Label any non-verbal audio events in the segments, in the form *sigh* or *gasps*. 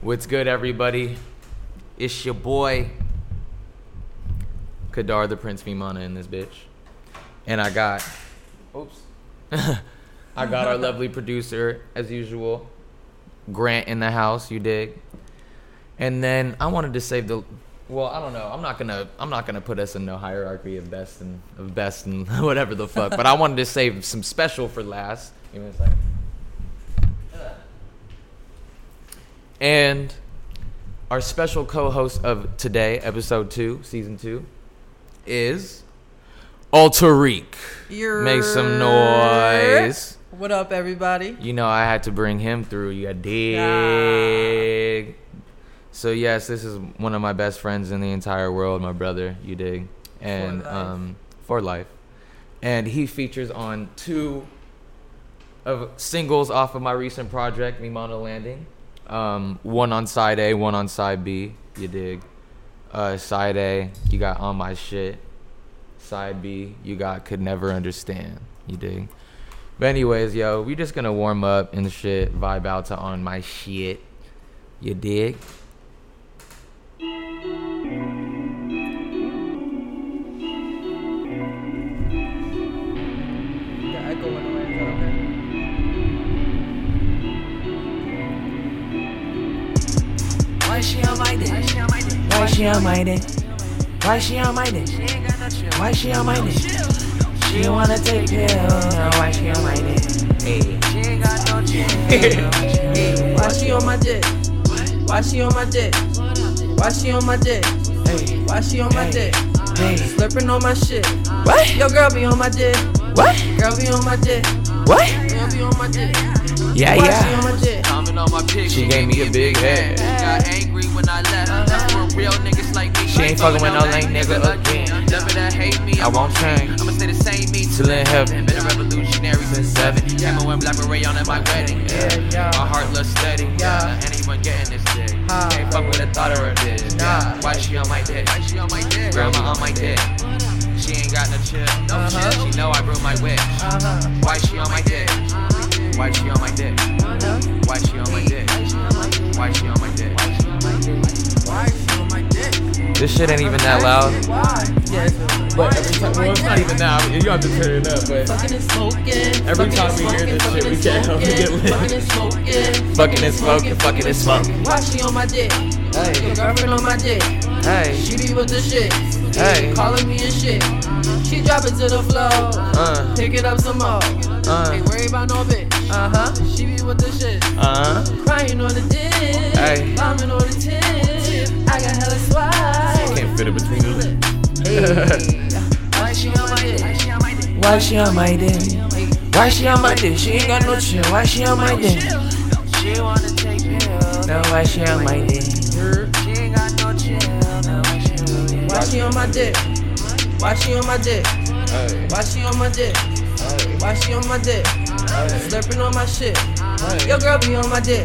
What's good, everybody? It's your boy, Kadar the Prince Vimana in this bitch. And I got, oops. *laughs* I got our lovely *laughs* producer, as usual, Grant in the house, you dig? And then I wanted to save the, well, I don't know. I'm not gonna, I'm not gonna put us in no hierarchy of best and of best and *laughs* whatever the fuck. but I wanted to save some special for last. Give me a second. And our special co-host of today, episode two, season two, is Altariq. You're... Make some noise. What up, everybody? You know I had to bring him through. You dig? So yes, this is one of my best friends in the entire world, my brother. You dig? And life. um, for life. And he features on two of singles off of my recent project, Mimano Landing. Um, one on side A, one on side B. You dig? Uh, side A, you got on my shit. Side B, you got could never understand. You dig? But anyways, yo, we just gonna warm up and shit, vibe out to on my shit. You dig? Why she on my dick? Why she on my dick? Why she on my dick? Why she on my dick? She on my dick? She don't wanna take pills. Why she on my dick? Hey. She ain't got no chill. Hey, why she on my dick? Why she on my dick? Why she on my dick? Why she on my dick? Hey. Slipping on my shit. What? Yo, girl be on my dick. What? Girl be on my dick. What? Girl be on my dick. Yeah, Why she yeah. on my dick? On my pic. She gave me a big head. Got angry when I left. That's for real niggas like me. She ain't fucking with no lame nigga again. Never that hate me. I won't change. I'ma stay the same me Till in heaven. Been a revolutionary since seven. Came with black beret on at my wedding. Yeah. My heart looks steady. Yeah. Anyone getting this dick. Can't fuck with the thought of her dick. Nah. Why she on my dick? Why she on my dick? Grandma on my dick. She ain't got no chill. No Uh-huh. chill. She know I brew my wish. Uh-huh. Why she on my dick? Why she on my dick? Why she on my dick? Why she on my dick? Why she on my dick? This shit ain't even that loud. Why? Yeah, it's But every time, well, it's not even that. You have to turn it up, but Fucking and smoking. Every time we hear this shit, we can't help but get and lit. Fucking and smoking. Fucking and smoking, fucking and smoking. Why she on my dick? Hey. Your girlfriend on my dick. Hey, She be with the shit. Hey. Calling me and shit. She drop it to the floor. uh, Pick it up some more. uh, Ain't worry about no bitch. Uh huh. She be with the shit. uh. huh. Crying on the dick. Hey. Bombing on the tip. I got hella swag. Can't fit it between the lips. Hey. Why she on my dick? Why she on my dick? Why she on my dick? She ain't got no chill. Why she on my dick? She wanna take pills. Now why she on my dick? Why she on my dick? Why she on my dick? Why she on my dick? Why she on my dick? Slurping on my shit. hey. Yo, girl be on my dick.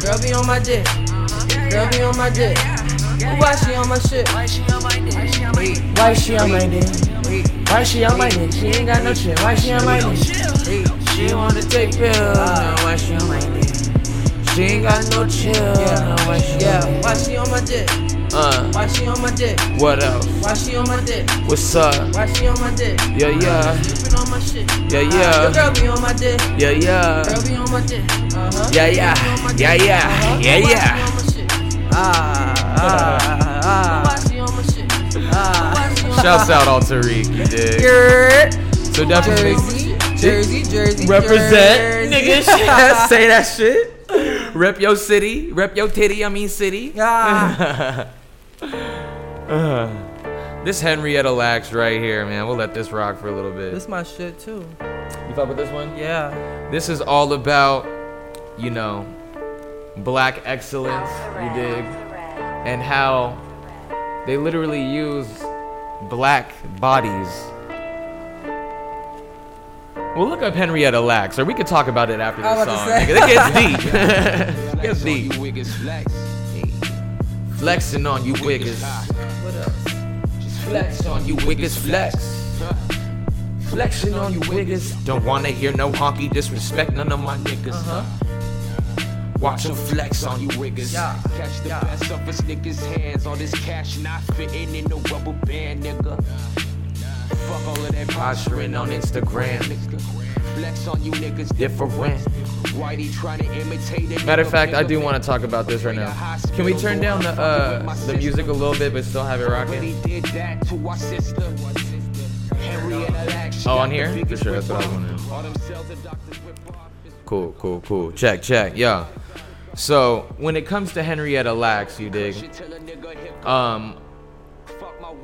Girl be on my dick. Girl be on my dick. Why she on my shit? Why she on my dick? Why she on my dick? Why she on my dick? She on my dick? She ain't got no chill. Why she on my dick? She wanna take pills. Now why she on my dick? She ain't got no chill. Now why she on my dick? Why she on my dick? Uh, Why she on my dick? what else? Why she on my dick? What's up? Why she on my dick? Yeah, yeah, Sleeping on my shit. yeah, Your yeah, girl be on my dick. yeah, yeah. Girl be on my dick. Uh-huh. Yeah, yeah, Girl be on my yeah, yeah, Uh-huh. yeah, yeah. she on my shit? Ah, ah, ah. Why she on my shit? Why she on my Shouts out Altariq, you dig? So definitely Jersey, Jersey, Jersey. represent, Jersey. nigga. Say that shit. Rep your city, rep your titty. I mean city. Ah. Uh, this Henrietta Lacks right here, man. We'll let this rock for a little bit. This my shit too. You fuck with this one? Yeah. This is all about, you know, black excellence, you dig? And how they literally use black bodies. Well, look up Henrietta Lacks, or we could talk about it after I the song. about to nigga. say. It gets deep. *laughs* *laughs* it gets deep. You wiggins flex. Flexing on you wiggers. Flex on you wiggers, flex. Flexing on you wiggers. Don't wanna hear no honky disrespect none of my niggas. huh Watch them flex on you riggers. Yeah. Catch the Yeah. best of us niggas' hands. All this cash not fitting in no rubber band, nigga. Fuck all of that posturing on Instagram. Flex on you niggas different. Whitey trying to imitate it. Matter of fact, I do want to talk about this right now. Can we turn down the uh, the music a little bit, but still have it rocking? did that to our sister. Henrietta Oh, on here? For sure, that's what I was rip-off. wondering. All them cells the doctors rip off is Cool, cool, cool. Check, check. Yeah. So when it comes to Henrietta Lacks, you dig? shit till a nigga hip Um,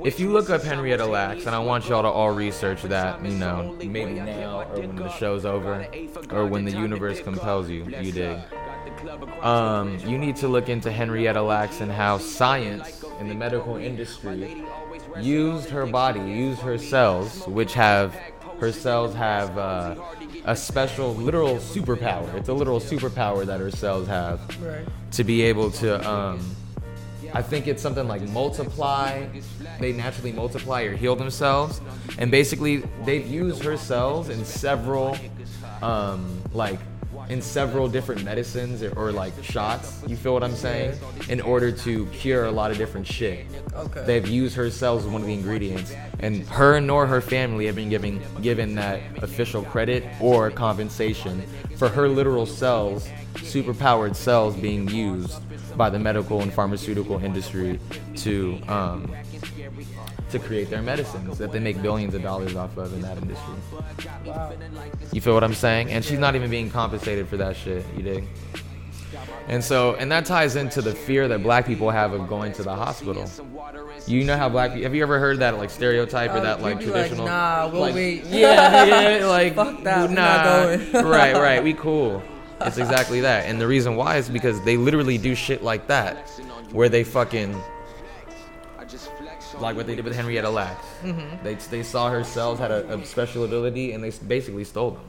if you look up Henrietta Lacks, and I want y'all to all research that, you know, maybe now or when the show's over, or when the universe compels you, you dig? Um, you need to look into Henrietta Lacks and how science in the medical industry used her body, used her cells, which have her cells have uh, a special literal superpower. It's a literal superpower that her cells have Right. to be able to um I think it's something like multiply. They naturally multiply or heal themselves. And basically they've used her cells in several um like in several different medicines or, or like shots, you feel what I'm saying? In order to cure a lot of different shit. Okay. They've used her cells as one of the ingredients, and her nor her family have been giving given that official credit or compensation for her literal cells, superpowered cells, being used by the medical and pharmaceutical industry to um, to create their medicines that they make billions of dollars off of in that industry. Wow. You feel what I'm saying? And she's not even being compensated for that shit. You dig? And so, and that ties into the fear that black people have of going to the hospital. You know how black people, have you ever heard that like stereotype or Uh, that like be like, traditional? "Nah, we'll like, wait." Yeah, yeah, *laughs* like Fuck that, nah. not going. *laughs* *laughs* right, right, we cool. It's exactly that. And the reason why is because they literally do shit like that, where they fucking like what they did with Henrietta Lacks. Mm-hmm. They they saw her cells had a, a special ability and they basically stole them.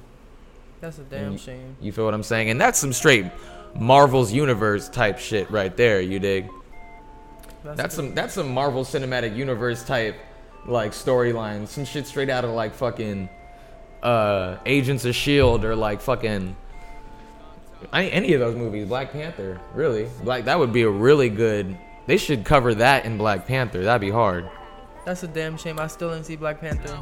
That's a damn shame. You feel what I'm saying? And that's some straight Marvel's universe type shit right there. You dig? That's good. some that's some Marvel Cinematic Universe type like storyline. Some shit straight out of like fucking uh Agents of Shield or like fucking I, any of those movies. Black Panther, really? Like that would be a really good. They should cover that in Black Panther. That'd be hard. That's a damn shame. I still didn't see Black Panther.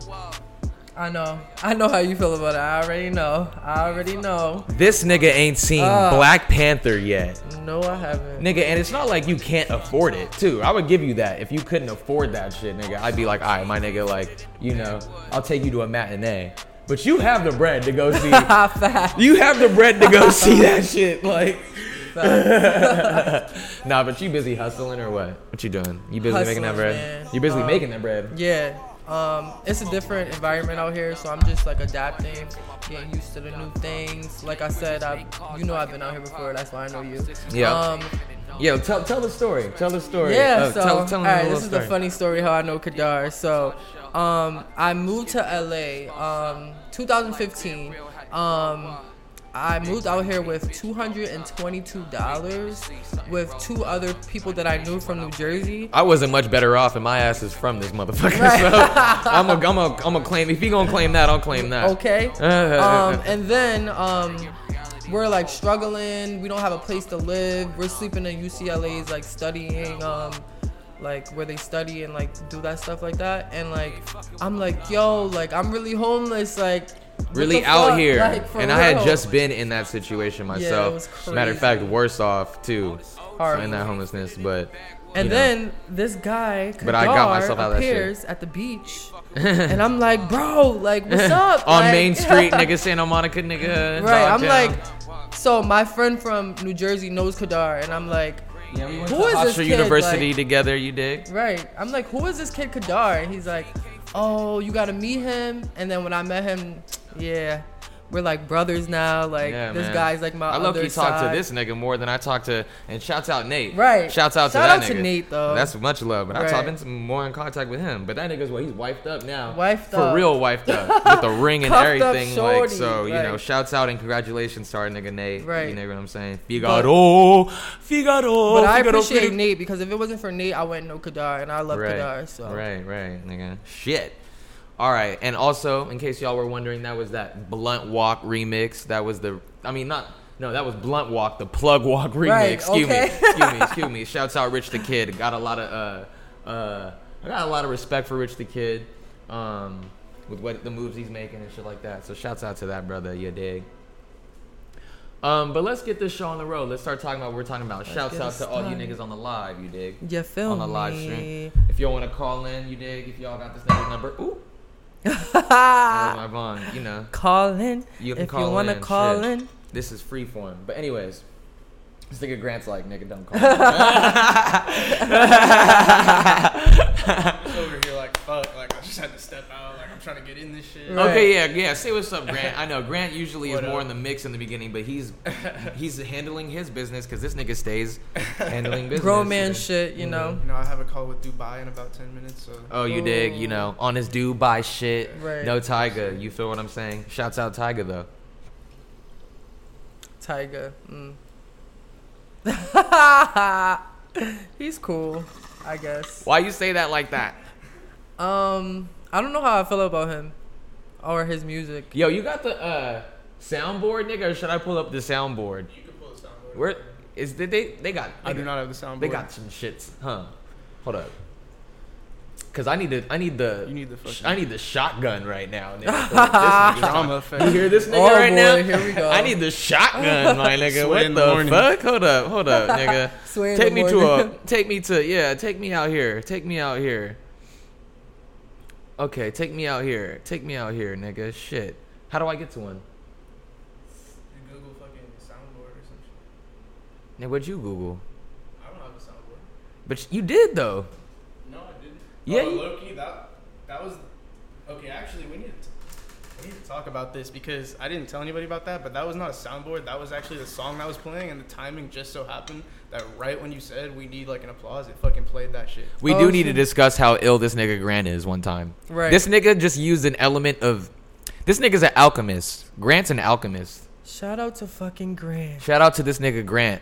I know. I know how you feel about it. I already know. I already know. This nigga ain't seen Ah. Black Panther yet. No, I haven't. Nigga, and it's not like you can't afford it, too. I would give you that. If you couldn't afford that shit, nigga, I'd be like, all right, my nigga, like, you know, I'll take you to a matinee. But you have the bread to go see. *laughs* You have the bread to go see that shit, like. *laughs* nah, but you busy hustling or what? What you doing? You busy making that bread? man. You busy Um, making that bread? Yeah. Um, it's a different environment out here, so I'm just like adapting, getting used to the new things. Like I said, I, you know, I've been out here before. That's why I know you. Yeah. Um, Yo, tell tell the story. Tell the story. Yeah, Uh, so tell, tell all a this is the funny story how I know Kadar. So, um, I moved to LA, um, 2015. Um, I moved out here with $222 with two other people that I knew from New Jersey. I wasn't much better off, and my ass is from this motherfucker. Right. So *laughs* I'm a, I'm a, I'm a claim. If he gonna claim that, I'll claim that. Okay. *laughs* Um, and then um, we're like struggling. We don't have a place to live. We're sleeping in UCLA's like studying, um, like where they study and like do that stuff like that. And like I'm like, yo, like I'm really homeless. Like really out fuck? here, Like, for and I had just been in that situation myself. was Matter of fact, worse off too, Horrible. in that homelessness. But And know. then this guy, But I got myself out of that shit. appears at the beach, *laughs* and I'm like, bro, like, what's *laughs* up? on Like- Main Street, *laughs* nigga, Santa Monica, nigga. Right, I'm Dogtown. like, so my friend from New Jersey knows Kadar, and I'm like, yeah, we went who to is this kid? University Like- together. You dig? right, I'm like, who is this kid Kadar? And he's like, oh, you gotta meet him. And then when I met him, yeah, we're like brothers now. Like Yeah, this man. guy's like my I low key talk to this nigga more than I talk to, and shouts out Nate. Right. Shouts out to Shout that out to. Nate, though. That's much love, but I Right. talk been more in contact with him. But that nigga's well, he's wifed up now. Wifed up. For up. real, wifed up *laughs* with the ring and everything. Like so, you know, shouts out and congratulations to our nigga Nate. Right. You know what I'm saying? Figaro, Figaro. But I Figaro, appreciate Figaro. Nate because if it wasn't for Nate, I wouldn't know Kadar, and I love Right. Kadar. So Right, right, nigga. Shit. All right, and also in case y'all were wondering, that was that Blunt Walk remix. That was the, I mean, not No, that was Blunt Walk, the Plug Walk remix. Right, excuse okay. me, excuse me, excuse me. *laughs* Shouts out Rich the Kid. Got a lot of uh uh I got a lot of respect for Rich the Kid, um, with what the moves he's making and shit like that. So shouts out to that brother, you dig. Um, but let's get this show on the road. Let's start talking about what we're talking about. Shouts out to all you niggas on the live, you dig? You feel on the live me? stream. If y'all want to call in, you dig? If y'all got this nigga's number, ooh, *laughs* my bond. You know, Call in you can if call you want to in, call shit. in. This is free form. But anyways, this nigga Grant's like, nigga, don't call. *laughs* *laughs* Over here like fuck, like I just had to step out, trying to get in this shit. Right. Okay, yeah, yeah. Say what's up, Grant. I know Grant usually is more in the mix in the beginning, but he's *laughs* he's handling his business because this nigga stays handling *laughs* business. Grown man shit, you know. You know, I have a call with Dubai in about ten minutes, so Oh, you dig? You know, on his Dubai shit. Right. No Tyga. You feel what I'm saying? Shouts out Tyga though. Tiger. Mm. *laughs* He's cool, I guess. Why you say that like that? Um, I don't know how I feel about him or his music. Yo, you got the uh soundboard, nigga, or should I pull up the soundboard? you can pull the soundboard. Where is did they they got I they do got- not have the soundboard. They got some shits, huh? Hold up. Cause I need to, I need the, You need the fucking- I need the shotgun right now. Nigga. *laughs* This nigga's Drama effect. You hear this nigga Oh, right boy, now? here we go. I need the shotgun, my *laughs* nigga. Sway what the, the fuck? Hold up, hold up, nigga. *laughs* Sway in take the me to a, take me to, yeah, take me out here, take me out here. Okay, take me out here, take me out here, nigga. Shit, how do I get to one? You Google fucking soundboard or some shit. Nigga, what'd you Google? I don't have a soundboard. But you did though. No, I didn't. Yeah, Oh, you- low key, that that was okay. Actually, we need to need to talk about this because I didn't tell anybody about that. But that was not a soundboard. That was actually the song that was playing, and the timing just so happened that right when you said we need like an applause, it fucking played that shit. We Oh, do need to discuss how ill this nigga Grant is one time. Right. This nigga just used an element of. This nigga's an alchemist. Grant's an alchemist. Shout out to fucking Grant. Shout out to this nigga Grant,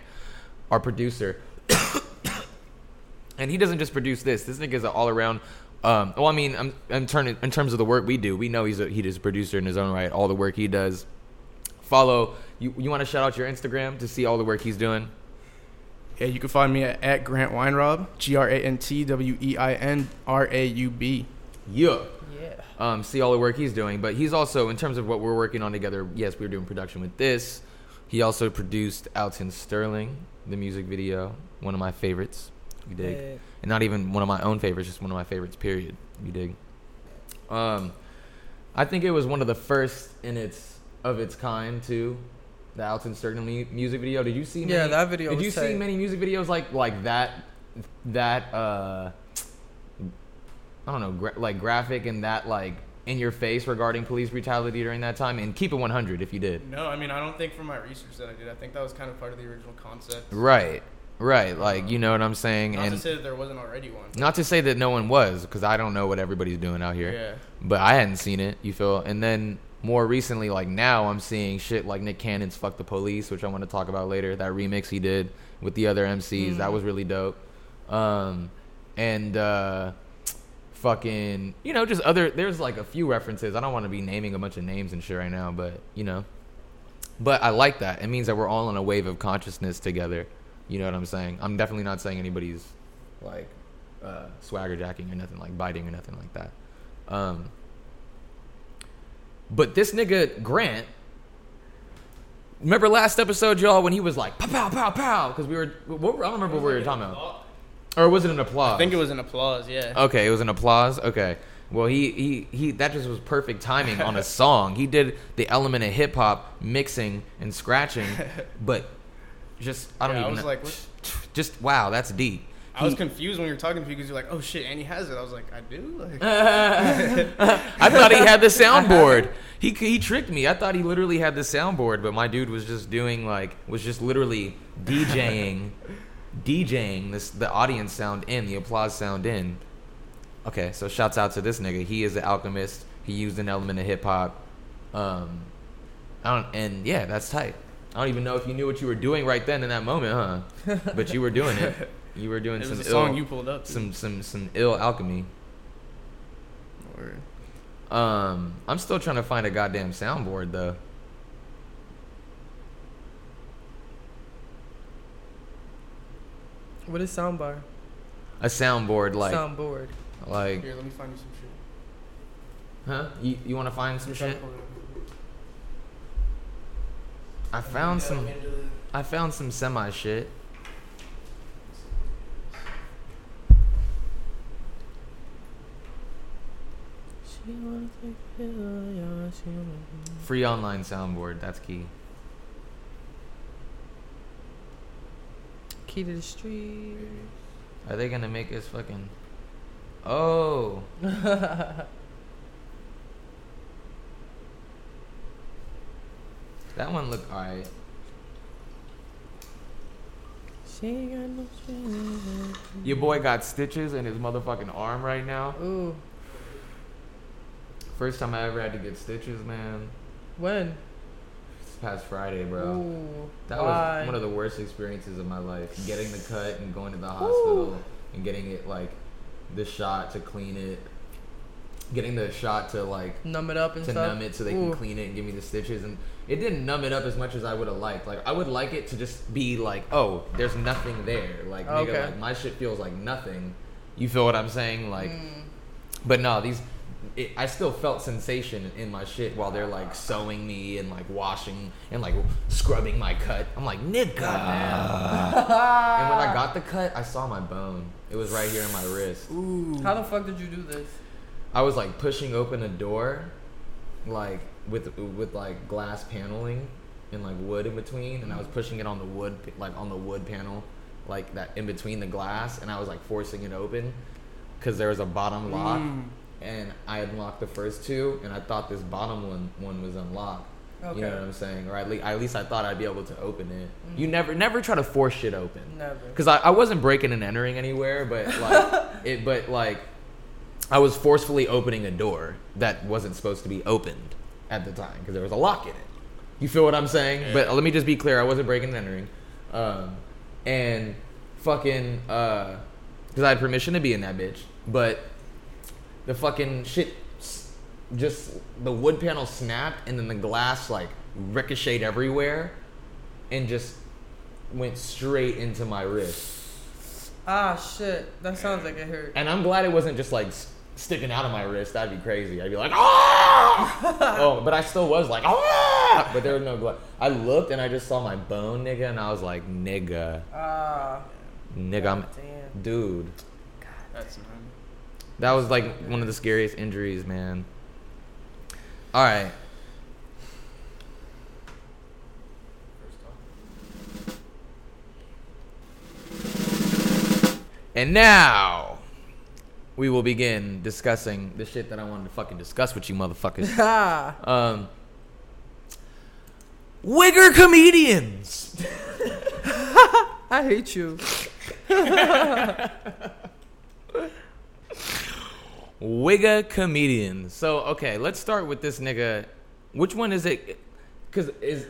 our producer. *coughs* and he doesn't just produce this. This nigga's an all around. Um, well, I mean, I'm, I'm turning in terms of the work we do. We know he's a, he is a producer in his own right. All the work he does. Follow. You you want to shout out your Instagram to see all the work he's doing? Yeah, you can find me at, at Grant Weinraub, G R A N T W E I N R A U B. Yeah. Yeah. um, see all the work he's doing. But he's also, in terms of what we're working on together, yes, we were doing production with this. He also produced Alton Sterling, the music video, one of my favorites. You dig? Yeah. And not even one of my own favorites, just one of my favorites. Period. You dig? Um, I think it was one of the first in its of its kind too. The Alton Sterling mu- music video. Did you see? Yeah, that video Did was you see many music videos like like that? That uh, I don't know, gra- like graphic and that like in your face regarding police brutality during that time. And keep it 100 if you did. No, I mean I don't think from my research that I did. I think that was kind of part of the original concept. Right, right. Like you know what I'm saying. Not and to say that there wasn't already one. not to say that no one was, because I don't know what everybody's doing out here. Yeah. But I hadn't seen it. You feel? And then more recently, like now, I'm seeing shit like Nick Cannon's "Fuck the Police," which I want to talk about later. That remix he did with the other MCs, that was really dope. Um, and uh, fucking, you know, just other. There's like a few references. I don't want to be naming a bunch of names and shit right now, but you know. But I like that. It means that we're all on a wave of consciousness together. You know what I'm saying? I'm definitely not saying anybody's like uh, swagger jacking or nothing like biting or nothing like that. Um, but this nigga Grant, remember last episode, y'all, when he was like pow pow pow pow because we were what, I don't remember what we were talking about, or was it an applause? I think it was an applause. Yeah. Okay, it was an applause. Okay. Well, he, he, he that just was perfect timing on a *laughs* song. He did the element of hip hop mixing and scratching, *laughs* but just I don't Yeah, I even was know. like, what? *sniffs* just wow, that's deep. I was confused when you were talking to me because you're like, oh shit, and he has it. I was like, I do. Like, *laughs* *laughs* I thought he had the soundboard. He he tricked me. I thought he literally had the soundboard, but my dude was just doing like was just literally DJing, *laughs* DJing this the audience sound in, the applause sound in. Okay, so shouts out to this nigga. He is an alchemist. He used an element of hip hop. Um, I don't, and yeah, that's tight. I don't even know if you knew what you were doing right then in that moment, huh? *laughs* but you were doing it. You were doing it some Ill, song you pulled up. Some some some ill alchemy. Word. Um, I'm still trying to find a goddamn soundboard though. What is soundbar? A soundboard, like soundboard. Like here, let me find you some shit. Huh? You you want to find some shit? I found some. I found some semi shit. She wanna take a pill, yeah, she wanna- Free online soundboard. That's key. Key to the street. Are they gonna make us fucking? Oh, *laughs* that one look alright. She ain't got no. Your boy got stitches in his motherfucking arm right now. Ooh, First time I ever had to get stitches, man. when? This past Friday, bro. Ooh, That why? was one of the worst experiences of my life. Getting the cut and going to the hospital Ooh. and getting it like the shot to clean it. Getting the shot to like numb it up and to stuff. numb it so they Ooh. can clean it and give me the stitches and it didn't numb it up as much as I would have liked. Like I would like it to just be like, oh, there's nothing there. Like nigga, Okay. like my shit feels like nothing. You feel what I'm saying? Like, Mm. but no, these. It, I still felt sensation in my shit while they're like sewing me and like washing and like scrubbing my cut. I'm like nigga. and when I *laughs* got the cut, I saw my bone. It was right here in my wrist. Ooh. How the fuck did you do this? I was like pushing open a door, like with with like glass paneling and like wood in between, and I was mm-hmm. pushing it on the wood like on the wood panel, like that in between the glass, and I was like forcing it open because there was a bottom lock, mm. and I unlocked the first two, and I thought this bottom one one was unlocked. You know what I'm saying? Or at least, at least I thought I'd be able to open it. You mm. never never try to force shit open. Never. Because I, I wasn't breaking and entering anywhere, but like *laughs* it, but like I was forcefully opening a door that wasn't supposed to be opened at the time because there was a lock in it. You feel what I'm saying? But let me just be clear: I wasn't breaking and entering, um, and fucking because I had permission to be in that bitch, but the fucking shit just the wood panel snapped and then the glass like ricocheted everywhere and just went straight into my wrist. Ah, shit. That sounds like it hurt. And I'm glad it wasn't just like s- sticking out of my wrist. That'd be crazy. I'd be like, ah! *laughs* oh, but I still was like, ah! But there was no blood. I looked and I just saw my bone, nigga, and I was like, nigga, Ah, nigga, I'm, damn. dude. That's not. That was like one of the scariest injuries, man. All right. And now we will begin discussing the shit that I wanted to fucking discuss with you motherfuckers. *laughs* Um Wigger comedians. *laughs* I hate you. *laughs* Wigger comedians. So okay, let's start with this nigga. Which one is it? Cause is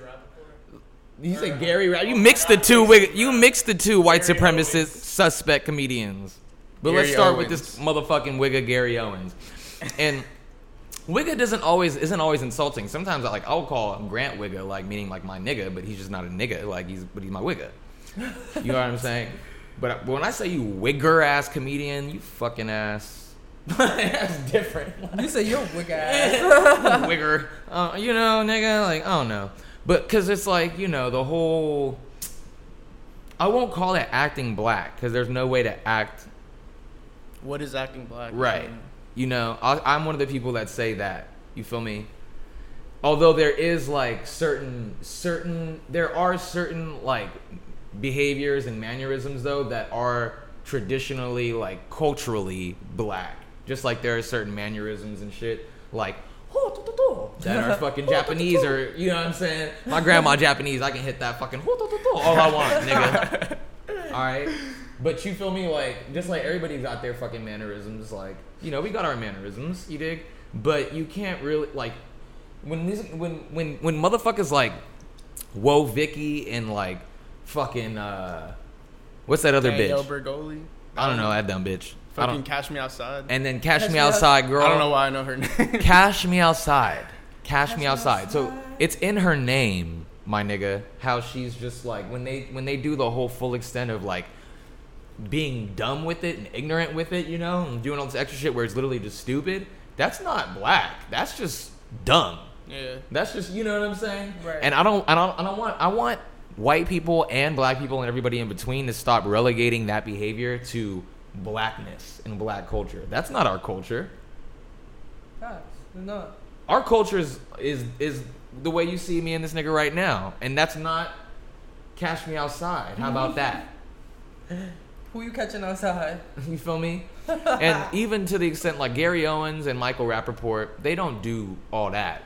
you say Gary? Ra- You mixed the two. Wigga, you mixed the two white supremacist suspect comedians. But let's Gary start with this motherfucking Wigga Gary Owens. And Wigga doesn't always isn't always insulting. Sometimes I like I'll call him Grant Wigga like meaning like my nigga, but he's just not a nigga. Like he's but he's my Wigga. You know what I'm saying? But when I say you Wigger ass comedian, you fucking ass. *laughs* That's different. You say you're a wig ass. *laughs* Wigger. Uh, you know, nigga, like, I don't know. But, because it's like, you know, the whole. I won't call it acting black, because there's no way to act What is acting black? right. Um, you know, I, I'm one of the people that say that. You feel me? Although there is, like, certain, certain, there are certain, like, behaviors and mannerisms, though, that are traditionally, like, culturally black. Just like there are certain mannerisms and shit, like, *laughs* that are fucking *laughs* Japanese or you know what I'm saying? My grandma Japanese, I can hit that fucking *laughs* all I want, nigga. All right, but you feel me? Like just like everybody's got their fucking mannerisms. Like you know, we got our mannerisms. You dig? But you can't really like when this when when when motherfuckers like whoa Vicky and like fucking uh what's that other Danielle bitch? Bregoli. I don't know that dumb bitch. Fucking Cash Me Outside. and then Cash, Cash Me Me Outs- Outside, girl. I don't know why I know her name. *laughs* Cash me outside. Cash, me outside. So it's in her name, my nigga. How she's just like when they when they do the whole full extent of like being dumb with it and ignorant with it, you know, and doing all this extra shit where it's literally just stupid. That's not black. That's just dumb. Yeah. That's just you know what I'm saying. Right. And I don't I don't I don't want I want white people and black people and everybody in between to stop relegating that behavior to blackness and black culture. That's not our culture. Facts. Not. Our culture is is is the way you see me and this nigga right now, and that's not cash me outside. How about *laughs* that? Who you catching outside? *laughs* You feel me? and even to the extent like Gary Owens and Michael Rapaport, they don't do all that.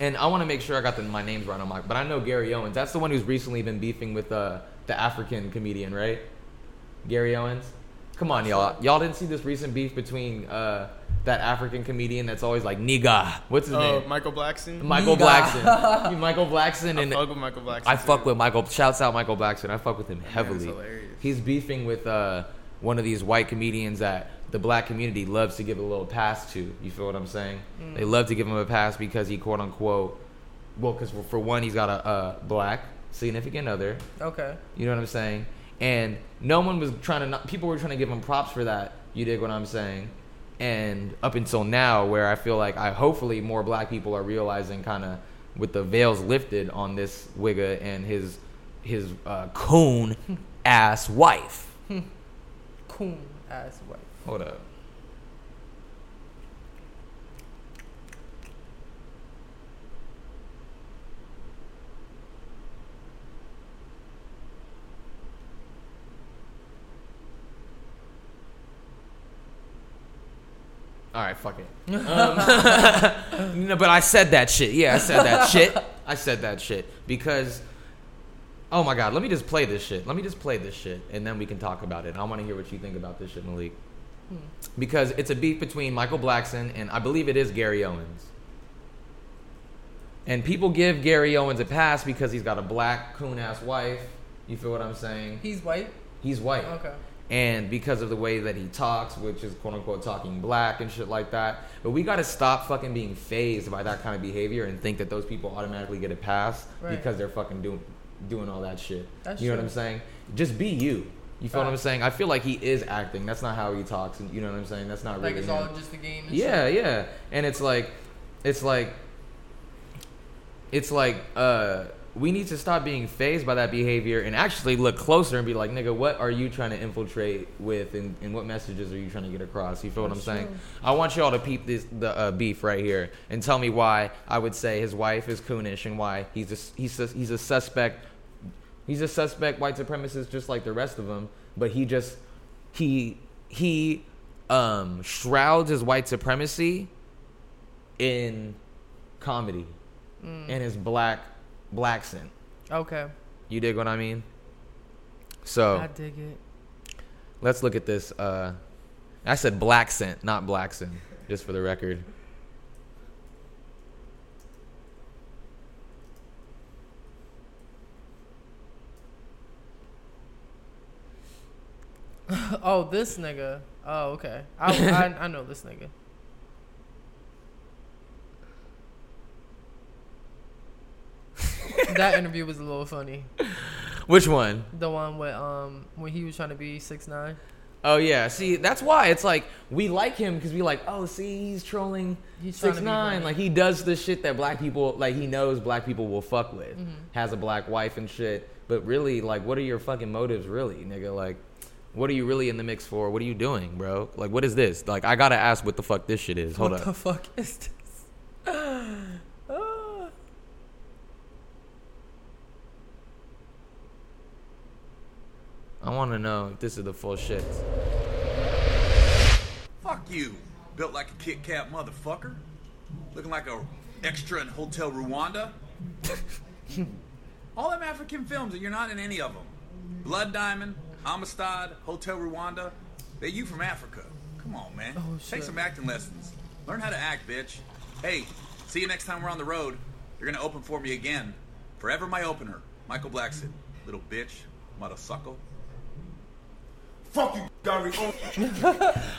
And I want to make sure I got the, my names right on my, but I know Gary Owens. That's the one who's recently been beefing with uh, the African comedian, right? Gary Owens. Come on, y'all. Y'all didn't see this recent beef between uh, that African comedian that's always like nigga. What's his Oh, name? Michael Blackson. Michael Nigga. Blackson. *laughs* Michael Blackson I and fuck with Michael Blackson. I fuck too. with Michael. Shouts out Michael Blackson. I fuck with him man's heavily. hilarious. He's beefing with uh, one of these white comedians that the black community loves to give a little pass to. You feel what I'm saying? They love to give him a pass because he quote unquote. Well, because for, for one, he's got a, a black significant other. Okay. You know what I'm saying? And no one was trying to. Not, people were trying to give him props for that. You dig what I'm saying? And up until now, where I feel like I hopefully more black people are realizing kind of with the veils lifted on this wigga and his his uh, coon ass wife. *laughs* Coon ass wife. Hold up. All right, fuck it. *laughs* Um, no, but I said that shit. Yeah, I said that shit. I said that shit because. Oh my god, let me just play this shit. Let me just play this shit, and then we can talk about it. I want to hear what you think about this shit, Malik. Because it's a beef between Michael Blackson and I believe it is Gary Owens. And people give Gary Owens a pass because he's got a black coon ass wife. You feel what I'm saying? He's white. He's white. Okay. And because of the way that he talks, which is quote unquote talking black and shit like that. But we got to stop fucking being phased by that kind of behavior and think that those people automatically get a pass Right. because they're fucking doing doing all that shit. That's you know true. what I'm saying? Just be you. You feel what I'm saying? I feel like he is acting. That's not how he talks. You know what I'm saying? That's not Like really it's him. all just a game. And Yeah, shit. yeah. And it's like it's like it's like uh we need to stop being phased by that behavior and actually look closer and be like, nigga, what are you trying to infiltrate with and, and what messages are you trying to get across? You feel what I'm That's saying? I want y'all to peep this the uh, beef right here and tell me why I would say his wife is coonish and why he's a, he's a, he's a suspect he's a suspect white supremacist just like the rest of them, but he just he he um shrouds his white supremacy in comedy and his black black scent. Okay. You dig what I mean? So I dig it. let's look at this. Uh, I said black scent, not black scent, just for the record. *laughs* Oh, this nigga. Oh, okay. I, I, I know this nigga. That interview was a little funny. Which one? The one with um when he was trying to be six nine. Oh yeah. See, that's why it's like we like him because we like. Oh, see, he's trolling He's six nine. Like he does the shit that black people like. He knows black people will fuck with. Mm-hmm. Has a black wife and shit. But really, like, what are your fucking motives, really, nigga? Like, what are you really in the mix for? What are you doing, bro? Like, what is this? Like, I gotta ask what the fuck this shit is. Hold what up. the fuck is this? I want to know if this is the full shit. Fuck you. Built like a Kit Kat motherfucker. Looking like a extra in Hotel Rwanda. *laughs* All them African films, and you're not in any of them. Blood Diamond, Amistad, Hotel Rwanda. They you from Africa. Come on, man. Oh, Take some acting lessons. Learn how to act, bitch. Hey, see you next time we're on the road. You're gonna open for me again. Forever my opener, Michael Blackson. Little bitch, mother suckle. Fuck you, Gary Owens. He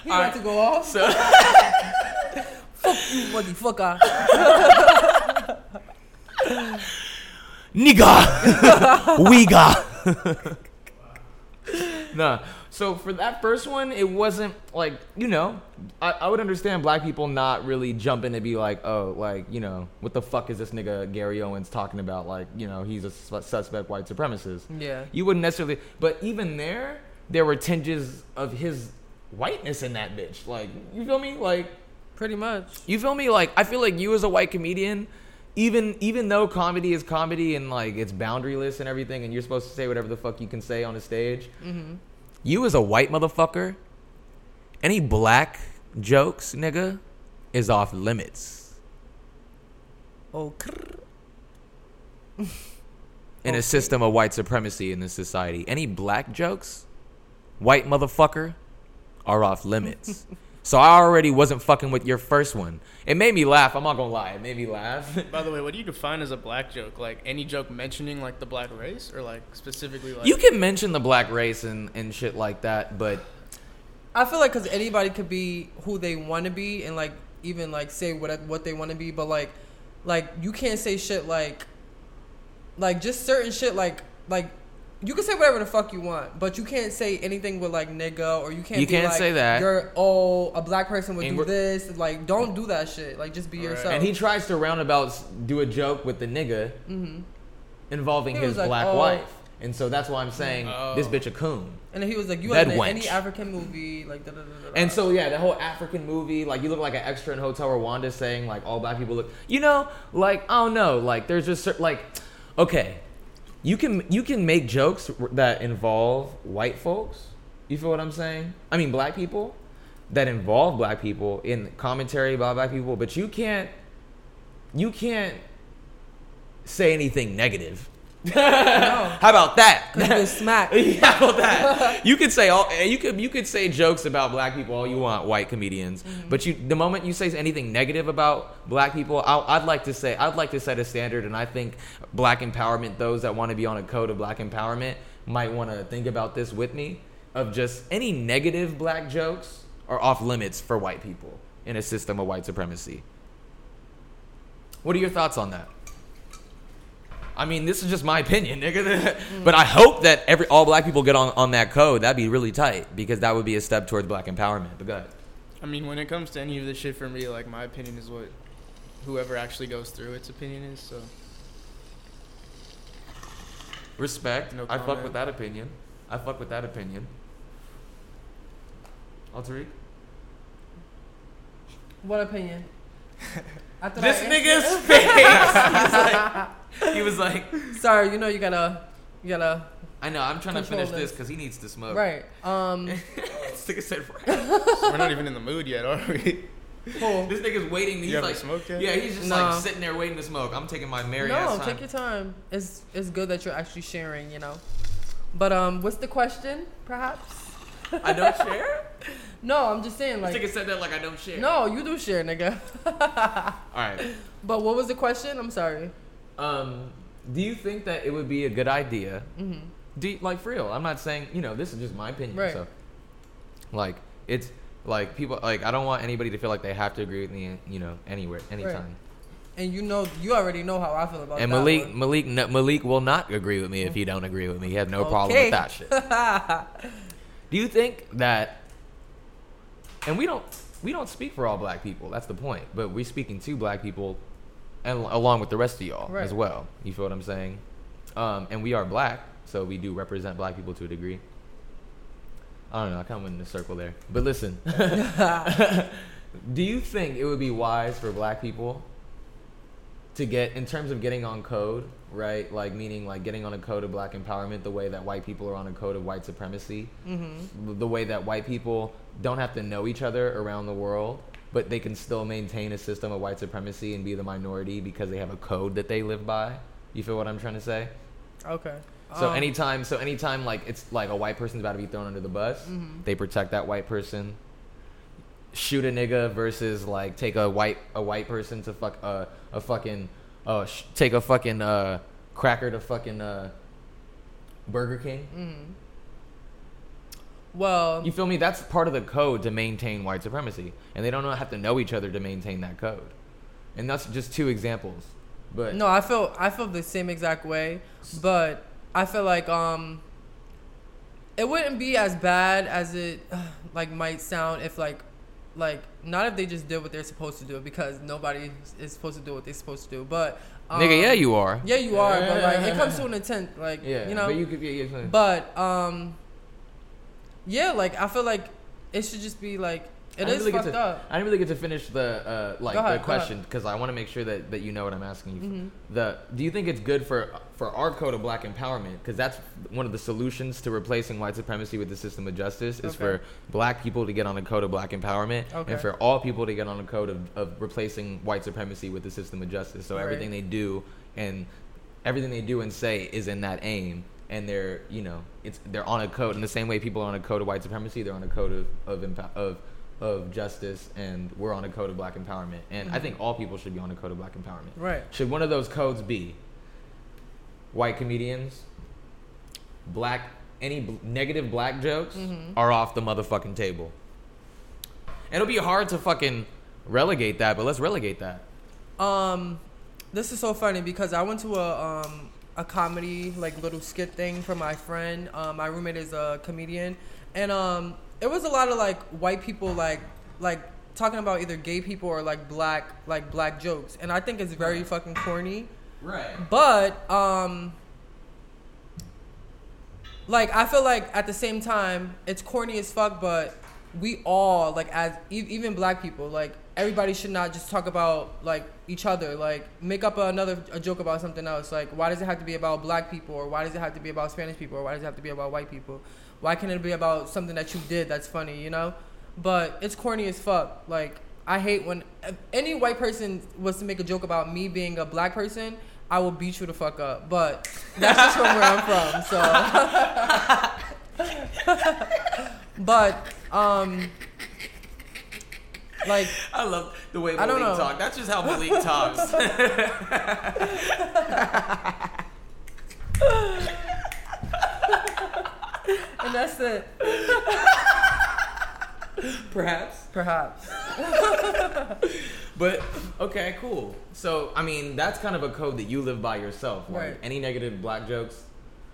about to go off. So, *laughs* Fuck you, motherfucker. *laughs* nigga, *laughs* we got. nah. So for that first one, it wasn't like you know, I, I would understand black people not really jumping to be like, oh, like you know, what the fuck is this nigga Gary Owens talking about? Like you know, he's a sus- suspect white supremacist. Yeah. You wouldn't necessarily, but even there, there were tinges of his whiteness in that bitch. Like you feel me? Like Pretty much. you feel me? Like I feel like you as a white comedian, even even though comedy is comedy and like it's boundaryless and everything, and you're supposed to say whatever the fuck you can say on a stage, mm-hmm. you as a white motherfucker, any black jokes, nigga, is off limits Oh, crrr. in a system of white supremacy in this society. Any black jokes, white motherfucker, are off limits. *laughs* so I already wasn't fucking with your first one. It made me laugh. I'm not gonna lie. It made me laugh. *laughs* By the way, what do you define as a black joke? Like any joke mentioning like the black race, or like specifically like You can mention the black race and, and shit like that, but I feel like because anybody could be who they want to be and like even like say what what they want to be, but like like you can't say shit like like just certain shit like like you can say whatever the fuck you want, but you can't say anything with like nigga or you can't. You be can't like, say that. You're oh a black person would And do this. Like don't do that shit. Like just be Right. yourself. and he tries to roundabouts do a joke with the nigga mm-hmm. involving He his like, black oh. wife. And so that's why I'm saying this Oh. bitch a coon. and then he was like, you Dead have in any African movie like da da da da. And so yeah, the whole African movie, like you look like an extra in Hotel Rwanda saying like all black people look, you know, like I don't know, like there's just cer- like, okay, you can you can make jokes that involve white folks. You feel what I'm saying? I mean, black people that involve black people in commentary about black people, but you can't you can't say anything negative. How about that? You *laughs* yeah, how about that? You could say all you could you could say jokes about black people all you want, white comedians. Mm-hmm. But you, the moment you say anything negative about black people, I'd like to say I'd like to set a standard, and I think black empowerment, those that want to be on a code of black empowerment, might want to think about this with me. Of just any negative black jokes are off limits for white people in a system of white supremacy. What are your thoughts on that? I mean, this is just my opinion, nigga. *laughs* but I hope that every all black people get on, on that code. That'd be really tight because that would be a step towards black empowerment. But go ahead. I mean, when it comes to any of this shit for me, like my opinion is what whoever actually goes through its opinion is. So Respect. No I fuck with that opinion. I fuck with that opinion. Altariq? what opinion? *laughs* I thought This I nigga's face. *laughs* he was like, he was like, Sorry, you know you gotta you gotta I know. I'm trying to finish this this. because he needs to smoke. right. Um, this nigga said, right. we're not even in the mood yet, are we? cool. This nigga's waiting. He's haven't like, smoked yet? yeah, he's just No. like sitting there waiting to smoke. I'm taking my merry ass No, time. take your time. It's it's good that you're actually sharing, you know. But um, what's the question, perhaps? I don't *laughs* share. No, I'm just saying This like. nigga said that like I don't share. No, you do share, nigga. *laughs* All right. but what was the question? I'm sorry. Um, do you think that it would be a good idea? Mm-hmm. Do you- like for real? I'm not saying you know this is just my opinion. Right. So, like it's like people like I don't want anybody to feel like they have to agree with me. You know, anywhere, anytime. And you know, you already know how I feel about And that Malik, one. Malik, no, Malik will not agree with me if he don't agree with me. He has no problem with that shit. *laughs* Do you think that? And we don't we don't speak for all black people. That's the point. But we're speaking to black people, and along with the rest of y'all Right. as well. You feel what I'm saying? Um, and we are black, so we do represent black people to a degree. I don't know. I kind of went in a circle there. But listen, *laughs* do you think it would be wise for black people to get in terms of getting on code, right? Like meaning like getting on a code of black empowerment the way that white people are on a code of white supremacy. Mm-hmm. The way that white people don't have to know each other around the world, but they can still maintain a system of white supremacy and be the minority because they have a code that they live by. You feel what I'm trying to say? okay. So Um, anytime, so anytime, like it's like a white person's about to be thrown under the bus, Mm-hmm. they protect that white person. Shoot a nigga versus like take a white a white person to fuck uh, a fucking uh sh- take a fucking uh cracker to fucking uh Burger King. Mm. Well, You feel me? That's part of the code to maintain white supremacy, and they don't have to know each other to maintain that code. And that's just two examples. But no, I feel I feel the same exact way, but I feel like um it wouldn't be as bad as it *sighs* like might sound if like like not if they just did what they're supposed to do because nobody is supposed to do what they're supposed to do. But um, Nigga, yeah, you are. yeah, you are. But like it comes to *laughs* an intent, like Yeah, you know. But you could, yeah, yeah, But um, yeah, like I feel like it should just be like it I is really fucked to, up. I didn't really get to finish the uh, like ahead, the question because I want to make sure that, that you know what I'm asking you. Mhm. The do you think it's good for for our code of black empowerment because that's one of the solutions to replacing white supremacy with the system of justice is Okay. for black people to get on a code of black empowerment Okay. and for all people to get on a code of, of replacing white supremacy with the system of justice. So Right. everything they do and everything they do and say is in that aim and they're you know it's they're on a code in the same way people are on a code of white supremacy they're on a code of of empo- of of justice and we're on a code of black empowerment and i Mhm. think all people should be on a code of black empowerment Right. should one of those codes be white comedians black any bl- negative black jokes Mhm. are off the motherfucking table it'll be hard to fucking relegate that but let's relegate that Um, this is so funny because I went to a um a comedy like little skit thing for my friend. Um, my roommate is a comedian, and um, it was a lot of like white people like like talking about either gay people or like black like black jokes, and I think it's very fucking corny. right But um like I feel like at the same time it's corny as fuck but we all like as e- even black people like everybody should not just talk about like each other like make up another a joke about something else. Like why does it have to be about black people or why does it have to be about Spanish people or why does it have to be about white people? Why can't it be about something that you did that's funny you know? But it's corny as fuck. Like I hate when any white person was to make a joke about me being a black person I will beat you the fuck up. But that's just from where I'm from so. *laughs* But um like I love the way I don't Malik know. talk. That's just how Malik talks. *laughs* and that's it Perhaps. perhaps But okay, cool. So I mean, that's kind of a code that you live by yourself. Like Right. any negative black jokes,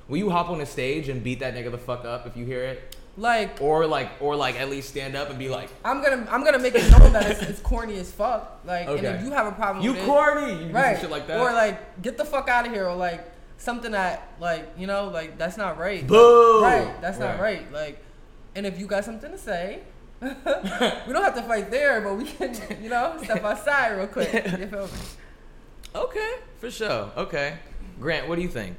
will you hop on a stage and beat that nigga the fuck up if you hear it, like or like, or like at least stand up and be like, I'm gonna I'm gonna make it known that it's, it's corny as fuck like and if you have a problem "You with corny," you do some it right shit like that. or like get the fuck out of here or like something that like you know like that's not right Boo! right that's not Right. right like and if you got something to say *laughs* *laughs* we don't have to fight there but we can you know step outside real quick *laughs* you feel me okay, for sure. Okay, Grant, what do you think?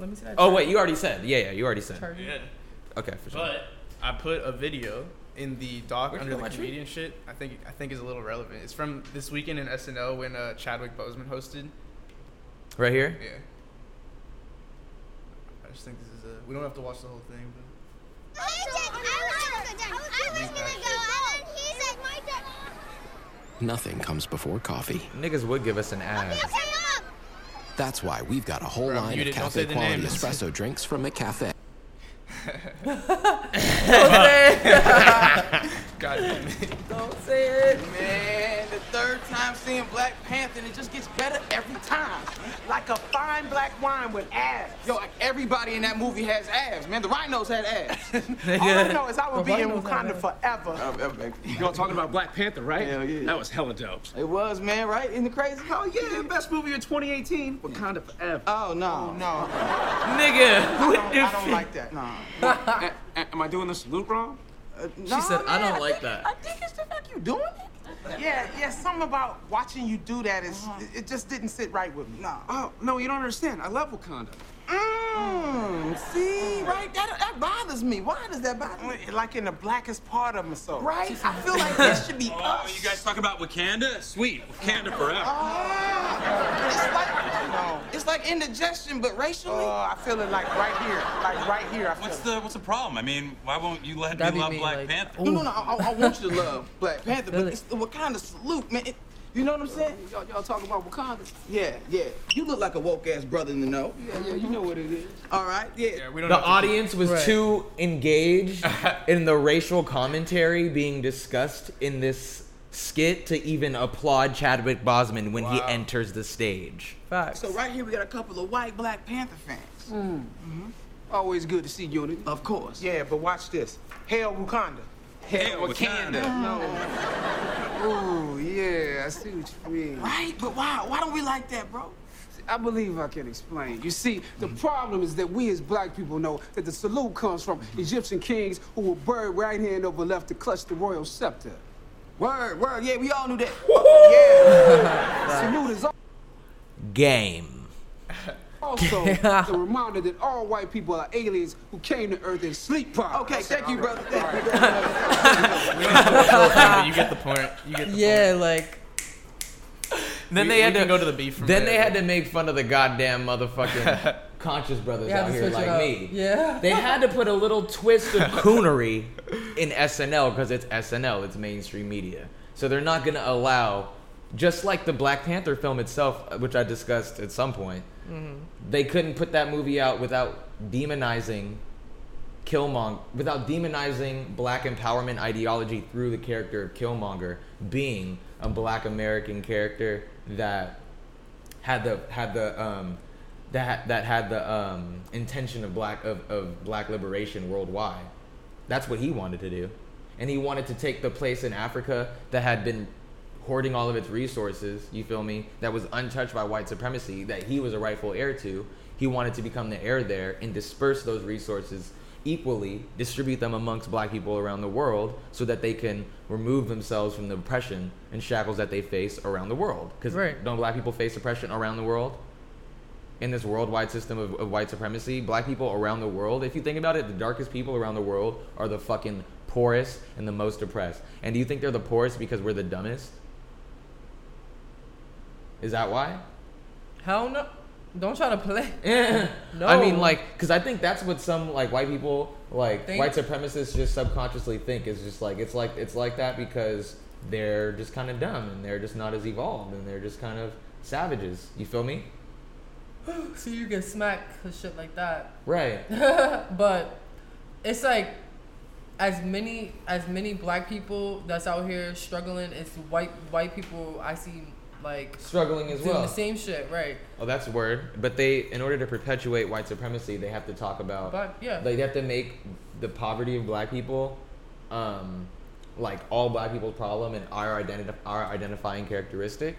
let me see that Oh chart. wait, you already said. Yeah, yeah, you already said. Chart. Yeah. Okay, for sure. But I put a video in the doc Where'd under the my comedian shit. I think I think is a little relevant. It's from this weekend in SNL when uh, Chadwick Boseman hosted. Right here. Yeah. I just think this is a. We don't have to watch the whole thing, but. Nothing comes before coffee. Niggas would give us an ad. That's why we've got a whole Bro, line of it, cafe quality espresso drinks from McCafe. *laughs* God damn it. don't say it Man, the third time seeing Black Panther, and it just gets better every time. Like a fine black wine with abs. Yo, like everybody in that movie has abs, man. The rhinos had abs. *laughs* All I know is I would The be in Wakanda abs. forever. Oh, you all talking about Black Panther, right? Hell yeah. That was hella dope. It was, man, right? Isn't it crazy? Oh, Yeah, yeah. best movie of 2018. Wakanda forever. Oh, no, oh, no. *laughs* Nigga. I don't, I don't like that, no. *laughs* A- a- am I doing the salute wrong? Uh, She no, said, "I don't like think- that." I think it's the fact you doing it. Yeah, yeah, something about watching you do that is, it, it just didn't sit right with me. No. Oh, no, you don't understand. I love Wakanda. Mmm, see, right? That, that bothers me. Why does that bother me? Like in the blackest part of my soul. Right? I feel like *laughs* this should be Oh, us. you guys talk about Wakanda? Sweet, Wakanda forever. Ah, it's like, no. It's like indigestion, but racially. Oh, I feel it like right here. Like right here, I feel What's it. the what's the problem? I mean, why won't you let That'd me love me, Black like, Panther? No, no, no. I, I want you to *laughs* love Black Panther, but it. it's the Wakanda salute, man. It, you know what I'm saying? Y'all, y'all talking about Wakanda? Yeah, yeah. You look like a woke ass brother in the know. Yeah, yeah, you know what it is. All right, yeah. Yeah, we don't The have to- audience was Right. too engaged *laughs* in the racial commentary being discussed in this skit to even applaud Chadwick Boseman when he enters the stage. facts So right here we got a couple of white Black Panther fans. Oh, Always good to see unity. Of course. Yeah, but watch this. Hail Wakanda. Hail Wakanda. No. *laughs* Oh, yeah, I see what you mean. Right? But why? Why don't we like that, bro? I believe I can explain. You see, the mm-hmm. problem is that we as black people know that the salute comes from Egyptian kings who were buried right hand over left to clutch the royal scepter. Word, word. Yeah, we all knew that. Yeah. *laughs* salute is Game. *laughs* also the reminder that all white people are aliens who came to Earth in sleep pods. Okay, thank you, brother. Thank you. but you get the point. You get the Yeah, point. like Then We- they had to go to the beef from Then there. they had to make fun of the goddamn motherfucking *laughs* conscious brothers out here like me. Yeah. They had to put a little twist of *laughs* coonery in SNL because it's SNL, it's mainstream media. So they're not gonna allow, just like the Black Panther film itself, which I discussed at some point. They couldn't put that movie out without demonizing Killmonger, without demonizing black empowerment ideology through the character of Killmonger being a black American character that had the had the um that that had the um intention of black of, of black liberation worldwide. That's what he wanted to do. And he wanted to take the place in Africa that had been hoarding all of its resources, you feel me, that was untouched by white supremacy, that he was a rightful heir to. He wanted to become the heir there and disperse those resources equally, distribute them amongst black people around the world so that they can remove themselves from the oppression and shackles that they face around the world. Because Right. don't black people face oppression around the world? In this worldwide system of, of white supremacy, black people around the world, if you think about it, the darkest people around the world are the fucking poorest and the most oppressed. And do you think they're the poorest because we're the dumbest? Is that why? hell no. Don't try to play. No. *laughs* I mean, like, because I think that's what some like white people, like Think- white supremacists, just subconsciously think is just like it's like it's like that because they're just kind of dumb and they're just not as evolved and they're just kind of savages. You feel me? *gasps* so you get smacked for shit like that. Right. *laughs* but it's like as many as many black people that's out here struggling as white white people I see like Struggling as well. the same shit, right? Oh, that's a word. But they, in order to perpetuate white supremacy, they have to talk about. But, yeah. They have to make the poverty of black people, um, like all black people's problem and our identi- our identifying characteristic.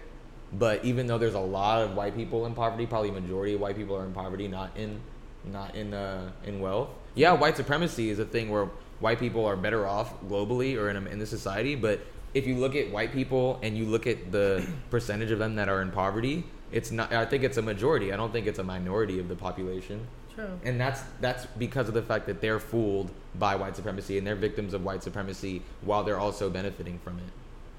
But even though there's a lot of white people in poverty, probably majority of white people are in poverty, not in, not in uh, in wealth. Yeah, white supremacy is a thing where white people are better off globally or in a, in the society, but if you look at white people and you look at the *clears throat* percentage of them that are in poverty, it's not. I think it's a majority. I don't think it's a minority of the population. True. And that's that's because of the fact that they're fooled by white supremacy and they're victims of white supremacy while they're also benefiting from it.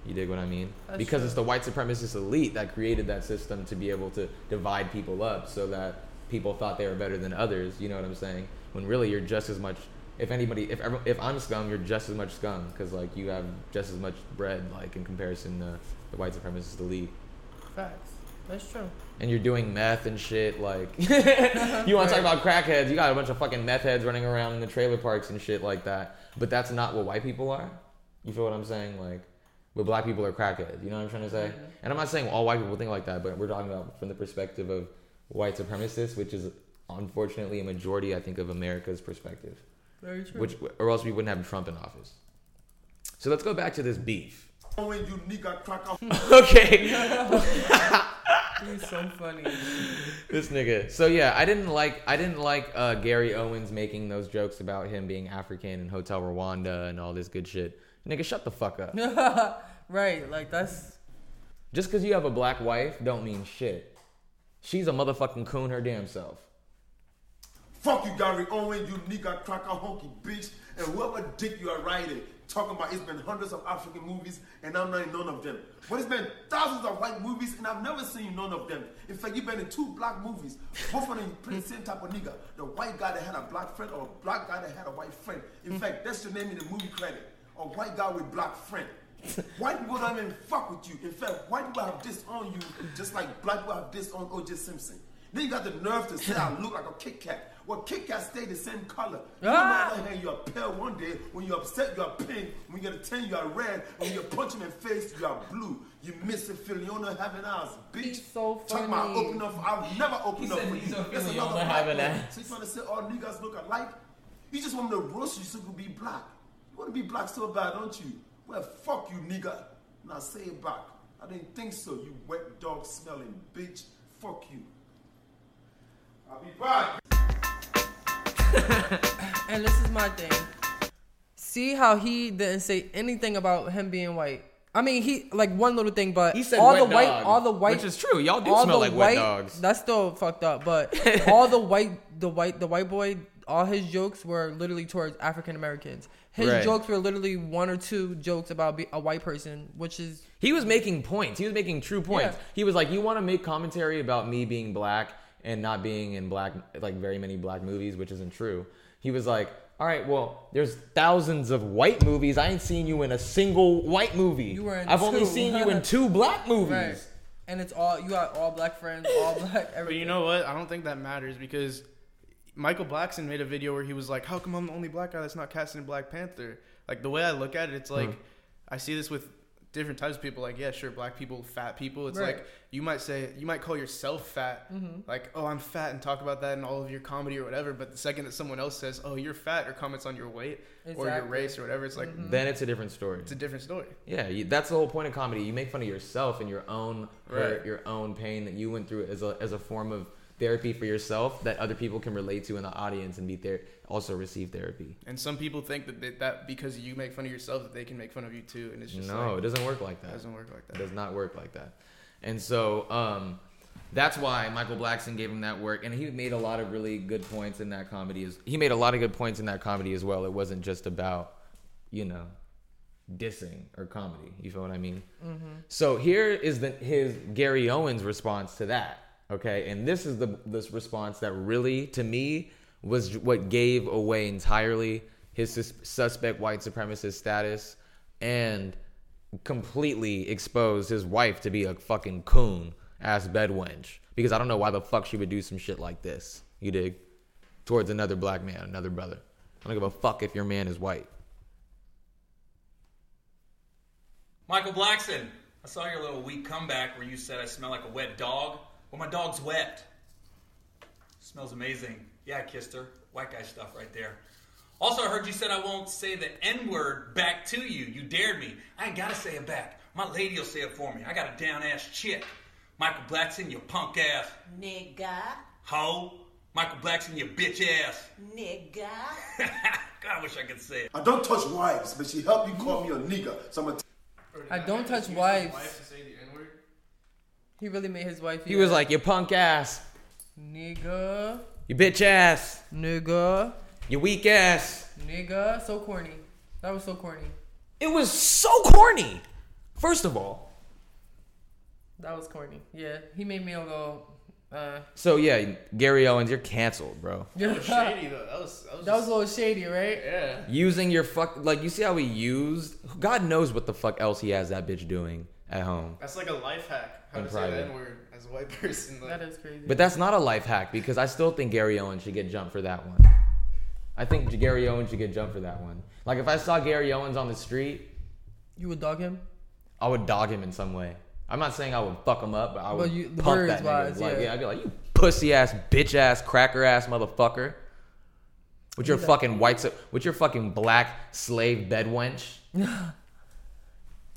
You dig what I mean? That's because true. it's the white supremacist elite that created that system to be able to divide people up so that people thought they were better than others. You know what I'm saying? When really you're just as much. If anybody, if ever, if I'm scum, you're just as much scum because like you have just as much bread like in comparison to the white supremacist elite. Facts. That's true. And you're doing meth and shit like *laughs* you want to talk about crackheads? You got a bunch of fucking meth heads running around in the trailer parks and shit like that. But that's not what white people are. You feel what I'm saying? Like, but black people are crackheads. You know what I'm trying to say? And I'm not saying all white people think like that, but we're talking about from the perspective of white supremacists, which is unfortunately a majority, I think, of America's perspective. Very true. Which, or else we wouldn't have Trump in office. So let's go back to this beef. When you nigga cracker. *laughs* Okay. *laughs* He's so funny. this nigga. So yeah, I didn't like I didn't like uh, Gary Owens making those jokes about him being African and Hotel Rwanda and all this good shit. Nigga, shut the fuck up. *laughs* right, like that's Just because you have a black wife don't mean shit. She's a motherfucking coon her damn self. Fuck you, Gary Owen, you nigga cracker honky bitch. And whoever dick you are riding. talking about it's been hundreds of African movies and I'm not in none of them. But it's been thousands of white movies and I've never seen none of them. In fact, you've been in two black movies. Both of them you play the same type of nigga. The white guy that had a black friend or a black guy that had a white friend. In mm. fact, that's your name in the movie credit. A white guy with black friend. White people don't even fuck with you. In fact, white people have this on you just like black people have this on O.J. Simpson. Then you got the nerve to say I look like a Kit Kat. Well, Kit Kat stay the same color. You Ah. on the other hand, you're pale one day. When you're upset, you're pink. When you get a 10, you're red. When you punch him in the face, you're blue. You miss a Phil. You don't having ass, bitch. He's so Talking about open up. I've never opened He up said with you. so That's Philly, another don't know black having man. ass. So you trying to say all niggas look alike? You just want to roast you so you can be black. You want to be black so bad, don't you? Well, fuck you, nigga. Now say it back. I didn't think so, you wet dog smelling bitch. Fuck you. I'll be back. *laughs* And this is my thing. See how he didn't say anything about him being white. I mean, he like one little thing, but He said all wet the white, dog, all the white, which is true. Y'all do all smell the like wet white- dogs. That's still fucked up. But *laughs* all the white, the white, the white boy, all his jokes were literally towards African Americans. His Right. jokes were literally one or two jokes about be, a white person, which is He was making points. He was making true points. Yeah. He was like, "You want to make commentary about me being black and not being in black, like very many black movies, which isn't true." He was like, "All right, well, there's thousands of white movies. I ain't seen you in a single white movie. You were in I've only seen you in *laughs* two black movies." right. And it's all you got all black friends, all black. Everything. But you know what? I don't think that matters because Michael Blackson made a video where he was like, "How come I'm the only black guy that's not casting in Black Panther?" Like the way I look at it, it's like Hmm. I see this with different types of people. Like, yeah, sure, black people, fat people. It's Right. like you might say you might call yourself fat, Mhm. like, "Oh, I'm fat," and talk about that in all of your comedy or whatever. But the second that someone else says, "Oh, you're fat," or comments on your weight or your race or whatever, it's like Then it's a different story. it's a different story. Yeah, you, that's the whole point of comedy. You make fun of yourself and your own hurt, your own pain that you went through as a as a form of therapy for yourself that other people can relate to in the audience and be there also receive therapy. And some people think that they, that because you make fun of yourself, that they can make fun of you too, and it's just no, like, it doesn't work like that. It doesn't work like that. It does not work like that. And so um, that's why Michael Blackson gave him that work, and he made a lot of really good points in that comedy. As he made a lot of good points in that comedy as well. It wasn't just about, you know, dissing or comedy. You feel what I mean? Mhm. So here is the his Gary Owens response to that. Okay, and this is the this response that really, to me, was what gave away entirely his sus- suspect white supremacist status and completely exposed his wife to be a fucking coon ass bed wench. Because I don't know why the fuck she would do some shit like this. You dig? Towards another black man, another brother. I don't give a fuck if your man is white. Michael Blackson, I saw your little weak comeback where you said I smell like a wet dog. Well, my dog's wet. Smells amazing. Yeah, I kissed her. White guy stuff right there. Also, I heard you said I won't say the N word back to you. You dared me. I ain't gotta say it back. My lady will say it for me. I got a down ass chick. Michael Blackson, you punk ass. Nigga, Ho. Michael Blackson, you bitch ass. nigga. *laughs* God, I wish I could say it. I don't touch wives, but she helped you call me a nigga. So I'm gonna. I don't touch wives. He really made his wife. He was like, you punk ass, nigga, you bitch ass, nigga, you weak ass. nigga. So corny. That was so corny. It was so corny. First of all. That was corny. Yeah, he made me go. Uh, So yeah, Gary Owens, you're canceled, bro. *laughs* That was shady though. That was that was, That was a little shady, right? Yeah. Using your fuck like you see how he used God knows what the fuck else he has that bitch doing at home. That's like a life hack. How In to say private. the N word as a white *laughs* person. Like, That is crazy. But that's not a life hack because I still think Gary Owens should get jumped for that one. I think Gary Owens should get jumped for that one. Like if I saw Gary Owens on the street, You would dog him? I would dog him in some way. I'm not saying I would fuck him up, but I would But you- pump words that nigga. like, yeah. yeah, I'd be like, you pussy ass, bitch ass, cracker ass motherfucker. With your fucking white, su- with your fucking black slave bed wench. *laughs*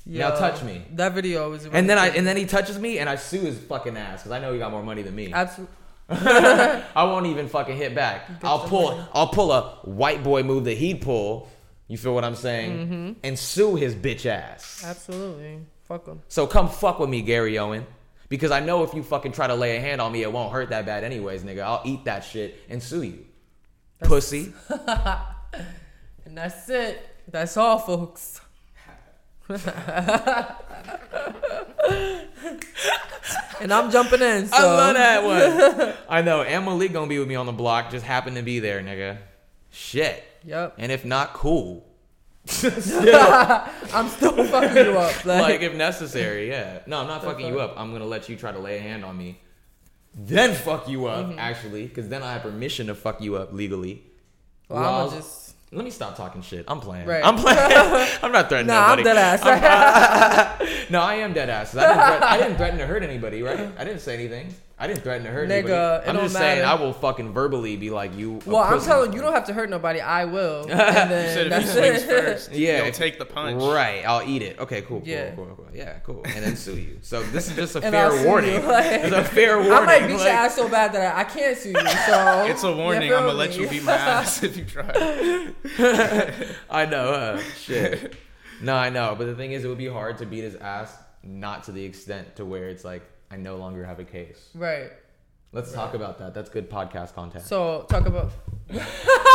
now touch me. That video was. And then I, and then he touches me, and I sue his fucking ass because I know he got more money than me. Absolutely. *laughs* I won't even fucking hit back. I'll pull, money. I'll pull a white boy move that he'd pull. You feel what I'm saying? Mhm. And sue his bitch ass. Absolutely. Fuck him. So come fuck with me, Gary Owen. Because I know if you fucking try to lay a hand on me, it won't hurt that bad anyways, nigga. I'll eat that shit and sue you. Pussy. *laughs* And that's it. That's all, folks. *laughs* and I'm jumping in. So. I love that one. *laughs* I know. And Malik gonna be with me on the block. Just happened to be there, nigga. Shit. Yep. And if not, cool. *laughs* I'm still fucking you up. Like, like if necessary, yeah. No, I'm not fucking you up. I'm gonna let you try to lay a hand on me. then fuck you up Mhm. actually, because then I have permission to fuck you up legally. Well, While- just- let me stop talking shit. I'm playing. Right. I'm playing. *laughs* I'm not threatening Nah, I'm dead ass. I'm- *laughs* no, I am dead ass. I didn't, I didn't threaten to hurt anybody, right? I didn't say anything. I didn't threaten to hurt Nigga, anybody. it I'm don't just saying I matter. will fucking verbally be like you. a Well, I'm pussy. telling you, you don't have to hurt nobody. I will. *laughs* And You then said if he that's swings it. first, *laughs* Yeah, you'll take the punch. Right, I'll eat it. Okay, cool, cool, Yeah. cool, cool. Yeah, cool. And then sue you. So this is just a *laughs* And I'll fair sue warning. you, like- it's a fair warning. I might beat like- your ass so bad that I, I can't sue you. So It's a warning. feel I'm gonna me? let you beat my ass if you try. I know. Uh, shit. No, I know. But the thing is, it would be hard to beat his ass, not to the extent to where it's like I no longer have a case. Right. Let's talk about that. That's good podcast content. So talk about *laughs*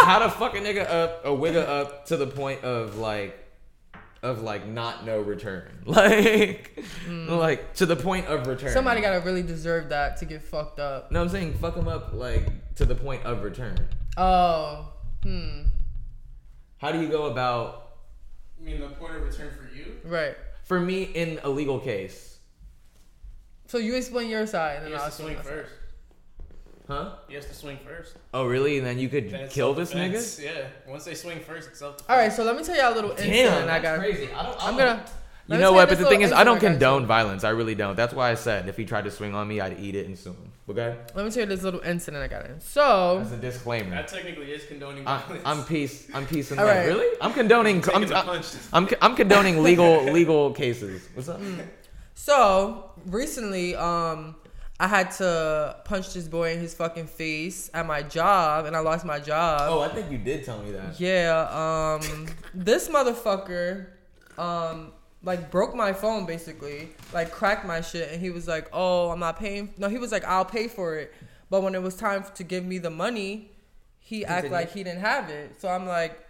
how to fuck a nigga up, a wigga up to the point of like, of like not no return, *laughs* like, like to the point of return. Mm. somebody gotta really deserve that to get fucked up. No, I'm saying fuck them up like to the point of return. Oh, hmm. How do you go about You mean the point of return for you? Right. for me in a legal case? So you explain your side, and then I'll has to swing explain my side. first. Huh? He has to swing first. Oh, really? And then you could Then kill this self-defense. nigga? Yeah. Once they swing first, it's self. All right, so let me tell y'all a little incident Damn, I that's got. crazy. I don't- I I'm gonna. You know what? But the thing is, I don't incident got condone violence. I really don't. That's why I said if he tried to swing on me, I'd eat it and sue him. Okay? Let me tell you this little incident I got in. So That's a disclaimer. That technically is condoning I, violence. I'm peace. I'm peace in All right. Really? I'm condoning. I'm, the I'm. I'm, I'm condoning legal legal cases. What's up? So recently, um, I had to punch this boy in his fucking face at my job, and I lost my job. Oh, I think you did tell me that. Yeah, um, this motherfucker, um, like broke my phone basically, like cracked my shit, and he was like, "Oh, I'm not paying." No, he was like, "I'll pay for it," but when it was time to give me the money, he act didn't. like he didn't have it. So I'm like,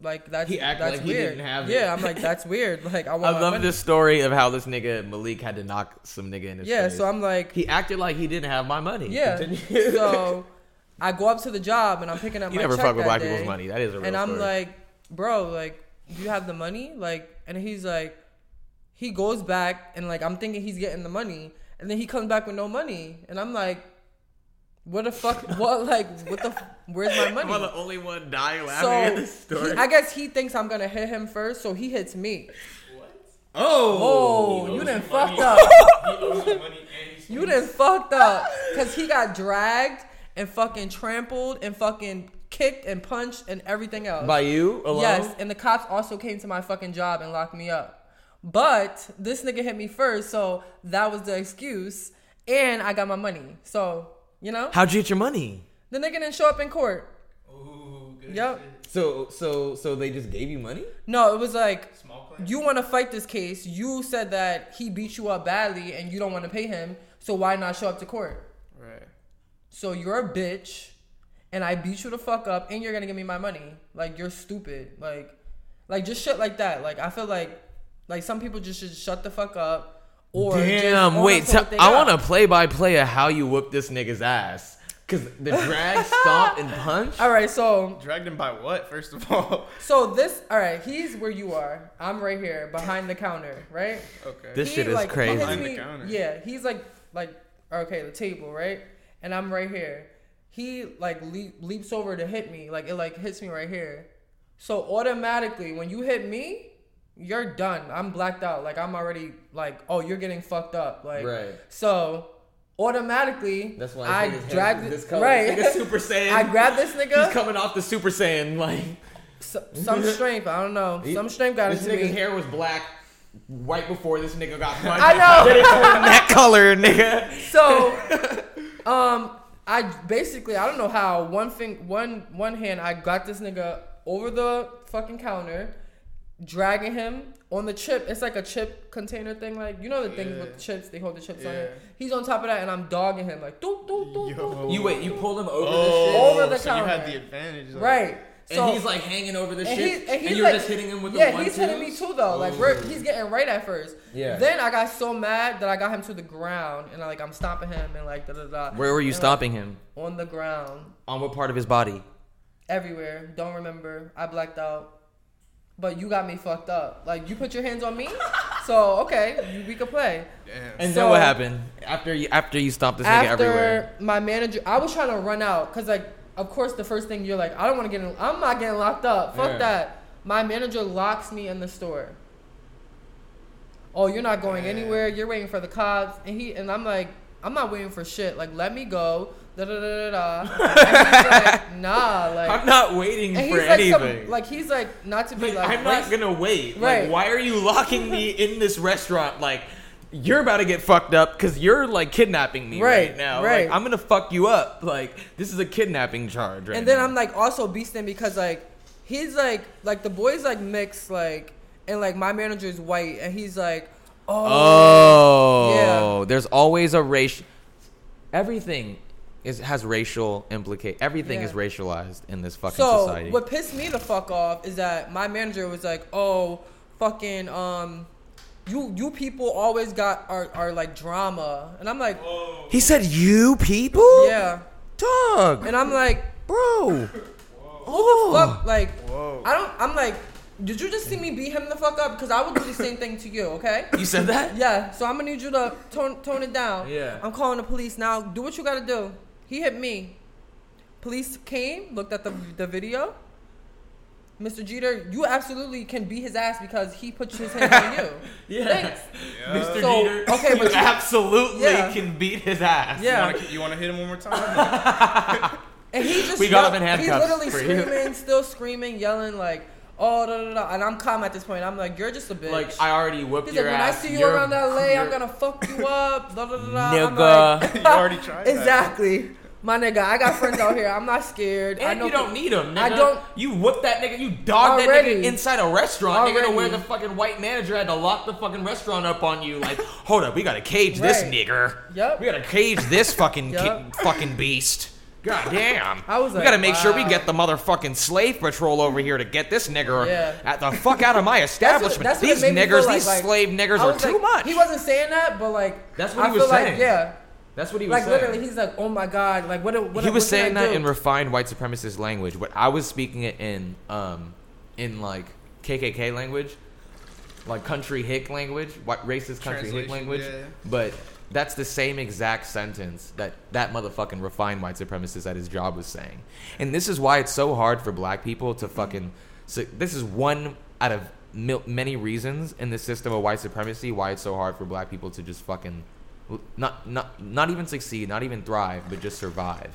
like that's He that's like he weird. didn't have it. Yeah, I'm like that's weird. Like I *laughs* I love money. *laughs* this story of how this nigga Malik had to knock some nigga in his Yeah, face. so I'm like, he acted like he didn't have my money. Yeah. So *laughs* I go up to the job and I'm picking up You my never check fuck with black day, people's money. That is a real And I'm story. like, bro, like, do you have the money? Like, and he's like, he goes back and like I'm thinking he's getting the money, and then he comes back with no money, and I'm like, what the fuck? what like what the? f- Where's my money? I'm the only one dying laughing so at this story. he- I guess he thinks I'm gonna hit him first, so he hits me. What? Oh, Oh, you done Money. fucked up. *laughs* You money and he's You done fucked up. Cause he got dragged and fucking trampled and fucking kicked and punched and everything else. by you alone. Yes, and the cops also came to my fucking job and locked me up. But this nigga hit me first, so that was the excuse. And I got my money. So, you know? How'd you get your money? The nigga didn't show up in court. Ooh, good Yep. So so so they just gave you money? No, it was like Small claim. you want to fight this case. You said that he beat you up badly and you don't want to pay him. So why not show up to court? Right. So you're a bitch, and I beat you the fuck up, and you're gonna give me my money. Like you're stupid. Like, like just shit like that. Like I feel like, like some people just should shut the fuck up. Or Damn, wait. up to tell- what they I want to play by play of how you whooped this nigga's ass. Cause the drag, stomp, and *laughs* punch. All right, so Dragged him by what? First of all. *laughs* so this. All right, he's where you are. I'm right here behind the counter. Right. Okay. This He, shit is like, crazy. hits Behind the counter. Yeah, he's like like okay, the table, right? And I'm right here. He like leap, leaps over to hit me, like it like hits me right here. So automatically, when you hit me, you're done. I'm blacked out. Like I'm already like, oh, you're getting fucked up. Like Right. So automatically, That's why I his hand dragged is this color. right. Like a Super Saiyan. I grabbed this nigga. He's nigga. coming off the Super Saiyan like. some, some strength. I don't know. Some strength got This into nigga's me. hair was black right before this nigga got punched. *laughs* I know. Then it turned that color, nigga. *laughs* So, um, I basically I don't know how one thing one one hand I got this nigga over the fucking counter, dragging him on the chip. It's like a chip container thing, like you know the thing Yeah. with chips. They hold the chips on Yeah. it. He's on top of that, and I'm dogging him like doo doo doo doo. You wait, you pulled him over Oh, Over the so you had the advantage. of- Right. So and he's like hanging over the and, shit, he, and, he's you're like, just hitting him with the yeah, one he's hitting me too though. Like oh. we're, he's getting right at first. Yeah. Then I got so mad that I got him to the ground and like I'm stomping him and like da da da. Where were you And, like, him? On the ground. On what part of his body? everywhere. Don't remember. I blacked out. But you got me fucked up. Like you put your hands on me, *laughs* So okay, we could play. And So- then what happened after you after you stomped this nigga everywhere? My manager, I was trying to run out because like, of course, the first thing you're like, I don't want to get in. I'm not getting locked up. Fuck Yeah. that. My manager locks me in the store. Oh, you're not going anywhere. You're waiting for the cops, and he and I'm like, I'm not waiting for shit. Like, let me go. Da da da da da. *laughs* Like, nah, like I'm not waiting for like some- anything. like he's like not to be like, I'm not gonna wait. Right. Like, why are you locking me *laughs* in this restaurant? Like, you're about to get fucked up because you're like kidnapping me right, Right, now. right. Like, I'm gonna fuck you up. Like, this is a kidnapping charge. Right and then now. I'm like also beasting because like he's like like the boys like mixed like and like my manager is white and he's like oh, Oh, there's always a race. Everything is has racial implicate. Everything Yeah. is racialized in this fucking so society. what pissed me the fuck off is that my manager was like oh fucking um you you people always got are, are like drama and I'm like he said, "You people." yeah dog. and I'm like bro who the fuck like I don't I'm like did you just see me beat him the fuck up because I would do the same thing to you okay You said that? Yeah, so I'm gonna need you to tone tone it down. Yeah. I'm calling the police now. Do what you gotta do. He hit me. Police came, looked at the the video. Mr. Jeter, you absolutely can beat his ass because he put his hands on you. *laughs* Yeah. Thanks. Mr. So, Jeter, okay, but you you- absolutely Yeah. can beat his ass. Yeah. You want to hit him one more time? *laughs* And he just We got him in handcuffs He's literally for you. screaming, still screaming, yelling like, oh, da, da, da. and I'm calm at this point. I'm like, you're just a bitch. Like I already whooped He's your like, when I see you you're- around LA, I'm gonna fuck you up. Da, da, da, da. I'm Nigga. like- You already tried that. *laughs* Exactly. My nigga, I got friends out here. I'm not scared. I And know you don't need them. nigga. I don't. You whooped that nigga. You dogged that nigga inside a restaurant. Nigga, to where the fucking white manager had to lock the fucking restaurant up on you. Like, hold up, we gotta cage this Right. nigger. Yep. We gotta cage this fucking ki- fucking beast. God damn. I was we like, gotta make sure we get the motherfucking slave patrol over here to get this nigger Yeah. at the fuck out of my *laughs* That's what- establishment. that's these niggers, like, these like, slave niggers are too much. He wasn't saying that, but like That's what I he was feel saying. Like, yeah. That's what he was like saying. literally, he's like, oh my god, like what? what he was what saying that in refined white supremacist language, but I was speaking it in um in like KKK language, like country hick language, what racist country hick language. yeah. But that's the same exact sentence that that motherfucking refined white supremacist at his job was saying, and this is why it's so hard for black people to fucking. So this is one out of mil- many reasons in the system of white supremacy why it's so hard for black people to just fucking not not not even succeed, not even thrive, but just survive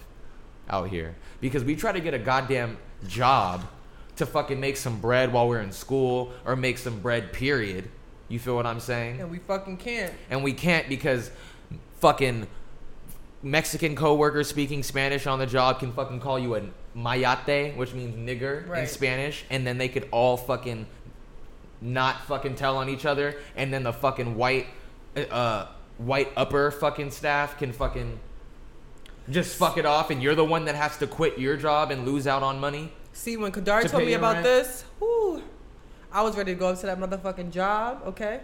out here because we try to get a goddamn job to fucking make some bread while we're in school or make some bread period. You feel what I'm saying? and we fucking can't. And we can't because fucking Mexican coworkers speaking Spanish on the job can fucking call you a mayate, which means nigger in Spanish, and then they could all fucking not fucking tell on each other, and then the fucking white uh white upper fucking staff can fucking just fuck it off, and you're the one that has to quit your job and lose out on money. See, when Kadar To told me about rent? this, whew, I was ready to go up to that motherfucking job, okay,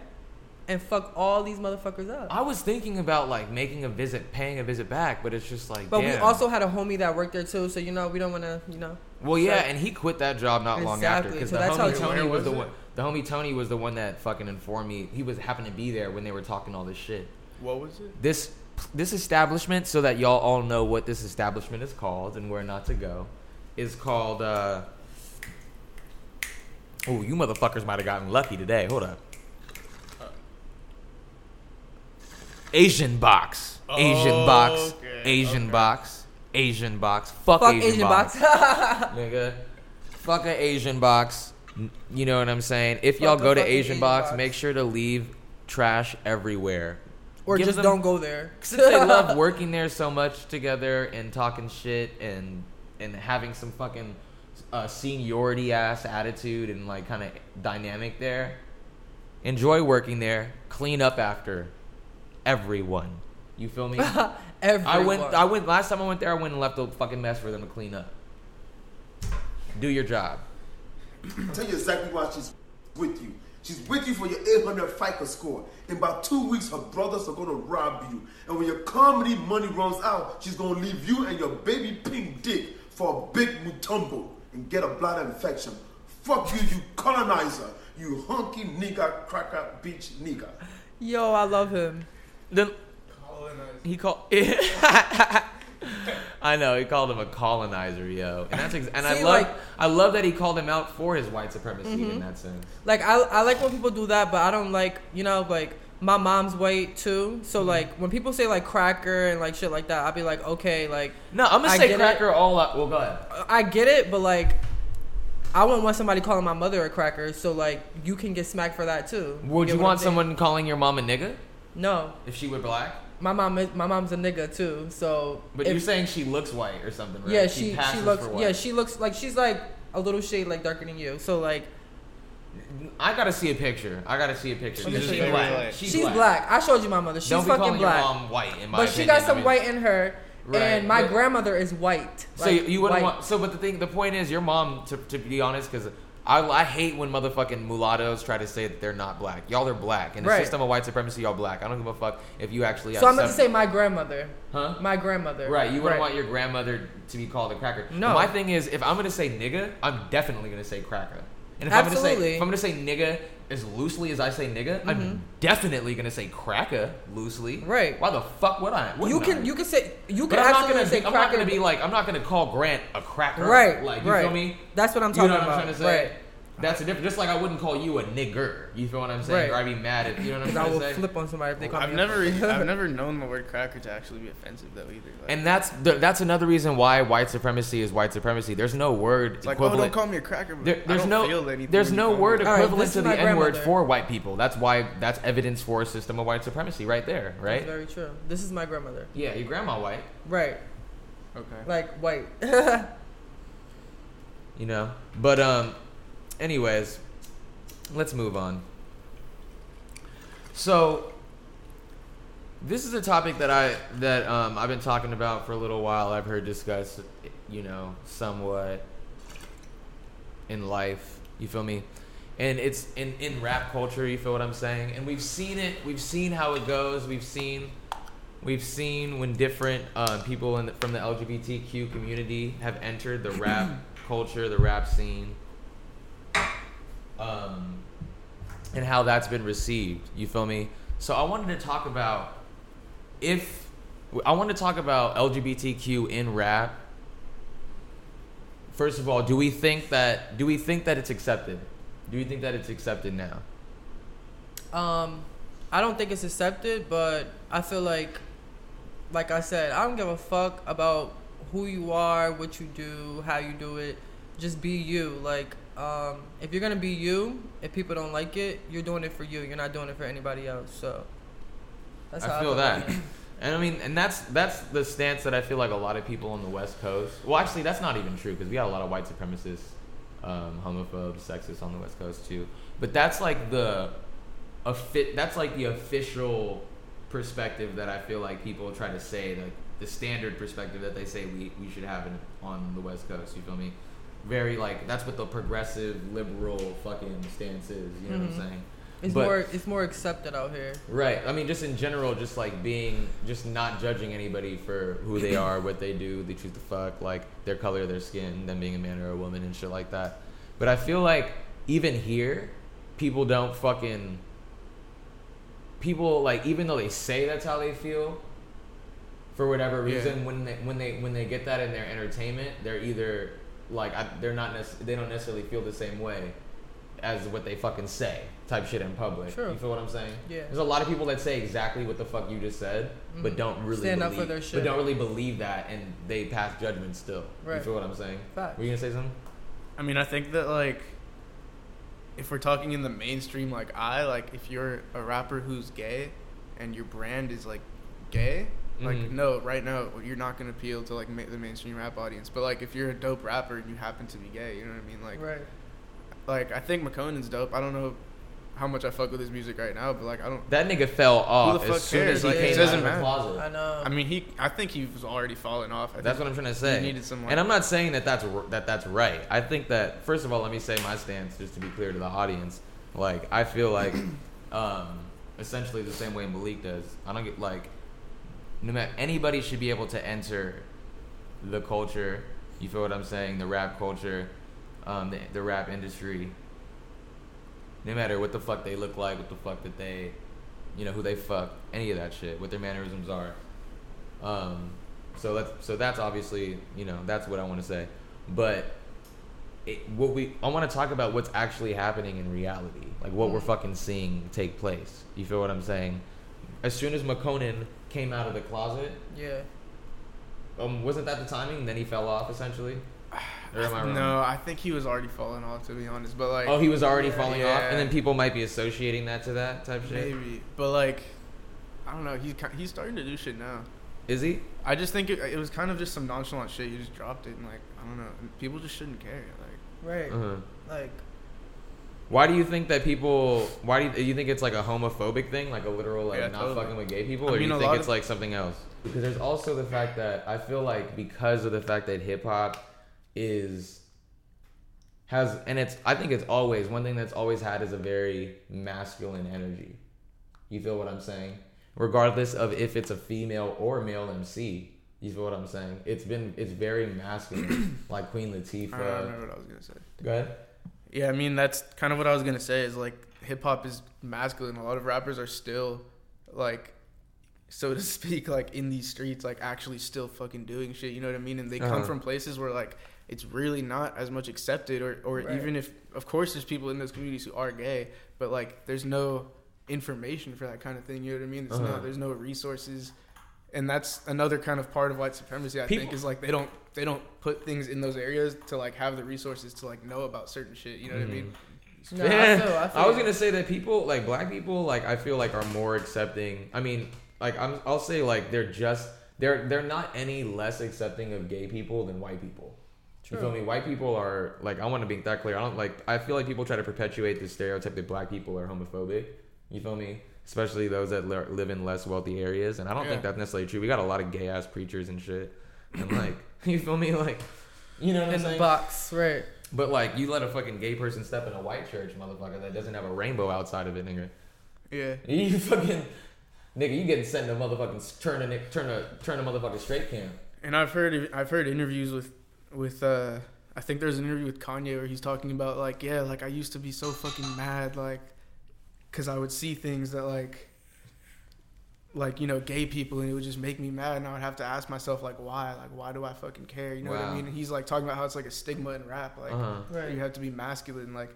and fuck all these motherfuckers up. I was thinking about like making a visit, paying a visit back, but it's just like. But we also had a homie that worked there too, so you know we don't want to, you know. Well, yeah, so- and he quit that job not long after because so the that's homie Tony Where was the one. The homie Tony was the one that fucking informed me. He was happened to be there when they were talking all this shit. What was it? This this establishment, so that y'all all know what this establishment is called and where not to go, is called. uh Oh, you motherfuckers might have gotten lucky today. Hold up. Asian box. Asian box. Okay, Asian box. Asian box. Fuck, Fuck Asian, Asian box. box. *laughs* Nigga. Fuck a Asian box. You know what I'm saying? If Fuck y'all go to Asian Asian box, box. make sure to leave trash everywhere. Or just them- don't go there. Since they *laughs* love working there so much together and talking shit and and having some fucking uh, seniority ass attitude and like kind of dynamic there. Enjoy working there. Clean up after everyone. You feel me? *laughs* I went. I went last time I went there. I went and left a fucking mess for them to clean up. Do your job. Tell you exactly why she's with you. She's with you for your 800 FICO score. In about two weeks, her brothers are gonna rob you. And when your comedy money runs out, she's gonna leave you and your baby pink dick for a big mutombo and get a bladder infection. Fuck you, you colonizer. You hunky nigga, cracker, bitch nigga. Yo, I love him. Then he called. *laughs* *laughs* I know he called him a colonizer, yo, and that's ex- and I love like- I love that he called him out for his white supremacy Mhm. in that sense. Like I, I like when people do that, but I don't like you know like my mom's white too. Mm-hmm. So like when people say like cracker and like shit like that, I'll be like okay, like No, I'm gonna I say cracker It. all up. Well, go ahead. I get it, but like I wouldn't want somebody calling my mother a cracker. So like you can get smacked for that too. Would get you want someone calling your mom a nigga No, if she were black? My mom is my mom's a nigga too. So But if- you're saying she looks white or something, right? yeah, she she passes looks for white. yeah she looks like she's like a little shade like darker than you. So like I gotta see a picture. I gotta see a picture. Let me She's show you. black. She's, black. I showed you my mother. She's Don't be fucking calling your black. mom white, in my but she opinion. got I some mean- white in her, Right, and my but- grandmother is white. So Like, you, you wouldn't white. want. So, but the thing, the point is, your mom. To, to be honest, because I, I hate when motherfucking mulattoes try to say that they're not black. Y'all are black. In the Right. system of white supremacy, y'all black. I don't give a fuck if you actually. So I'm about to say my grandmother. Huh? My grandmother. Right, you wouldn't want your grandmother to be called a cracker. No. My thing is, if I'm gonna say nigga, I'm definitely gonna say cracker. And if I'm gonna Absolutely. say, if I'm gonna say nigga as loosely as I say nigga, Mhm. I'm definitely gonna say cracker loosely. Right. Why the fuck would I? You Wouldn't can I? you can say you But can I'm not absolutely gonna say be, I'm not gonna be like I'm not gonna call Grant a cracker. Right, Like you right. feel me? That's what I'm You talking know what I'm about. trying to say? Right. That's a different. Just like I wouldn't call you a nigger. You feel what I'm saying? Right. Or I'd be mad at you know what I'm Because *laughs* I trying will to say. flip on somebody if they call I've me. never, a- I've *laughs* never known the word cracker to actually be offensive though either. Like, And that's the, that's another reason why white supremacy is white supremacy. There's no word it's like, oh, don't call me a cracker. But There, I there's don't no feel anything there's no word me. Equivalent this to the N word for white people. That's why that's evidence for a system of white supremacy right there, right? That's very true. This is my grandmother. Yeah, your grandma white, Right. Okay. Like white. *laughs* you know. But um, anyways, let's move on. So this is a topic that I that um, I've been talking about for a little while. I've heard discussed, you know, somewhat in life. You feel me? And it's in in rap culture. You feel what I'm saying? And we've seen it. We've seen how it goes. We've seen. We've seen when different uh, people in the, from the LGBTQ community have entered the rap *clears throat* culture, the rap scene, um, and how that's been received. You feel me? So I wanted to talk about if I want to talk about LGBTQ in rap. First of all, do we think that do we think that it's accepted? Do you think that it's accepted now? Um, I don't think it's accepted, but I feel like, like I said, I don't give a fuck about who you are, what you do, how you do it. Just be you. Like, um, if you're gonna be you, if people don't like it, you're doing it for you. You're not doing it for anybody else. So that's how I feel about that. *clears throat* And I mean, and that's that's the stance that I feel like a lot of people on the West Coast. Well, actually, that's not even true because we got a lot of white supremacists, um, homophobes, sexists on the West Coast too. But that's like the, a fit. That's like the official perspective that I feel like people try to say, like the standard perspective that they say we, we should have in, on the West Coast. You feel me? Very like that's what the progressive liberal fucking stance is. You know what Mhm. I'm saying? It's But- more it's more accepted out here. Right. I mean, just in general, just like being, just not judging anybody for who they are, what they do, they choose to fuck, like their color, their skin, them being a man or a woman and shit like that. But I feel like even here, people don't fucking. People like even though they say that's how they feel, for whatever Yeah. reason, when they when they when they get that in their entertainment, they're either like I, they're not nec- they don't necessarily feel the same way as what they fucking say type shit in public. True. You feel what I'm saying? Yeah. There's a lot of people that say exactly what the fuck you just said, but Mhm. don't really Stand up believe, for their but don't really believe that, and they pass judgment still. You feel what I'm saying? Facts. Were you gonna say something? I mean, I think that like, if we're talking in the mainstream, like I like, if you're a rapper who's gay, and your brand is like gay, like Mhm. no, right now you're not gonna appeal to like ma- the mainstream rap audience. But like, if you're a dope rapper and you happen to be gay, you know what I mean? Like, Right. like I think Makonnen's dope. I don't know how much I fuck with his music right now, but like I don't. That nigga fell off Who the fuck as soon cares? as he Like, it came out doesn't of the matter. closet. I know. I mean, he. I think he was already falling off. I That's what I'm trying to he say. needed some. Like, and I'm not saying that that's r- that that's right. I think that first of all, let me say my stance just to be clear to the audience. Like I feel like, *clears throat* um, essentially the same way Malik does. I don't get like, no matter anybody should be able to enter the culture. You feel what I'm saying? The rap culture, um, the, the rap industry. No matter what the fuck they look like, what the fuck that they, you know, who they fuck, any of that shit, what their mannerisms are. Um, so that's so that's obviously you know that's what I want to say, but it, what we I want to talk about what's actually happening in reality, like what we're fucking seeing take place. You feel what I'm saying? As soon as Makonnen came out of the closet, Yeah. um, wasn't that the timing? Then he fell off essentially. *sighs* Or am I wrong? No, I think he was already falling off to be honest. But like, Oh, he was already Yeah. falling off, and then people might be associating that to that type shit. maybe. But like, I don't know. He's ki- he's starting to do shit now. Is he? I just think it, it was kind of just some nonchalant shit. You just dropped it, and like, I don't know. People just shouldn't care. Like, Right. Uh-huh. Like, Why do you think that people? Why do you, you think it's like a homophobic thing, like a literal like Yeah, not totally. fucking with gay people, I or do you think it's of- like something else? Because there's also the fact that I feel like because of the fact that hip hop is has and it's I think it's always one thing that's always had is a very masculine energy. You feel what I'm saying? Regardless of if it's a female or male MC, you feel what I'm saying? It's been it's very masculine, *clears throat* like Queen Latifah. I remember what I was gonna say. Go ahead. Yeah, I mean that's kind of what I was gonna say. Is like hip hop is masculine. A lot of rappers are still like, so to *laughs* speak, like in these streets, like actually still fucking doing shit. You know what I mean? And they come Uh-huh. from places where like it's really not as much accepted, or or Right. even if of course there's people in those communities who are gay, but like there's no information for that kind of thing. You know what I mean? It's Uh-huh. not. There's no resources. And that's another kind of part of white supremacy. I think is like they don't they don't put things in those areas to like have the resources to like know about certain shit. You know what I mean? Mm. no, Yeah, I feel, I feel I was gonna say that people like black people like I feel like are more accepting. I mean, like I'm I'll say like they're just they're they're not any less accepting of gay people than white people. You feel me? White people are like I want to be that clear. I don't like I feel like people try to perpetuate the stereotype that black people are homophobic. You feel me? Especially those that li- live in less wealthy areas, and I don't think that's necessarily true. We got a lot of gay ass preachers and shit, and *clears throat* like *laughs* you feel me? Like you know what I'm in the saying? box, right? But like, you let a fucking gay person step in a white church, motherfucker, that doesn't have a rainbow outside of it, nigga. Yeah. You *laughs* fucking, nigga, you getting sent to motherfucking turn a turn a turn a motherfucking straight camp. And I've heard I've heard interviews with with uh I think there's an interview with Kanye where he's talking about like yeah like I used to be so fucking mad like because I would see things that like like you know gay people and it would just make me mad and I would have to ask myself like why like why do I fucking care you know what I mean and he's like talking about how it's like a stigma in rap like Uh-huh. Right. you have to be masculine like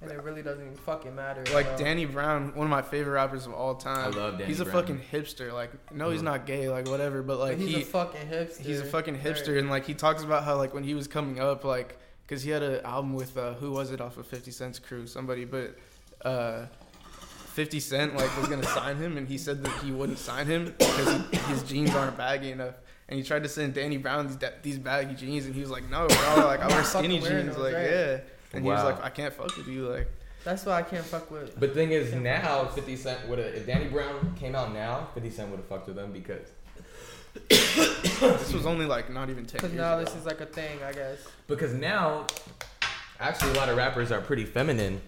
And it really doesn't even fucking matter. like bro. Danny Brown, one of my favorite rappers of all time. I love Danny He's a Brown. fucking hipster. Like, no, he's Mhm. not gay, like whatever, but like he's he, a fucking hipster. he's a fucking hipster, Right. and like he talks about how like when he was coming up, like because he had an album with uh, who was it off of Fifty Cent's crew, somebody, but uh, Fifty Cent like was gonna sign him, and he said that he wouldn't sign him because his jeans aren't baggy enough. And he tried to send Danny Brown these, da- these baggy jeans, and he was like, "No, bro, like I wear skinny jeans, those, like right. yeah." And he was like, "I can't fuck with you, like." That's why I can't fuck with. But thing is, now Fifty Cent would have if Danny Brown came out now, Fifty Cent would have fucked with him because *coughs* This was only like not even ten Because years now ago. this is like a thing, I guess. because now actually a lot of rappers are pretty feminine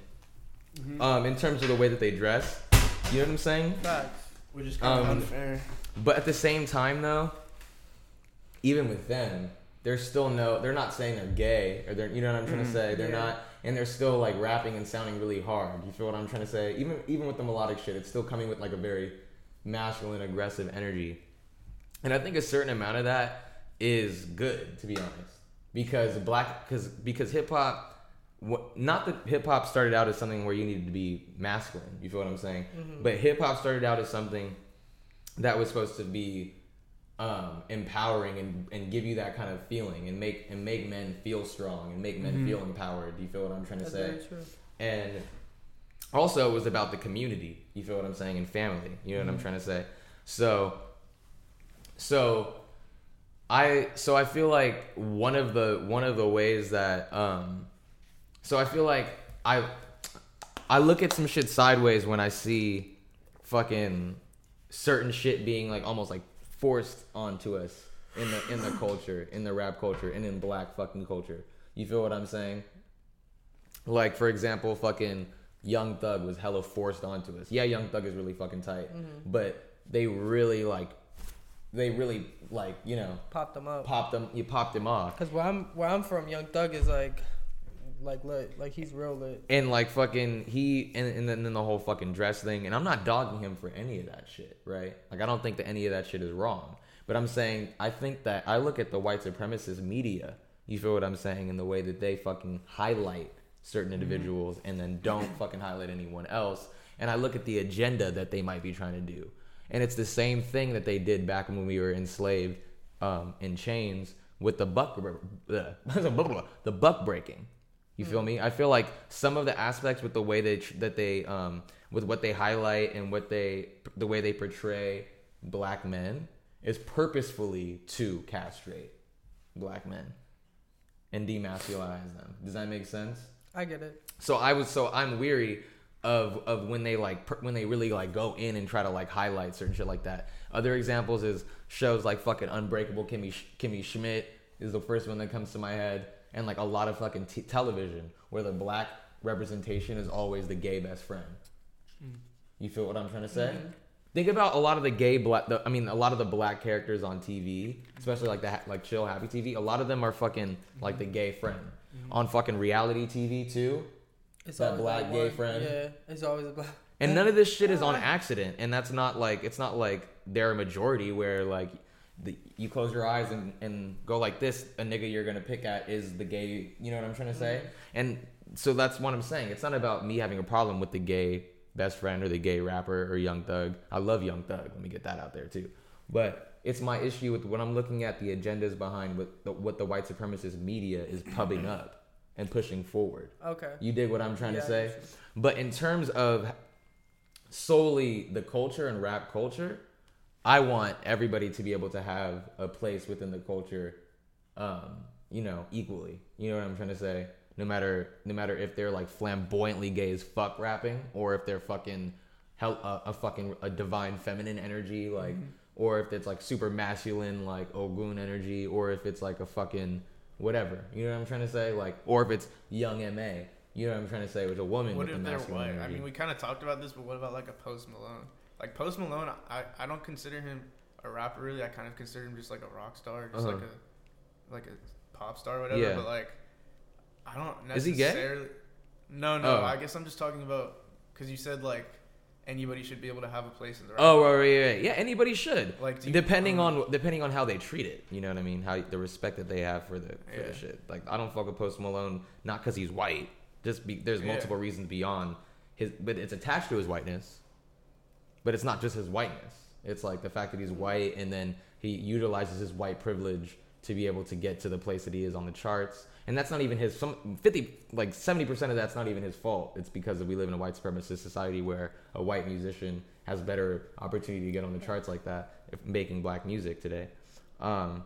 Mm-hmm. um, in terms of the way that they dress. You know what I'm saying? Facts. which is kind of Um, unfair. But at the same time, though, even with them, there's still no. They're not saying they're gay, or they're. You know what I'm trying to Mhm. say? They're Yeah. not, and they're still like rapping and sounding really hard. You feel what I'm trying to say? Even even with the melodic shit, it's still coming with like a very masculine, aggressive energy. And I think a certain amount of that is good, to be honest, because black, because because hip hop. What, not that hip hop started out as something where you needed to be masculine. You feel what I'm saying? But hip hop started out as something that was supposed to be um, empowering and, and give you that kind of feeling and make and make men feel strong and make men feel empowered. Do you feel what I'm trying to That's say? very true. And also it was about the community. You feel what I'm saying? And family. You know what I'm trying to say? So so I so I feel like one of the one of the ways that um so I feel like I I look at some shit sideways when I see fucking certain shit being like almost like forced onto us in the in the culture, in the rap culture, and in black fucking culture. You feel what I'm saying? Like for example, fucking Young Thug was hella forced onto us. Yeah, Young Thug is really fucking tight, mm-hmm. but they really like, they really like you know popped them up. popped them. You popped him off. Cause where I'm where I'm from, Young Thug is like like lit. Like he's real lit. and like fucking he and, and then, then the whole fucking dress thing. And i'm not dogging him for any of that shit right? Like i don't think that any of that shit is wrong. But i'm saying i think that i look at the white supremacist media you feel what i'm saying in the way that they fucking highlight certain individuals and then don't fucking highlight anyone else. And i look at the agenda that they might be trying to do. And it's the same thing that they did back when we were enslaved um, in chains with the buck *laughs* the buck breaking you feel me? I feel like some of the aspects with the way they that they um with what they highlight and what they the way they portray black men is purposefully to castrate black men and demasculinize them. Does that make sense? I get it. So I was so I'm weary of of when they like per, when they really like go in and try to like highlight certain shit like that. Other examples is shows like fucking Unbreakable Kimmy Kimmy Schmidt is the first one that comes to my head, and like a lot of fucking t- television where the black representation is always the gay best friend. Mm. You feel what I'm trying to say? Mm-hmm. Think about a lot of the gay black. The, I mean, a lot of the black characters on TV, especially like the ha- like chill happy TV. A lot of them are fucking like the mm-hmm. gay friend mm-hmm. on fucking reality TV too. It's that black like gay one- friend. Yeah, it's always a black. And none of this shit is on *laughs* accident, and that's not like it's not like they're a majority where like the, you close your eyes and, and go like this, a nigga you're gonna pick at is the gay. You know what I'm trying to say? And so that's what I'm saying. It's not about me having a problem with the gay best friend or the gay rapper or Young Thug. I love Young Thug. Let me get that out there too. But it's my issue with when I'm looking at the agendas behind what the, what the white supremacist media is pubbing *clears throat* up and pushing forward. Okay. You dig what I'm trying Yeah, to say? But in terms of solely the culture and rap culture, I want everybody to be able to have a place within the culture, um, you know, equally. You know what I'm trying to say? No matter no matter if they're like flamboyantly gay as fuck rapping, or if they're fucking hell a, a fucking a divine feminine energy, like, or if it's like super masculine like Ogun energy, or if it's like a fucking whatever. You know what I'm trying to say? Like, or if it's Young M.A. You know what I'm trying to say? With a woman What with if the they're white? I mean, we kind of talked about this, but what about like a Post Malone? Like Post Malone, I, I don't consider him a rapper really. I kind of consider him just like a rock star, just Uh-huh. like a like a pop star, or whatever. Yeah. But like, I don't Is he gay? necessarily. No, no. Oh. I guess I'm just talking about because you said like anybody should be able to have a place in the. rap Oh, right, right, right. Yeah, anybody should. Like, you- depending um, on depending on how they treat it. You know what I mean? How the respect that they have for the for Yeah. the shit. Like I don't fuck with Post Malone not because he's white. Just be, there's Yeah. multiple reasons beyond his, but it's attached to his whiteness. But it's not just his whiteness. It's like the fact that he's white and then he utilizes his white privilege to be able to get to the place that he is on the charts. And that's not even his some 50 like 70% of that's not even his fault. It's because we live in a white supremacist society where a white musician has better opportunity to get on the charts like that if making black music today. Um,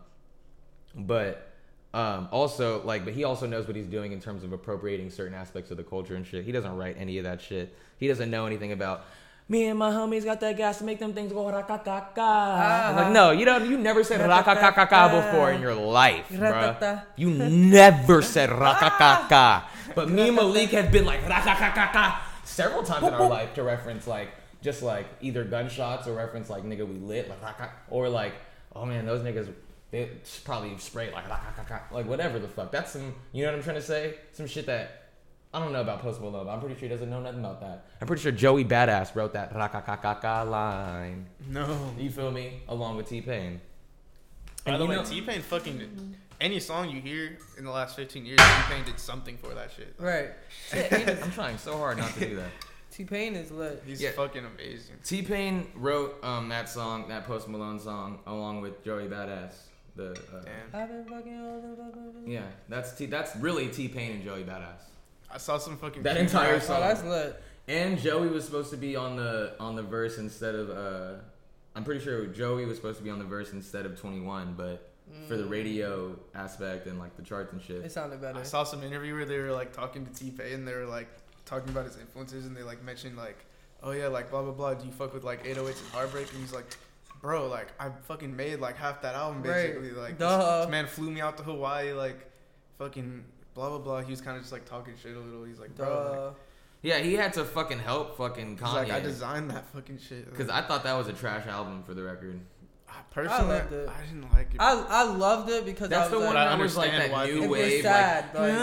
but um, also like but he also knows what he's doing in terms of appropriating certain aspects of the culture and shit he doesn't write any of that shit he doesn't know anything about me and my homies got that gas to make them things go rakakaka. I'm uh-huh. like, no, you don't. You never said rakakaka before in your life. Ratata. You never said *laughs* ah. rakakaka. But me and Malik have been like rakakaka several times in our life to reference like just like either gunshots or reference like nigga we lit like raka, or like oh man those niggas they probably sprayed like like whatever the fuck. That's some you know what I'm trying to say? Some shit that I don't know about Post Malone, I'm pretty sure he doesn't know nothing about that. I'm pretty sure Joey Badass wrote that rakakaka line. No. You feel me? Along with T Pain. By the way, T Pain fucking any song you hear in the last 15 years, T Pain did something for that shit. Right. I'm trying so hard not to do that. *laughs* T Pain is lit. He's Yeah. fucking amazing. T Pain wrote um, that song, that Post Malone song, along with Joey Badass. The uh, I've been fucking all yeah, that's T. That's really T Pain and Joey Badass. I saw some fucking That entire song. Oh, that's lit. And Joey was supposed to be on the on the verse instead of uh I'm pretty sure Joey was supposed to be on the verse instead of 21, but for the radio aspect and like the charts and shit. It sounded better. I saw some interview where they were like talking to T Pain and they were like talking about his influences and they like mentioned like, oh yeah, like blah blah blah. Do you fuck with like 808s and Heartbreak? And he's like, bro, like I fucking made like half that album Right. basically. Like this, this man flew me out to Hawaii, like fucking blah blah blah. He was kind of just like talking shit a little. He's like, bro, like, Yeah, he had to fucking help fucking he's like I designed that fucking shit. because I thought that was a trash album for the record. Personally, I loved it. I didn't like it. I I loved it because That's I the was one like, that was like understand that why new people- it was wave, sad. like Like, I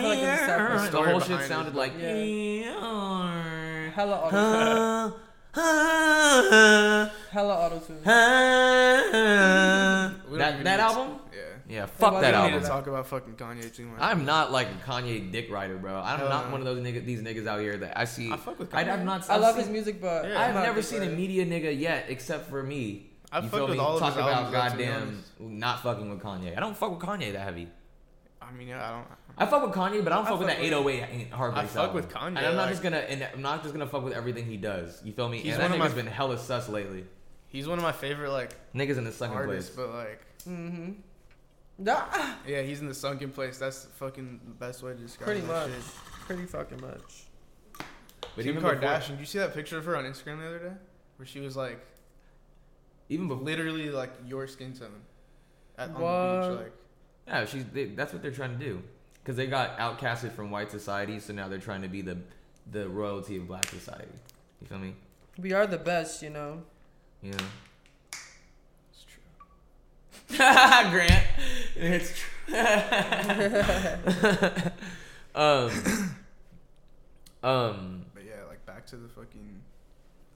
feel like it was sad. The for the whole shit sounded is like Yeah. hella *laughs* auto *laughs* hella auto tune. *laughs* That that album. Yeah. Yeah, fuck wasn't that We don't album. need to talk about fucking Kanye too much. I'm not like a Kanye dick rider, bro. I'm Hell not no. one of those niggas, these niggas out here that I see. I fuck with I, Kanye. have not. I I've love seen- his music, but Yeah. I've I'm not never big seen a fan. media nigga yet, except for me. I you fuck feel with me? all of Talk his about albums, though, to be goddamn honest. not fucking with Kanye. I don't fuck with Kanye that heavy. I mean, yeah, I don't. I fuck with Kanye, but I don't I fuck with fuck that with- 808 Heartbreak I fuck with Kanye, And I'm not like- just gonna, and I'm not just gonna fuck with everything he does. You feel me? He's and that one of nigga's my- been hella sus lately. He's one of my favorite like Niggas in the second artists, place. but like, Mm-hmm. Yeah, yeah, he's in the sunken place. That's the fucking the best way to describe pretty that much. shit. Pretty fucking much. But Kim even before- Kardashian, did you see that picture of her on Instagram the other day, where she was like, even before, literally like your skin tone, at, on the beach, like. yeah, she's. They, that's what they're trying to do, because they got outcasted from white society, so now they're trying to be the, the royalty of black society. You feel me? We are the best, you know. Yeah. It's *laughs* true. Grant. It's true. *laughs* um. *coughs* Um. But yeah, like back to the fucking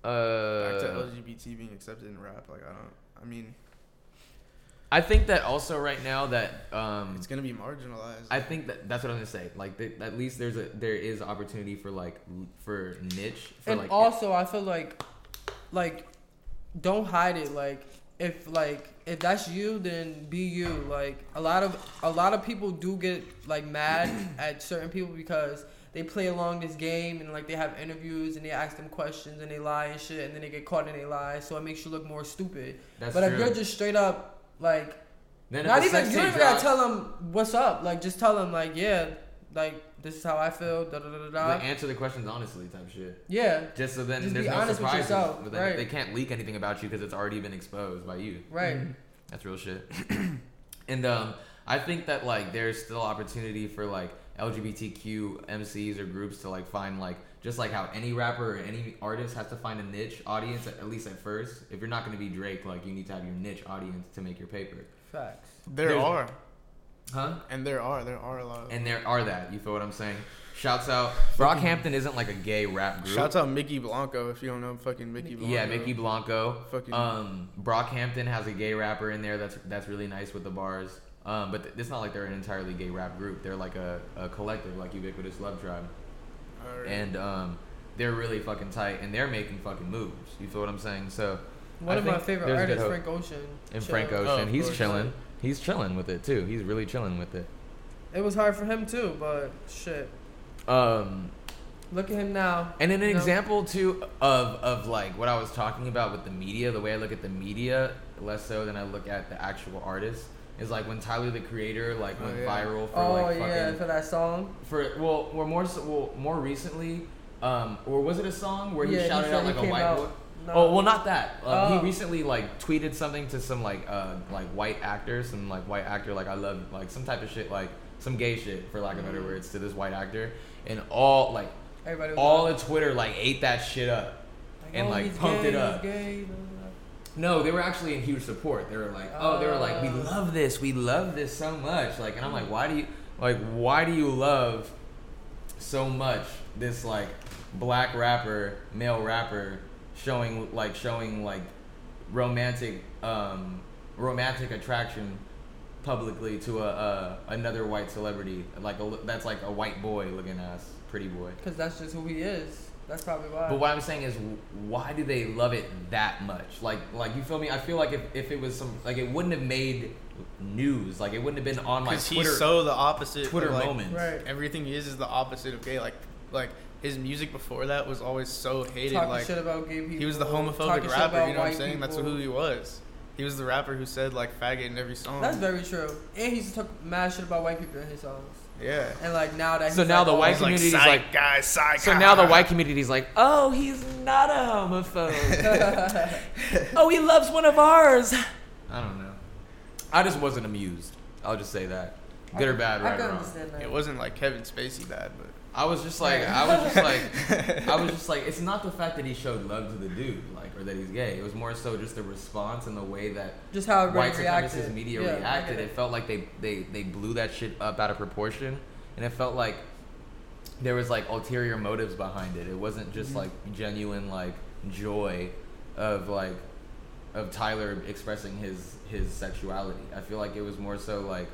Uh. back to LGBT being accepted in rap. Like I don't. I mean, I think that also right now that um. it's gonna be marginalized. I think that that's what I'm gonna say. Like, th- at least there's a there is opportunity for like for niche for and like also, I feel like, like, don't hide it. Like, if like if that's you, then be you. Like, a lot of a lot of people do get like mad *clears throat* at certain people because they play along this game and like they have interviews and they ask them questions and they lie and shit and then they get caught in they lie. So it makes you look more stupid. That's but if you're just straight up like Then not even you don't even gotta tell them what's up. Like just tell them like yeah, like this is how I feel. Da da da da da. like, answer the questions honestly type shit. Yeah. Just so then Just there's be no honest with surprises. yourself, But then right. they can't leak anything about you because it's already been exposed by you. Right. That's real shit. *clears throat* and um, I think that like there's still opportunity for like LGBTQ MCs or groups to like find like just like how any rapper or any artist has to find a niche audience at, at least at first. If you're not going to be Drake, like you need to have your niche audience to make your paper. Facts. there there's- are, Huh? and there are, there are a lot. Of, And there are that. You feel what I'm saying? Shouts out. Brockhampton isn't like a gay rap group. Shouts out Mykki Blanco if you don't know fucking Mykki Blanco. Yeah, Mykki Blanco. Fucking- Um, Brockhampton has a gay rapper in there that's that's really nice with the bars. Um, but th- it's not like they're an entirely gay rap group. They're like a, a collective, like Ubiquitous Love Tribe, Alright. and um, they're really fucking tight, and they're making fucking moves. You feel what I'm saying? So One I of my favorite artists. Frank Ocean. And Chill. Frank Oh, Ocean, of he's course. chilling. He's chilling with it too. He's really chilling with it. It was hard for him too, but shit. Um, Look at him now. And an know? example too of of like what I was talking about with the media, the way I look at the media less so than I look at the actual artist is like when Tyler the Creator like went Oh, yeah. viral for Oh like yeah, fucking for that song. for well, or more so, well more recently, um, or was it a song where he Yeah, he shouted said out like a white boy? No. Oh well, not that. Uh, Oh. He recently like tweeted something to some like uh like white actor, some like white actor like I love like some type of shit like some gay shit for lack of better Mhm. words to this white actor, and all like Everybody all of Twitter like ate that shit up and oh, like pumped gay, it up. he's gay, blah, blah, No, they were actually in huge support. They were like, oh, they were like, we Oh. love this, we love this so much. Like, and I'm like, why do you like why do you love so much this like black rapper, male rapper showing like showing like romantic um romantic attraction publicly to a, a another white celebrity like a, that's like a white boy looking ass pretty boy. Cause that's just who he is. That's probably why. but what I'm saying is, why do they love it that much? Like, like you feel me? I feel like if, if it was some, like it wouldn't have made news. Like it wouldn't have been on my Because Twitter. he's so the opposite. Twitter of, like, moment. Right. Everything he is is the opposite of gay. Like, like his music before that was always so hated. Talking like shit about gay people. he was the homophobic rapper. You know what I'm white saying? That's who he was. He was the rapper who said like faggot in every song. That's very true. And he used to talk mad shit about white people in his songs. yeah. And like now that So now like, the oh, white He's like, like, guys, psych. so now the *laughs* white community's like, oh, he's not a homophobe. *laughs* *laughs* oh, he loves one of ours. I don't know. I just wasn't amused. I'll just say that. Good or bad, I right can or wrong. understand that. It wasn't like Kevin Spacey bad, but I was just like, I was just like, I was just like, it's not the fact that he showed love to the dude, like, or that he's gay. It was more so just the response and the way that Just how white supremacist media Yeah, reacted. It it. felt like they, they they blew that shit up out of proportion, and it felt like there was like ulterior motives behind it. It wasn't just Mm-hmm. like genuine like joy of like of Tyler expressing his his sexuality. I feel like it was more so like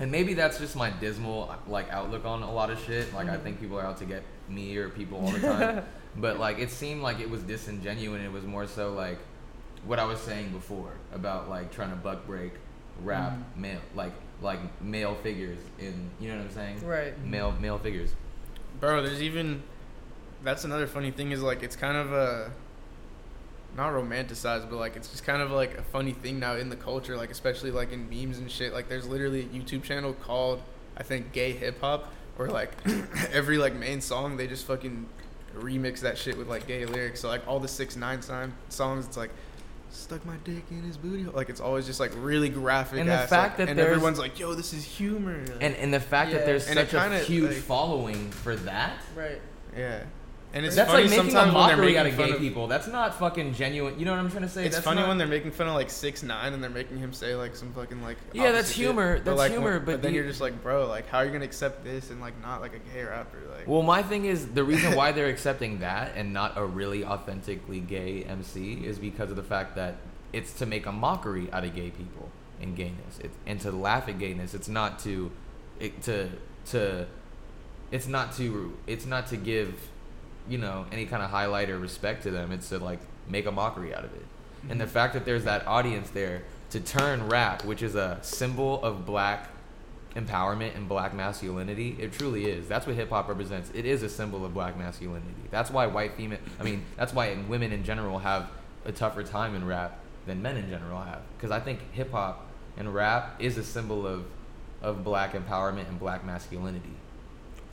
and maybe that's just my dismal like outlook on a lot of shit. Like I Mhm. think people are out to get me or people all the time. *laughs* but like it seemed like it was disingenuous. It was more so like what I was saying before about like trying to buck break rap Mhm. male like like male figures in you know what I'm saying? Right. Male male figures. Bro, there's even that's another funny thing is like it's kind of a not romanticized, but like it's just kind of like a funny thing now in the culture, like especially like in memes and shit. Like there's literally a YouTube channel called I think Gay Hip Hop, where like *coughs* every like main song they just fucking remix that shit with like gay lyrics. So like all the six nine sign songs, it's like stuck my dick in his booty. hole. Like it's always just like really graphic. And the ass, fact like, that and everyone's like, yo, this is humor. And and the fact that there's And such a kinda, huge like- following for that. Right. Yeah. And it's that's funny like making a sometimes when they're mockery out of gay of- people. That's not fucking genuine. You know what I'm trying to say? It's that's funny not, when they're making fun of like six nine and they're making him say like some fucking like Yeah, that's shit. humor. But, That's like, humor, when- but then the- you're just like, bro, like how are you gonna accept this and like not like a gay rapper? Like, Well, my thing is the reason why *laughs* they're accepting that and not a really authentically gay MC is because of the fact that it's to make a mockery out of gay people and gayness, it, and to laugh at gayness. It's not to, it, to to, it's not to it's not to give, you know, any kind of highlight or respect to them. It's to like make a mockery out of it, and the mhm. fact that there's that audience there to turn rap, which is a symbol of black empowerment and black masculinity. It truly is. That's what hip hop represents. It is a symbol of black masculinity. That's why white female, I mean, that's why women in general have a tougher time in rap than men in general have. Because I think hip hop and rap is a symbol of of black empowerment and black masculinity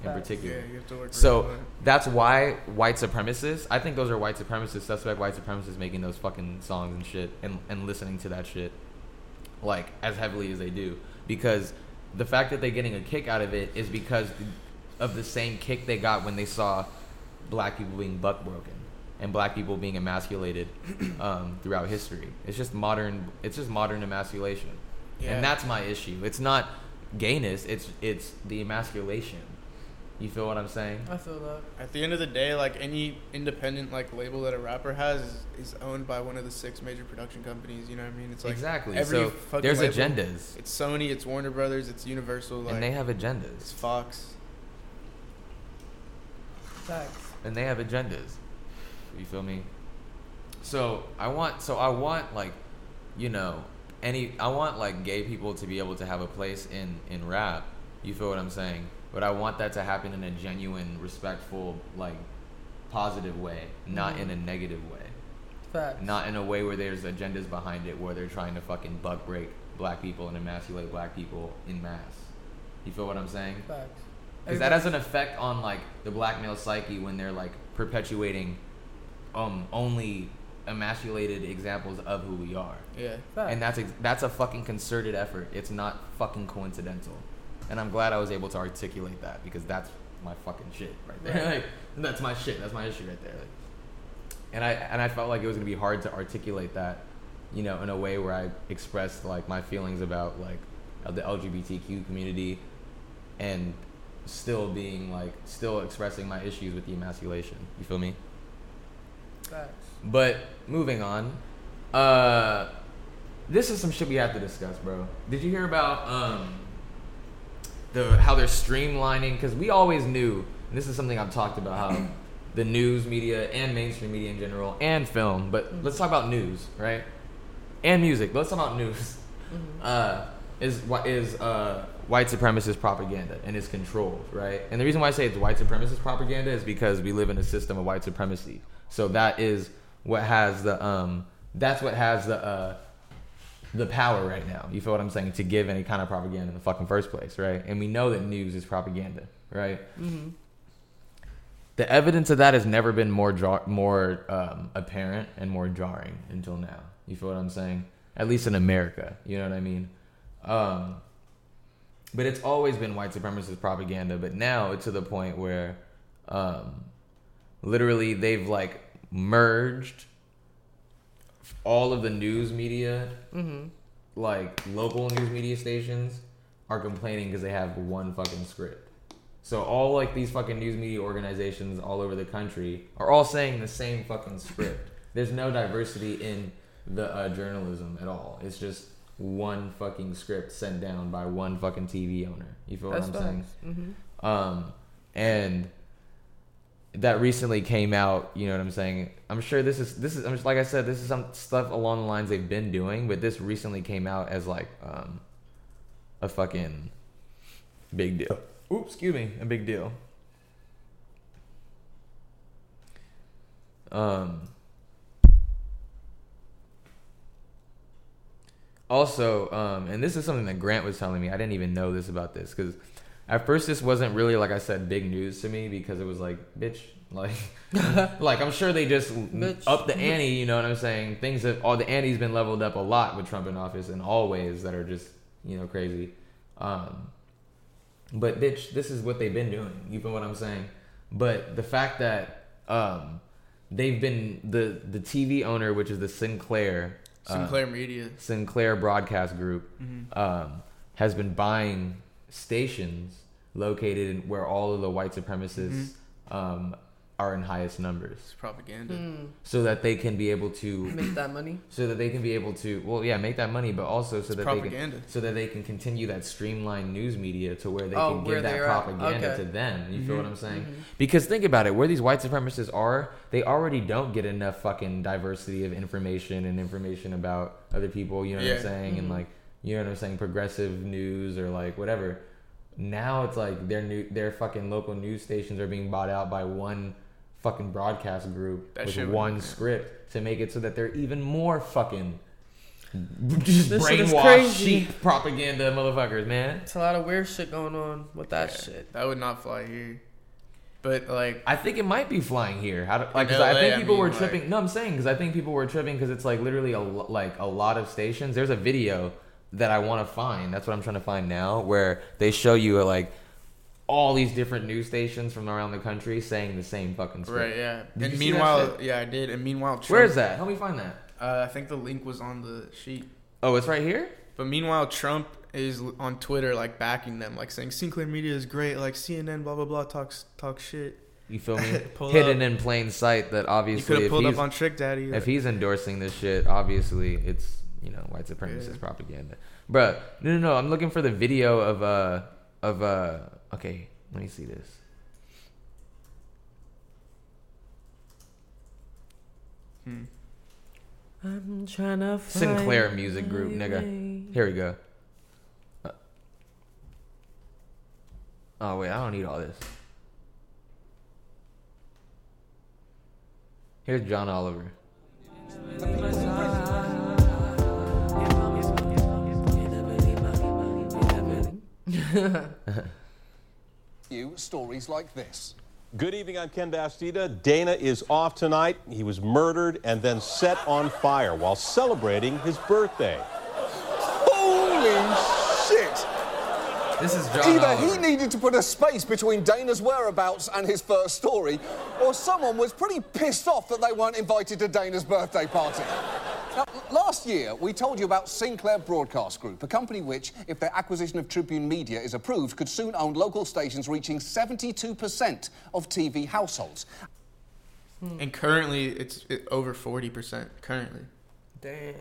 in Facts. particular. Yeah, you have to work so hard. that's why white supremacists. I think those are white supremacists, suspect white supremacists making those fucking songs and shit and and listening to that shit like as heavily as they do because the fact that they're getting a kick out of it is because of the same kick they got when they saw black people being buck broken and black people being emasculated *clears throat* um, throughout history. It's just modern. It's just modern emasculation, Yeah. and that's my issue. It's not gayness. It's it's the emasculation. You feel what I'm saying? I feel that. At the end of the day, like any independent like label that a rapper has is, is owned by one of the six major production companies. You know what I mean? It's like Exactly. Every So fucking there's label- agendas. It's Sony, it's Warner Brothers, it's Universal, like, and they have agendas. it's Fox. Facts. and they have agendas. You feel me? So I want, so I want like, you know, any, I want like gay people to be able to have a place in in rap. You feel what I'm saying? But I want that to happen in a genuine, respectful, like, positive way, not in a negative way. Facts. Not in a way where there's agendas behind it, where they're trying to fucking buck break black people and emasculate black people in mass. You feel what I'm saying? Facts. Because that has an effect on like the black male psyche when they're like perpetuating um only emasculated examples of who we are. Yeah. And that's ex- that's a fucking concerted effort. It's not fucking coincidental. And I'm glad I was able to articulate that because that's my fucking shit right there. Right. like, that's my shit. That's my issue right there. Like, and I and I felt like it was gonna be hard to articulate that, you know, in a way where I expressed like my feelings about like the LGBTQ community, and still being like still expressing my issues with the emasculation. You feel me? Facts. But moving on, uh, this is some shit we have to discuss, bro. Did you hear about um the how they're streamlining? Because we always knew, and this is something I've talked about how *coughs* the news media and mainstream media in general and film. But let's talk about news, right? And music. But let's talk about news. Uh, is what is uh white supremacist propaganda and it's controlled, right? And the reason why I say it's white supremacist propaganda is because we live in a system of white supremacy. So that is what has the um that's what has the uh the power right now. You feel what I'm saying? To give any kind of propaganda in the fucking first place, right? And we know that news is propaganda, right? Mm-hmm. The evidence of that has never been more jar- more um, apparent and more jarring until now. You feel what I'm saying? At least in America, you know what I mean? Um, but it's always been white supremacist propaganda. But now it's to the point where, um, literally, they've like merged all of the news media, Mhm. like local news media stations, are complaining because they have one fucking script. So all like these fucking news media organizations all over the country are all saying the same fucking script. There's no diversity in the uh, journalism at all. It's just one fucking script sent down by one fucking TV owner. You feel That's what I'm saying? Mhm. Um, and that recently came out. You know what I'm saying? I'm sure this is this is I'm just, like I said, this is some stuff along the lines they've been doing, but this recently came out as like um, a fucking big deal. Oops, excuse me, a big deal. Um. Also, um, and this is something that Grant was telling me. I didn't even know this about this because at first this wasn't really like I said big news to me because it was like bitch, *laughs* like, *laughs* like I'm sure they just Bitch. up the ante. You know what I'm saying? Things have all the ante's been leveled up a lot with Trump in office in all ways that are just you know crazy. Um, but bitch, this is what they've been doing. You feel what I'm saying? But the fact that um, they've been the the TV owner, which is the Sinclair uh, Sinclair Media. Sinclair Broadcast Group, Mhm. um, has been buying stations located in where all of the white supremacists um, are in highest numbers. It's propaganda. Mm. So that they can be able to Make that money. So that they can be able to, well, yeah, make that money, but also so It's that propaganda. they can, so that they can continue that streamlined news media to where they Oh, can where give that propaganda Okay. to them. You feel Mhm. what I'm saying? Mhm. Because think about it, where these white supremacists are, they already don't get enough fucking diversity of information and information about other people. You know what I'm saying? And Mhm. like, you know what I'm saying? Progressive news or like whatever. Now it's like their new, their fucking local news stations are being bought out by one fucking broadcast group That with one yeah. script to make it so that they're even more fucking just This brainwashed sheep propaganda motherfuckers, man. It's a lot of weird shit going on with that Yeah, shit. That would not fly here. But like, I think it might be flying here. How do, like, 'cause In I LA, think I people mean, were like- tripping. no, I'm saying because I think people were tripping because it's like literally a like a lot of stations. There's a video that I want to find. That's what I'm trying to find now, where they show you like all these different news stations from around the country saying the same fucking script. right, yeah. Did and you meanwhile, yeah, I did. And meanwhile, Trump, Where is that? Help me find that. Uh, I think the link was on the sheet. Oh, it's right here. But meanwhile, Trump is on Twitter like backing them, like saying Sinclair Media is great, like CNN, blah blah blah, talks talk shit. You feel me? *laughs* Hidden up. in plain sight. That You obviously, could have pulled up on Trick Daddy. if he's endorsing this shit, obviously it's you know white supremacist Yeah. propaganda. Bruh, no, no, no. I'm looking for the video of uh of uh. Okay, let me see this. Hmm. I'm trying to find Sinclair Music Group, nigga. way. Here we go. Uh, oh wait, I don't need all this. Here's John Oliver. *laughs* you stories like this. Good evening, I'm Ken Bastida. Dana is off tonight. He was murdered and then set on fire while celebrating his birthday. Holy shit! This is John Either Oliver. he needed to put a space between Dana's whereabouts and his first story, or someone was pretty pissed off that they weren't invited to Dana's birthday party. Now, last year, we told you about Sinclair Broadcast Group, a company which, if their acquisition of Tribune Media is approved, could soon own local stations reaching 72% of TV households. Hmm. and currently it's it, over forty percent currently, Damn.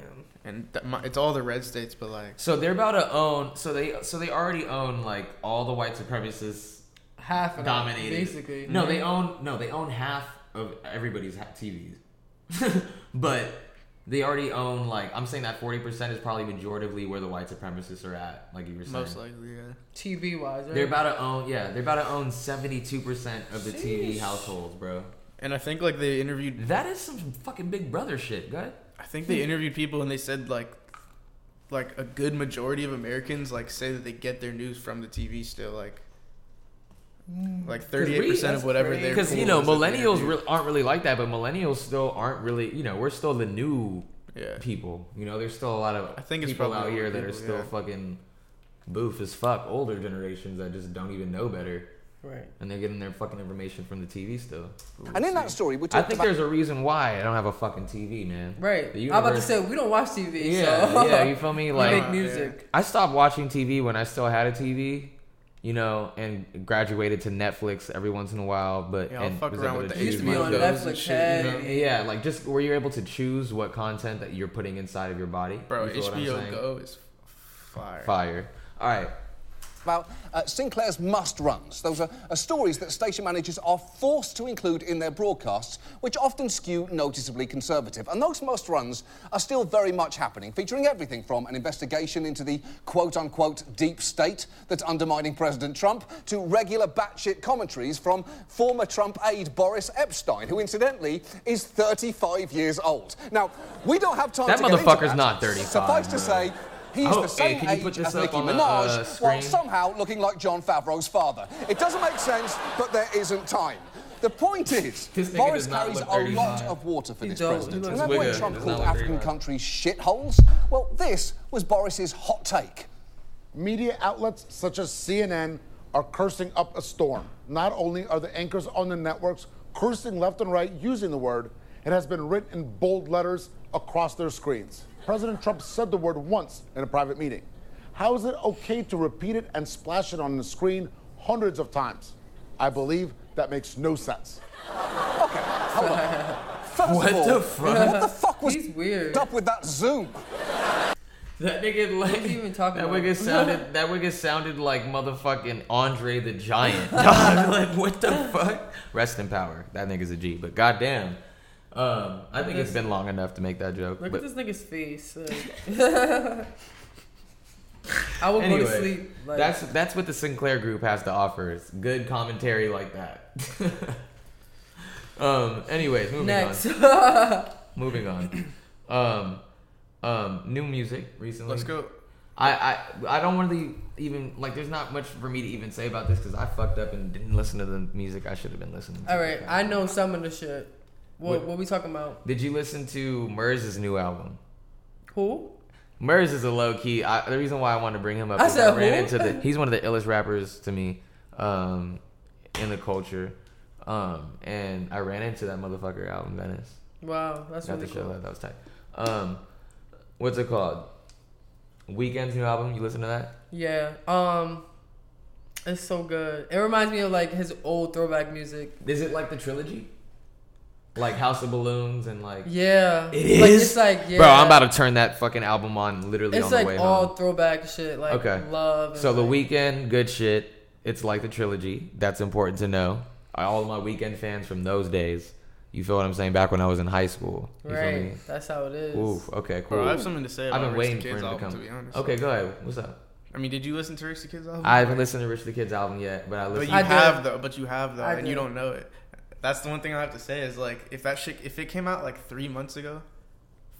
and th- my, it's all the red states, but like So they're about to own. So they so they already own like all the white supremacists Half of it, dominated. basically. No, mm-hmm. they own no they own half of everybody's ha- TVs, *laughs* but they already own like I'm saying that forty percent is probably majoritively where the white supremacists are at. Like you were saying, most likely, yeah. TV wise, right? they're about to own. Yeah, they're about to own seventy two percent of the TV households, bro. And I think like they interviewed, That is some fucking big brother shit, guy. I think they interviewed people and they said like, like a good majority of Americans like say that they get their news from the TV still, like, like thirty eight percent of whatever they're Because you know, cool is that they millennials interview. re- aren't really like that, but millennials still aren't really. You know, we're still the new Yeah. people. You know, there's still a lot of I think it's people out here older that are still yeah. fucking boof as fuck older generations that just don't even know better. Right. And they're getting their fucking information from the TV still. And in that story, we I think about. there's a reason why I don't have a fucking TV, man. Right. The I'm about to say we don't watch TV. Yeah, so. yeah, you feel me? *laughs* We Like make music. I stopped watching TV when I still had a TV, you know, and graduated to Netflix every once in a while. But Yeah, and fuck was around with to the choose HBO my- goes and Netflix shit, you know? Yeah, like just where you're able to choose what content that you're putting inside of your body. Bro, You feel what I'm HBO? Go is fire. Fire. All right. About uh, Sinclair's must runs. Those are, are stories that station managers are forced to include in their broadcasts, which often skew noticeably conservative. And those must runs are still very much happening, featuring everything from an investigation into the quote unquote deep state that's undermining President Trump to regular batshit commentaries from former Trump aide Boris Epshteyn, who incidentally is 35 years old. Now, we don't have time That to get into motherfucker's that. not 35, Suffice to say, He's Oh, the same hey, can you age as up Nicki on the, Minaj, uh, while somehow looking like Jon Favreau's father. It doesn't make sense, but there isn't time. The point is, Boris carries a lot 35. of water for He this don't. president. Remember when. Trump called African 35. countries shitholes? Well, this was Boris's hot take. Media outlets such as CNN are cursing up a storm. Not only are the anchors on the networks cursing left and right using the word, it has been written in bold letters across their screens. President Trump said the word once in a private meeting. How is it okay to repeat it and splash it on the screen hundreds of times? I believe that makes no sense. *laughs* First What of all, the fuck? what the fuck was He's weird. up with that Zoom? That nigga like even talking that nigga sounded *laughs* that nigga sounded like motherfucking Andre the Giant. *laughs* Dog, like what the fuck? Rest in power. That nigga's a G. But goddamn, um, I think it's been long enough to make that joke. Look but at this nigga's face. like- *laughs* I would anyway, go to sleep. Like, that's that's what the Sinclair Group has to offer. Is good commentary like that. *laughs* um. Anyways, moving Next. on. *laughs* moving on. Um. Um. New music recently. Let's go. I, I I don't want to even like. There's not much for me to even say about this because I fucked up and didn't listen to the music I should have been listening to. all right, I know some of the shit. What, What- what we talking about? Did you listen to Murs' new album? Who? Murs is a low key. I, the reason why I wanted to bring him up I is said I ran who? into the. *laughs* He's one of the illest rappers to me, um, in the culture, um, and I ran into that motherfucker out in Venice. Wow, that's Got really cool. that. That was tight. Um, what's it called? Weeknd's new album. You listen to that? Yeah. Um, it's so good. It reminds me of like his old throwback music. Is it like the trilogy? Like House of Balloons and like Yeah. It is. Like, it's like, yeah. Bro, I'm about to turn that fucking album on literally It's on the like way all home. throwback shit, like okay. love. And So the Weeknd, good shit. It's like the trilogy. That's important to know. All of my Weeknd fans from those days. You feel what I'm saying? Back when I was in high school. You feel Right. me? That's how it is. Ooh, okay, cool. Bro, I have something to say I've been Rich the waiting for Kid's him to come. to be honest. Okay, go ahead. What's up? I mean, did you listen to Rich the Kid's album? I haven't listened to Rich the Kid's album yet, but I But listened. you I did. have though. But you have though, I and you don't know it. That's the one thing I have to say is like if that shit if it came out like three months ago,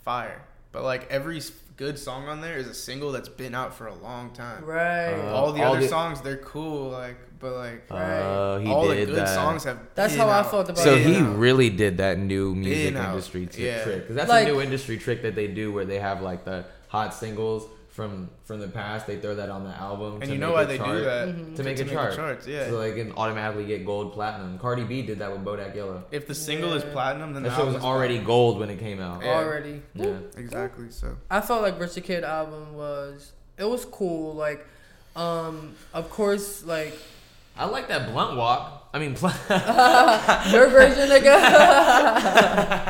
fire. But like every good song on there is a single that's been out for a long time. Right. Uh, all the all other the- songs they're cool, like but like Oh, he all did the good that. songs have. That's been how I felt about So it. been he out. really did that new music Been industry t- Yeah. trick because that's Like- a new industry trick that they do where they have like the hot singles from from the past. They throw that on the album, And to you know make why it they do chart- that? Mm-hmm. to make To a make chart. the charts, yeah. So they can automatically get gold, platinum. Cardi B did that with Bodak Yellow. If the single is platinum, then That the shit was already platinum. gold when it came out. Yeah. Already. Yeah. Exactly. So I felt like Rich the Kid album was it was cool. Like, um, of course, like I like that blunt walk. I mean, blunt. *laughs* your version, nigga. *laughs*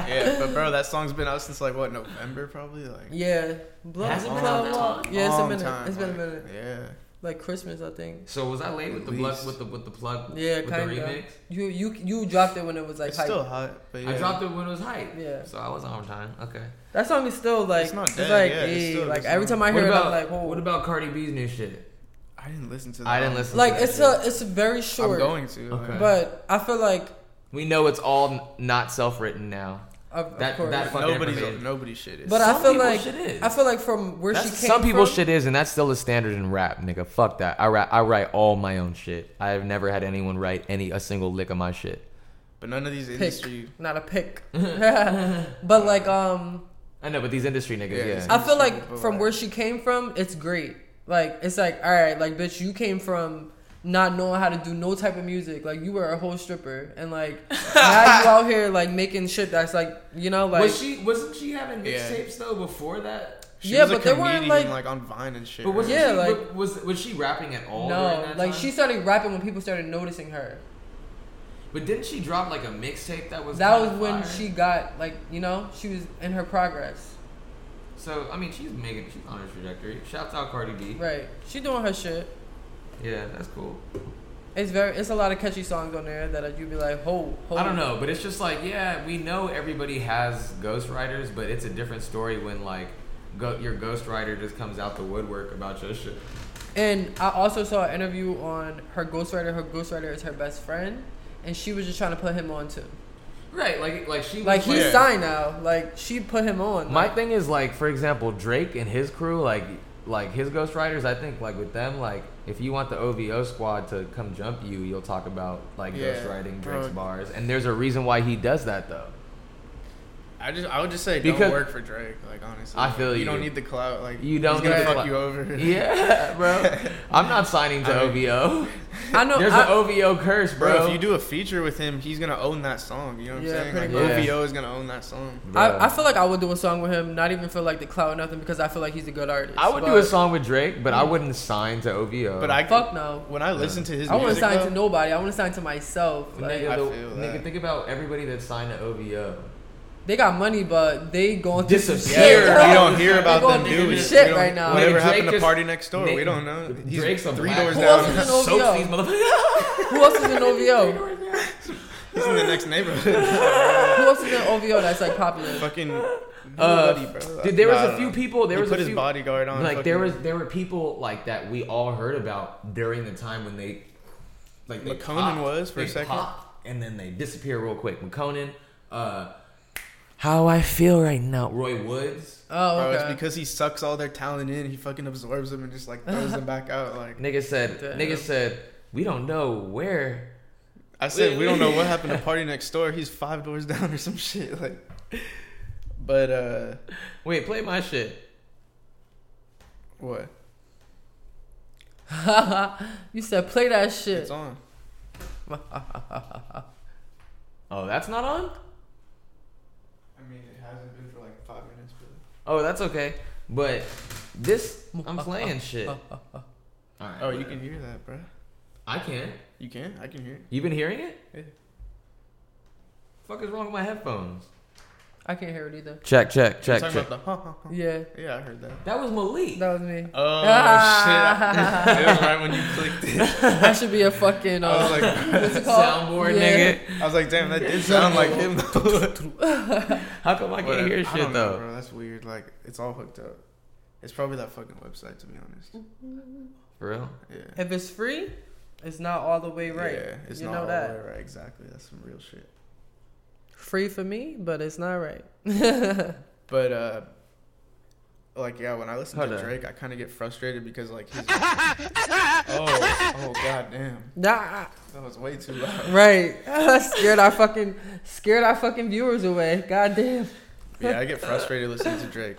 yeah, but bro, that song's been out since like what November probably like. yeah, Blunt Has it Blunt been out Walk. that Yeah, it's a minute. time, it's been like, a minute. Yeah. Like Christmas, I think. so was I late with the At blood with the with the plug? Yeah, with kind the of. remix. You you you dropped it when it was like It's hype. still hot, but yeah. I dropped it when it was hype. Yeah. So I was on time. Okay. That song is still like It's not it's dead, like yeah, it's still a like good every song. time I hear about it, I'm like, whoa. what about Cardi B's new shit? I didn't listen to. That I didn't listen. like to that it's shit. a it's very short. I'm going to. Okay. But I feel like We know it's all n- not self-written now. of, of That course. that fucking nobody's information. nobody's shit is. but Some I feel like shit is. I feel like from where That's- she came some people's from, shit is, and that's still a standard in rap, nigga. Fuck that. I rap, I write all my own shit. I have never had anyone write any a single lick of my shit. but none of these pick, industry. not a pick. *laughs* *laughs* but like um, I know, but these industry niggas, Yeah, yeah. I feel like from where she came from, it's great. Like it's like all right, like bitch, you came from not knowing how to do no type of music. Like you were a whole stripper, and like now you *laughs* out here like making shit that's like you know like was she wasn't she having Yeah. mixtapes though before that? She Yeah, was a but they weren't, comedian, like- on Vine and shit. But was? Yeah, she, like- was was she rapping at all? no, that like time? she started rapping when people started noticing her. But didn't she drop like a mixtape that was? That was when fire? she got like you know she was in her progress. So I mean, she's making she's on her trajectory. Shouts out Cardi B. Right, she doing her shit. Yeah, that's cool. It's very it's a lot of catchy songs on there that you'd be like, ho, ho. I don't know, but it's just like, yeah, we know everybody has ghostwriters, but it's a different story when like go, your ghostwriter just comes out the woodwork about your shit. And I also saw an interview on her ghostwriter. Her ghostwriter is her best friend, and she was just trying to put him on too. Right, like like she was Like he's like- signed now. Like she put him on. My Like, thing is like, for example, Drake and his crew, like like his ghostwriters, I think like with them, like if you want the OVO squad to come jump you, you'll talk about like Yeah, ghostwriting bro. Drake's bars, and there's a reason why he does that though. I just I would just say Because- don't work for Drake. Like honestly, I feel you. you. don't need the clout. Like You don't He's gonna need the fuck clout. you over. *laughs* Yeah, bro. I'm not signing to *laughs* I OVO. I know. There's I, an OVO curse, bro. Bro, if you do a feature with him, he's gonna own that song. You know what I'm Yeah, saying? Like pretty. OVO is gonna own that song. I, I feel like I would do a song with him, not even for like the clout or nothing, because I feel like he's a good artist. I would do a song with Drake, but I mm. wouldn't sign to OVO. But I Fuck no. When I listen to his I want to sign though, to nobody. I want to sign to myself. Like, nigga, I the- feel nigga, think about everybody that signed to OVO. They got money, but they going through Disappear. shit. Yeah, we don't hear about them doing shit right now. Whatever Nigga, happened to just- Party Next Door? Nigga, we don't know. He's Drake's a three black doors Who down. else is in *laughs* Soaks OVO? these motherfuckers. Who else is in OVO? *laughs* He's in the next neighborhood. *laughs* Who else is in OVO that's like popular? Fucking. Uh, nobody, bro. dude, there was Nah, I a few people. There he was put a his few, bodyguard on. Like there fucking- was there were people like that we all heard about during the time when they like they Makonnen popped, was for a they second. popped, and then they disappear real quick. Makonnen, uh, how I feel right now. Roy Woods, Oh, Bro, okay. it's because he sucks all their talent in. He fucking absorbs them and just like throws them back out. Like *laughs* nigga said, Damn. nigga said, we don't know where. I said, we don't know what happened to *laughs* Party Next Door. He's five doors down or some shit. *laughs* Like, but uh, Wait, play my shit. what? you said play that shit. It's on. Oh, that's not on. I mean, it hasn't been for like five minutes. But Oh, that's okay. But this, I'm playing shit. All right, oh, you can hear that, bro. I can. You can. I can hear it. You been hearing it? Yeah. Fuck is wrong with my headphones? I can't hear it either. Check, check, You check, talking check. about the huh, huh, huh. Yeah, Yeah, I heard that. That was Malik. that was me. Oh *laughs* shit! it was right when you clicked it. That should be a fucking. Uh, I was like, *laughs* what's it called? Soundboard, Yeah. nigga. I was like, damn, that did sound like him. though. *laughs* How come I can't Whatever. hear I shit don't know, though? bro. That's weird. Like, it's all hooked up. It's probably that fucking website, to be honest. For real? Yeah. If it's free, it's not all the way right. Yeah, it's you not know all that. the way right. Exactly. That's some real shit. Free for me, but it's not right. *laughs* But uh, like yeah, when I listen Hold to on. Drake, I kind of get frustrated because like he's. *laughs* oh, oh god damn, nah, that was way too loud. right. *laughs* scared our fucking scared our fucking viewers away. God damn. Yeah, I get frustrated listening to Drake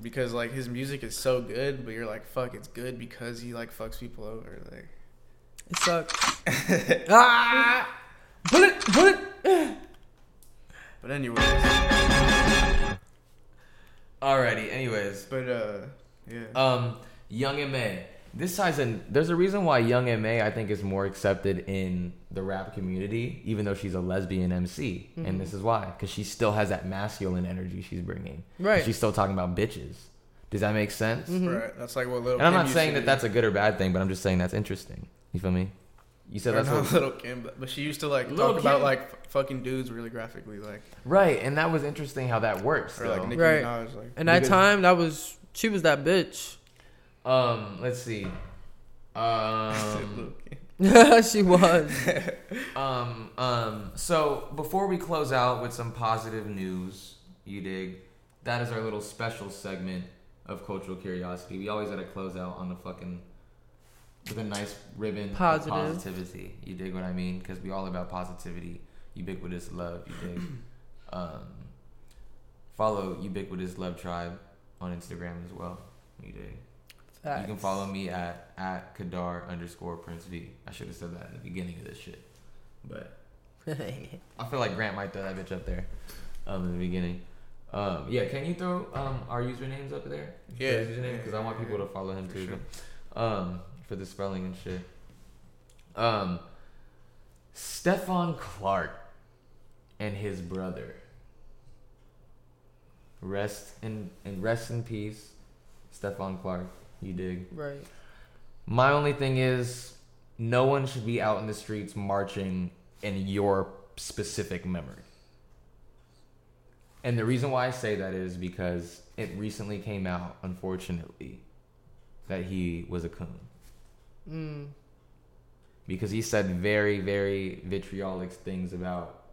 because like his music is so good, but you're like, fuck, it's good because he like fucks people over. Like, It sucks. *laughs* ah, bullet, bullet. but anyways, Alrighty. Anyways, but uh, yeah. um, Young M.A. This size and there's a reason why Young M.A I think is more accepted in the rap community, even though she's a lesbian MC, Mm-hmm. and this is why, because she still has that masculine energy she's bringing. Right. She's still talking about bitches. Does that make sense? Right, that's like what little. And I'm not saying that that's a good or bad thing, but I'm just saying that's interesting. You feel me? You said Or that's not what, *laughs* Lil' Kim, but, but she used to like Lil' talk about like f- fucking dudes really graphically, like right, and that was interesting how that works. or like. Nicki Right. Minaj, like And that Because- time, that was she was that bitch. Um, let's see. Um, *laughs* *laughs* she was. *laughs* um, um. So before we close out with some positive news, you dig? That is our little special segment of cultural curiosity. We always gotta close out on the fucking with a nice ribbon Positive. of positivity. You dig what I mean? Because we all about positivity, ubiquitous love. You dig? *clears throat* um, follow ubiquitous love tribe on Instagram as well. You dig? You can follow me at at Kadar underscore Prince V. I should have said that in the beginning of this shit, but *laughs* I feel like Grant might throw that bitch up there um, in the beginning. Um, yeah, can you throw um, our usernames up there? Yeah. His username because I want people to follow him For too. sure. Um, for the spelling and shit. Um, Stephon Clark and his brother. Rest in and rest in peace, Stephon Clark. You dig? Right. My only thing is, no one should be out in the streets marching in your specific memory. And the reason why I say that is because it recently came out, unfortunately, that he was a coon. Mm. Because he said very, very vitriolic things about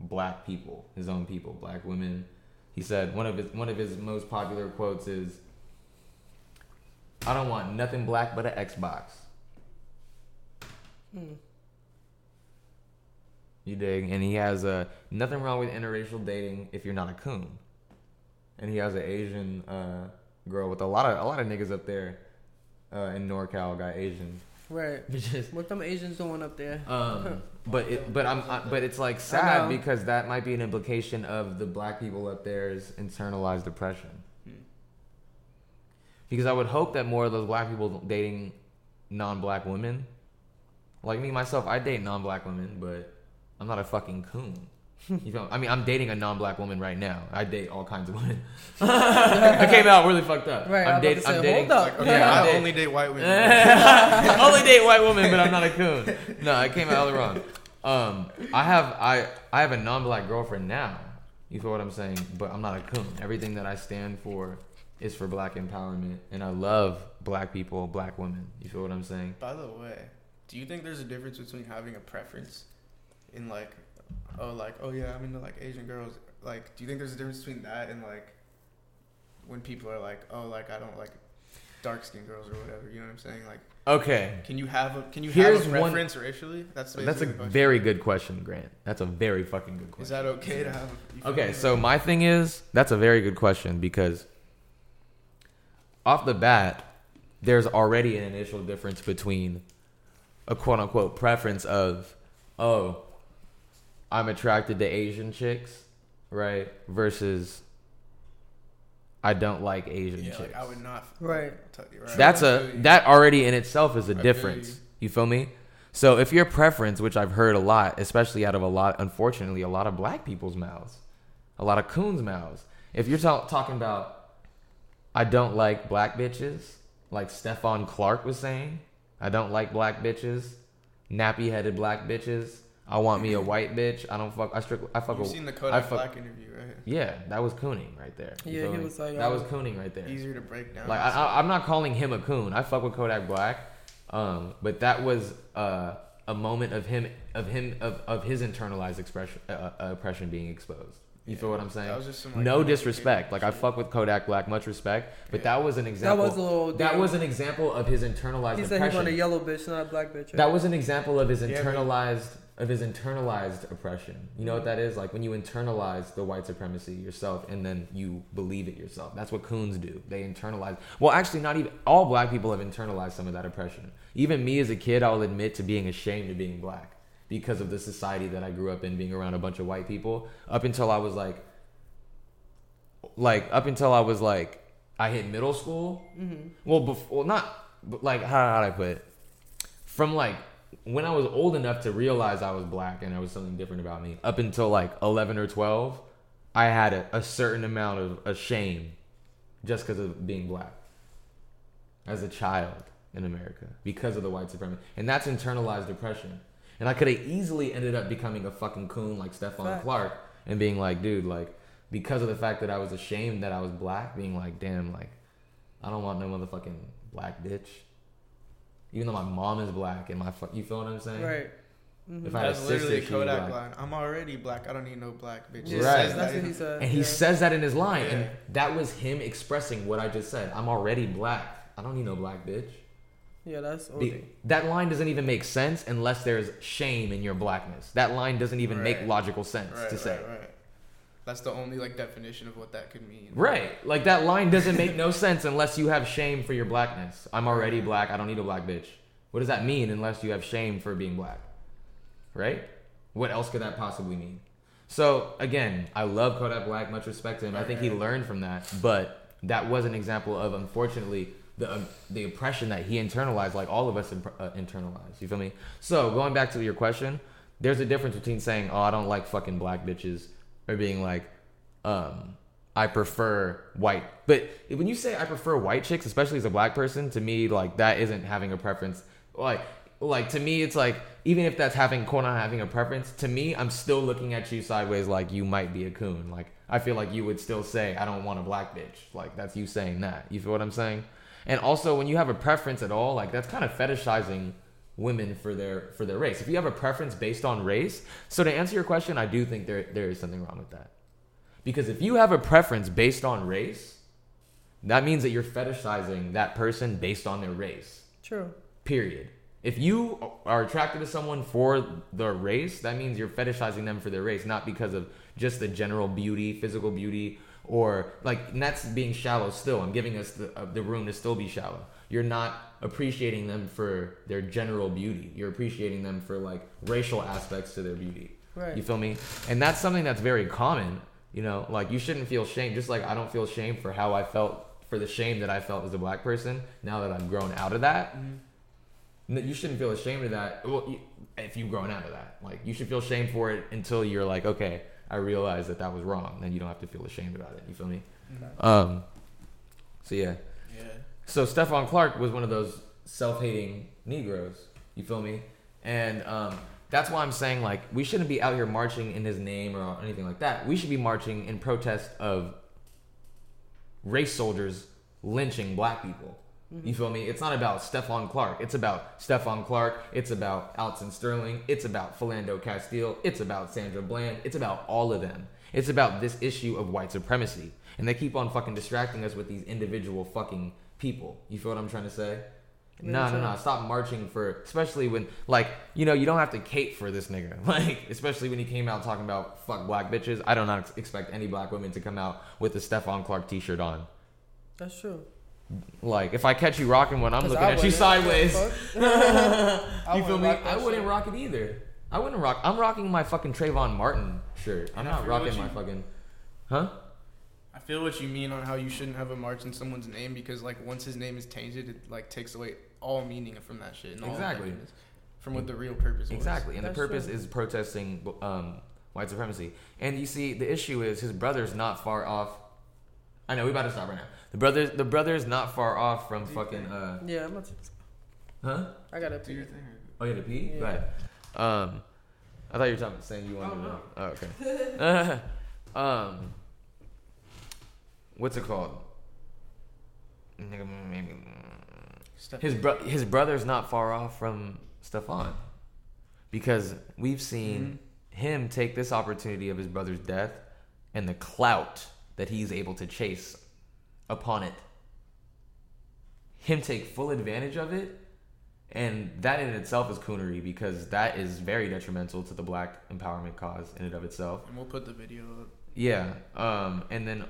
black people, his own people, black women. He said one of his one of his most popular quotes is, "I don't want nothing black but an Xbox." Mm. You dig? And he has uh, nothing wrong with interracial dating if you're not a coon. And he has an Asian uh, girl with a lot of a lot of niggas up there uh, in NorCal got Asian. Right. *laughs* Bitches. What them Asians doing up there? Um, *laughs* but it, but I'm I, but it's like sad because that might be an implication of the black people up there's internalized oppression. Because I would hope that more of those black people dating non-black women, like me myself, I date non-black women, but I'm not a fucking coon. *laughs* You know, I mean, I'm dating a non-black woman right now. I date all kinds of women. *laughs* I came out really fucked up. Right, I I'm, was date, say, I'm dating. hold up. Okay, Yeah, I'm I date- only date white women. *laughs* I only date white women, but I'm not a coon. No, I came out all wrong. Um, I have I I have a non-black girlfriend now. You feel what I'm saying? But I'm not a coon. Everything that I stand for is for black empowerment, and I love black people, black women. You feel what I'm saying? By the way, do you think there's a difference between having a preference in like, oh, like, oh yeah, I'm into like Asian girls. Like, do you think there's a difference between that and like when people are like, oh, like I don't like dark skinned girls or whatever? You know what I'm saying? Like, Okay. can you have a can you Here's have a one- preference racially? That's That's a very good question, Grant. That's a very fucking good question. Is that okay to have? feel Okay, so my thing is that's a very good question because off the bat, there's already an initial difference between a quote unquote preference of, oh, I'm attracted to Asian chicks, right? Versus I don't like Asian yeah, chicks. like I would not. Right. Tell you, right? That's I a feel you. that already in itself is a feel difference. you. You feel me? So if your preference, which I've heard a lot, especially out of a lot, unfortunately, a lot of black people's mouths, a lot of coons' mouths. If you're ta- talking about, I don't like black bitches, like Stephon Clark was saying, I don't like black bitches, nappy headed black bitches. I want me a *clears throat* white bitch. I don't fuck. I strict. I fuck. You've with- seen the Kodak fuck- Black interview, right? Yeah, that was cooning right there. You Yeah, he me? was like, that uh, was cooning right there. Easier to break down. Like I, I'm not calling him a coon. I fuck with Kodak Black, um, but that was uh, a moment of him, of him, of, of his internalized expression, uh, uh, oppression being exposed. You feel what I'm saying? that was just some, like, no disrespect. Like I fuck with Kodak Black, much respect, but that was an example. That was a little that deal. was an example of his internalized He said he oppression. wanted a yellow bitch, not a black bitch. Right? That was an example of his Yeah, but- internalized of his internalized oppression. You know what that is? Like when you internalize the white supremacy yourself and then you believe it yourself. That's what coons do. They internalize. Well, actually not even all black people have internalized some of that oppression. Even me as a kid, I'll admit to being ashamed of being black because of the society that I grew up in being around a bunch of white people up until I was like like up until I was like I hit middle school. Mhm. Well, before not but like how how I put it? From like when I was old enough to realize I was black and there was something different about me, up until like eleven or twelve, I had a, a certain amount of a shame just because of being black as a child in America because of the white supremacy, and that's internalized oppression. And I could have easily ended up becoming a fucking coon like Stephon Facts. Clark and being like, dude, like because of the fact that I was ashamed that I was black, being like, damn, like I don't want no motherfucking black bitch. Even though my mom is black and my fu- you feel what I'm saying? Right. Mhm. If I had a That's sister, literally Kodak black. line. I'm already black. I don't need no black bitch. Yeah, Right. That's what he said. And he yeah. says that in his line, and that was him expressing what I just said. I'm already black. I don't need no black bitch. Yeah, that's OD. That line doesn't even make sense unless there's shame in your blackness. That line doesn't even make logical sense Right, to say. right, right. That's the only like definition of what that could mean. Right. Like that line doesn't make no sense unless you have shame for your blackness. I'm already black. I don't need a black bitch. What does that mean unless you have shame for being black? Right? What else could that possibly mean? So again, I love Kodak Black. Much respect to him. I think he learned from that, but that was an example of unfortunately the um, the oppression that he internalized, like all of us imp- uh, internalize. You feel me? So going back to your question, there's a difference between saying, "Oh, I don't like fucking black bitches," or being like, um, "I prefer white." But when you say I prefer white chicks, especially as a black person, to me, like that isn't having a preference. Like, like to me, it's like even if that's having quote having a preference, to me, I'm still looking at you sideways, like you might be a coon. Like I feel like you would still say, "I don't want a black bitch." Like that's you saying that. You feel what I'm saying? And also, when you have a preference at all, like that's kind of fetishizing women for their for their race. If you have a preference based on race, so to answer your question, I do think there there is something wrong with that. Because if you have a preference based on race, that means that you're fetishizing that person based on their race. True. Period. If you are attracted to someone for their race, that means you're fetishizing them for their race, not because of just the general beauty, physical beauty, or like and that's being shallow still. I'm giving us the, uh, the room to still be shallow. You're not appreciating them for their general beauty. You're appreciating them for like racial aspects to their beauty. Right. You feel me? And that's something that's very common. You know, like you shouldn't feel shame. Just like I don't feel shame for how I felt for the shame that I felt as a black person. Now that I've grown out of that, n- you shouldn't feel ashamed of that. Well, you, if you've grown out of that, like you should feel shame for it until you're like, okay, I realized that that was wrong. Then you don't have to feel ashamed about it. You feel me? Um. So yeah. Yeah. So Stephon Clark was one of those self-hating Negroes. You feel me? And um, that's why I'm saying like we shouldn't be out here marching in his name or anything like that. We should be marching in protest of race soldiers lynching black people. Mm-hmm. You feel me? It's not about Stephon Clark. It's about Stephon Clark. It's about Alton Sterling. It's about Philando Castile. It's about Sandra Bland. It's about all of them. It's about this issue of white supremacy. And they keep on fucking distracting us with these individual fucking people. You feel what I'm trying to say? No, no, no. Stop marching for, especially when, like, you know, you don't have to cape for this nigga. *laughs* Like, especially when he came out talking about fuck black bitches. I do not ex- expect any black women to come out with a Stephon Clark t shirt on. That's true. Like, if I catch you rocking one, I'm looking I at you sideways. *laughs* *laughs* You I feel wouldn't me? rock I wouldn't shit. rock it either. I wouldn't rock. I'm rocking my fucking Trayvon Martin shirt. I'm And not rocking you- my fucking. Huh? I feel what you mean on how you shouldn't have a march in someone's name because like once his name is tainted, it like takes away all meaning from that shit. And Exactly. effectiveness From what the real purpose was. Exactly, and the purpose is protesting um, white supremacy. And you see, the issue is his brother's not far off. I know we about to stop right now. The brother, the brother's not far off from fucking. Uh, Yeah, I'm about to. huh? I gotta do your thing. Oh, you had to pee. Yeah. Go ahead. Um, I thought you were talking saying you wanted Oh, to. no. Oh, okay. *laughs* *laughs* um, what's it called? His bro- his brother's not far off from Stephon, because we've seen him take this opportunity of his brother's death and the clout that he's able to chase upon it. Him take full advantage of it, and that in itself is coonery because that is very detrimental to the black empowerment cause in and of itself. And we'll put the video up. Yeah. Um, and then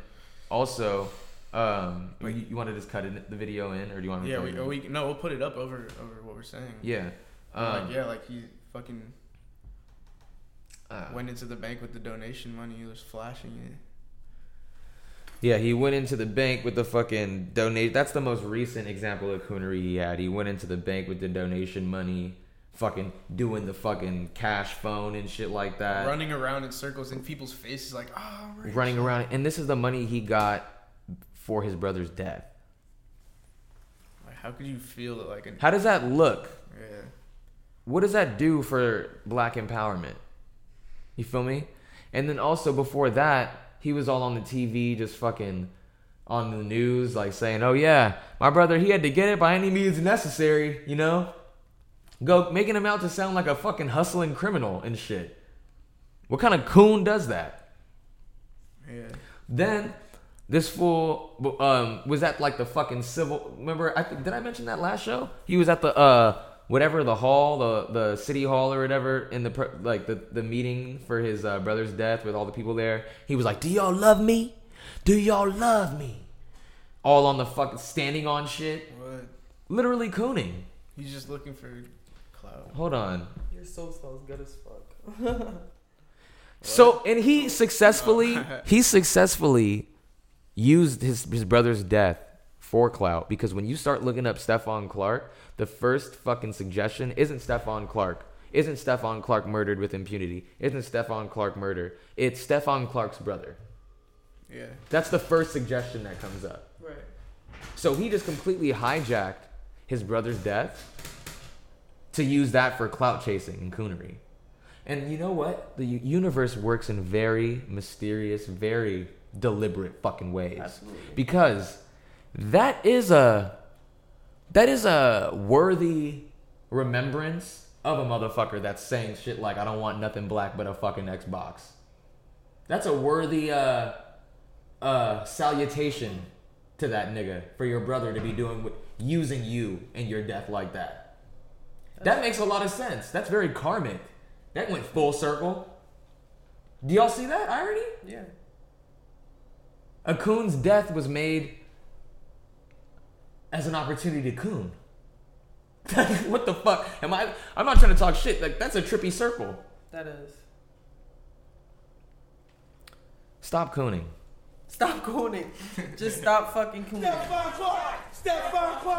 also, um, you, you want to just cut in the video in, or do you want to Yeah, we, it we no, we'll put it up over over what we're saying. Yeah. Um, like yeah, like he fucking Uh, went into the bank with the donation money. He was flashing it. Yeah, he went into the bank with the fucking donate. That's the most recent example of coonery he had. He went into the bank with the donation money, fucking doing the fucking cash phone and shit like that. running around in circles in people's faces, like ah, oh, running around, and this is the money he got for his brother's death. Like, how could you feel that like an How does that look? Yeah. What does that do for black empowerment? You feel me? And then also before that, he was all on the TV just fucking on the news, like saying, Oh yeah, my brother, he had to get it by any means necessary, you know? Go making him out to sound like a fucking hustling criminal and shit. What kind of coon does that? Yeah. Then this fool um, was at like the fucking civil. Remember, I think did I mention that last show? He was at the uh whatever the hall, the the city hall or whatever in the like the the meeting for his uh, brother's death with all the people there. He was like, "Do y'all love me? Do y'all love me?" All on the fucking standing on shit, What? literally cooning. He's just looking for clout. Hold on. Your soul smells good as fuck. *laughs* So and he successfully *laughs* he successfully used his his brother's death for clout because when you start looking up Stephon Clark, the first fucking suggestion isn't Stephon Clark. Isn't Stephon Clark murdered with impunity? Isn't Stephon Clark murder? It's Stephon Clark's brother. Yeah. That's the first suggestion that comes up. right. So he just completely hijacked his brother's death to use that for clout chasing and coonery. And you know what? The universe works in very mysterious, very deliberate fucking ways. Absolutely. Because that is a that is a worthy remembrance of a motherfucker that's saying shit like I don't want nothing black but a fucking Xbox. That's a worthy uh uh salutation to that nigga for your brother to be doing with using you and your death like that. That makes a lot of sense. That's very karmic. That went full circle. Do y'all see that irony? Yeah. A coon's death was made as an opportunity to coon. *laughs* what the fuck? Am I? I'm not trying to talk shit. Like that's a trippy circle. That is. Stop cooning. Stop cooning. Just stop fucking cooning.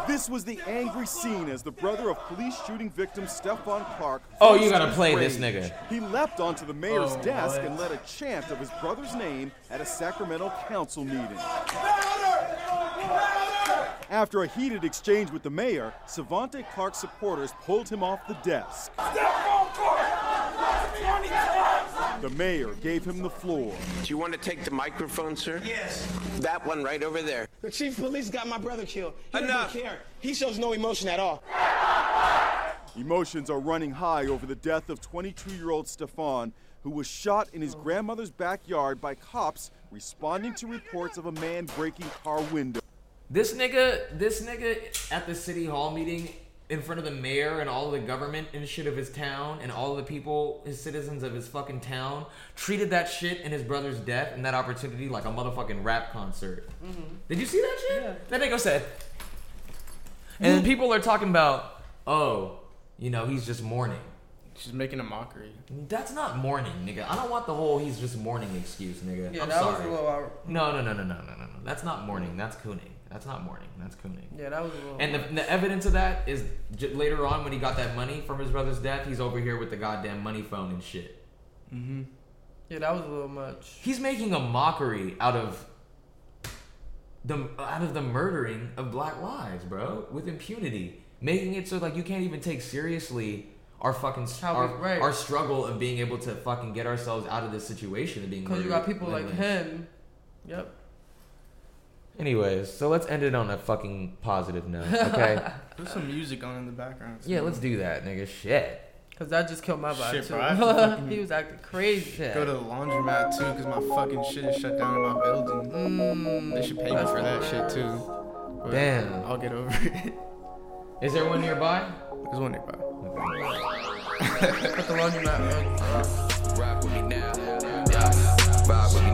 This was the angry scene as the brother of police shooting victim Stephon Clark. Oh, you gotta his play this nigga. He leapt onto the mayor's Oh, desk what? and led a chant of his brother's name at a Sacramento council meeting. After a heated exchange with the mayor, Stevante Clark's supporters pulled him off the desk. The mayor gave him the floor. Do you want to take the microphone, sir? Yes. That one right over there. The chief of police got my brother killed. He Enough. doesn't care. He shows no emotion at all. Emotions are running high over the death of 22 year old Stephon, who was shot in his grandmother's backyard by cops responding to reports of a man breaking car windows. This nigga, this nigga at the city hall meeting in front of the mayor and all of the government and shit of his town and all of the people, his citizens of his fucking town, treated that shit and his brother's death and that opportunity like a motherfucking rap concert. Mm-hmm. Did you see that shit? Yeah. That nigga said. And then people are talking about, oh, you know, he's just mourning. She's making a mockery. That's not mourning, nigga. I don't want the whole he's just mourning excuse, nigga. Yeah, I'm that was a little No, no, no, no, no, no, no, no. That's not mourning. That's cooning. That's not mourning. That's cooning. Yeah, that was a little. And the, the evidence of that is j- later on when he got that money from his brother's death, he's over here with the goddamn money phone and shit. Mm-hmm. Yeah, that was a little much. He's making a mockery out of the out of the murdering of black lives, bro, with impunity, making it so like you can't even take seriously our fucking s- How we- our, right. our struggle of being able to fucking get ourselves out of this situation of being Because you murdered got people like him. Yep. Anyways, so let's end it on a fucking positive note, *laughs* okay? Put some music on in the background. yeah, let's do that, nigga. Shit. Cause that just killed my vibe Shit, too. bro. I have to *laughs* fucking he was acting crazy. Go to the laundromat too, cause my fucking shit is shut down in my building. Mm. they should pay me for that shit too. But Damn. I'll get over it. *laughs* Is there one nearby? There's one nearby. Put the laundromat. Rock with me now. Yeah. Vibe with me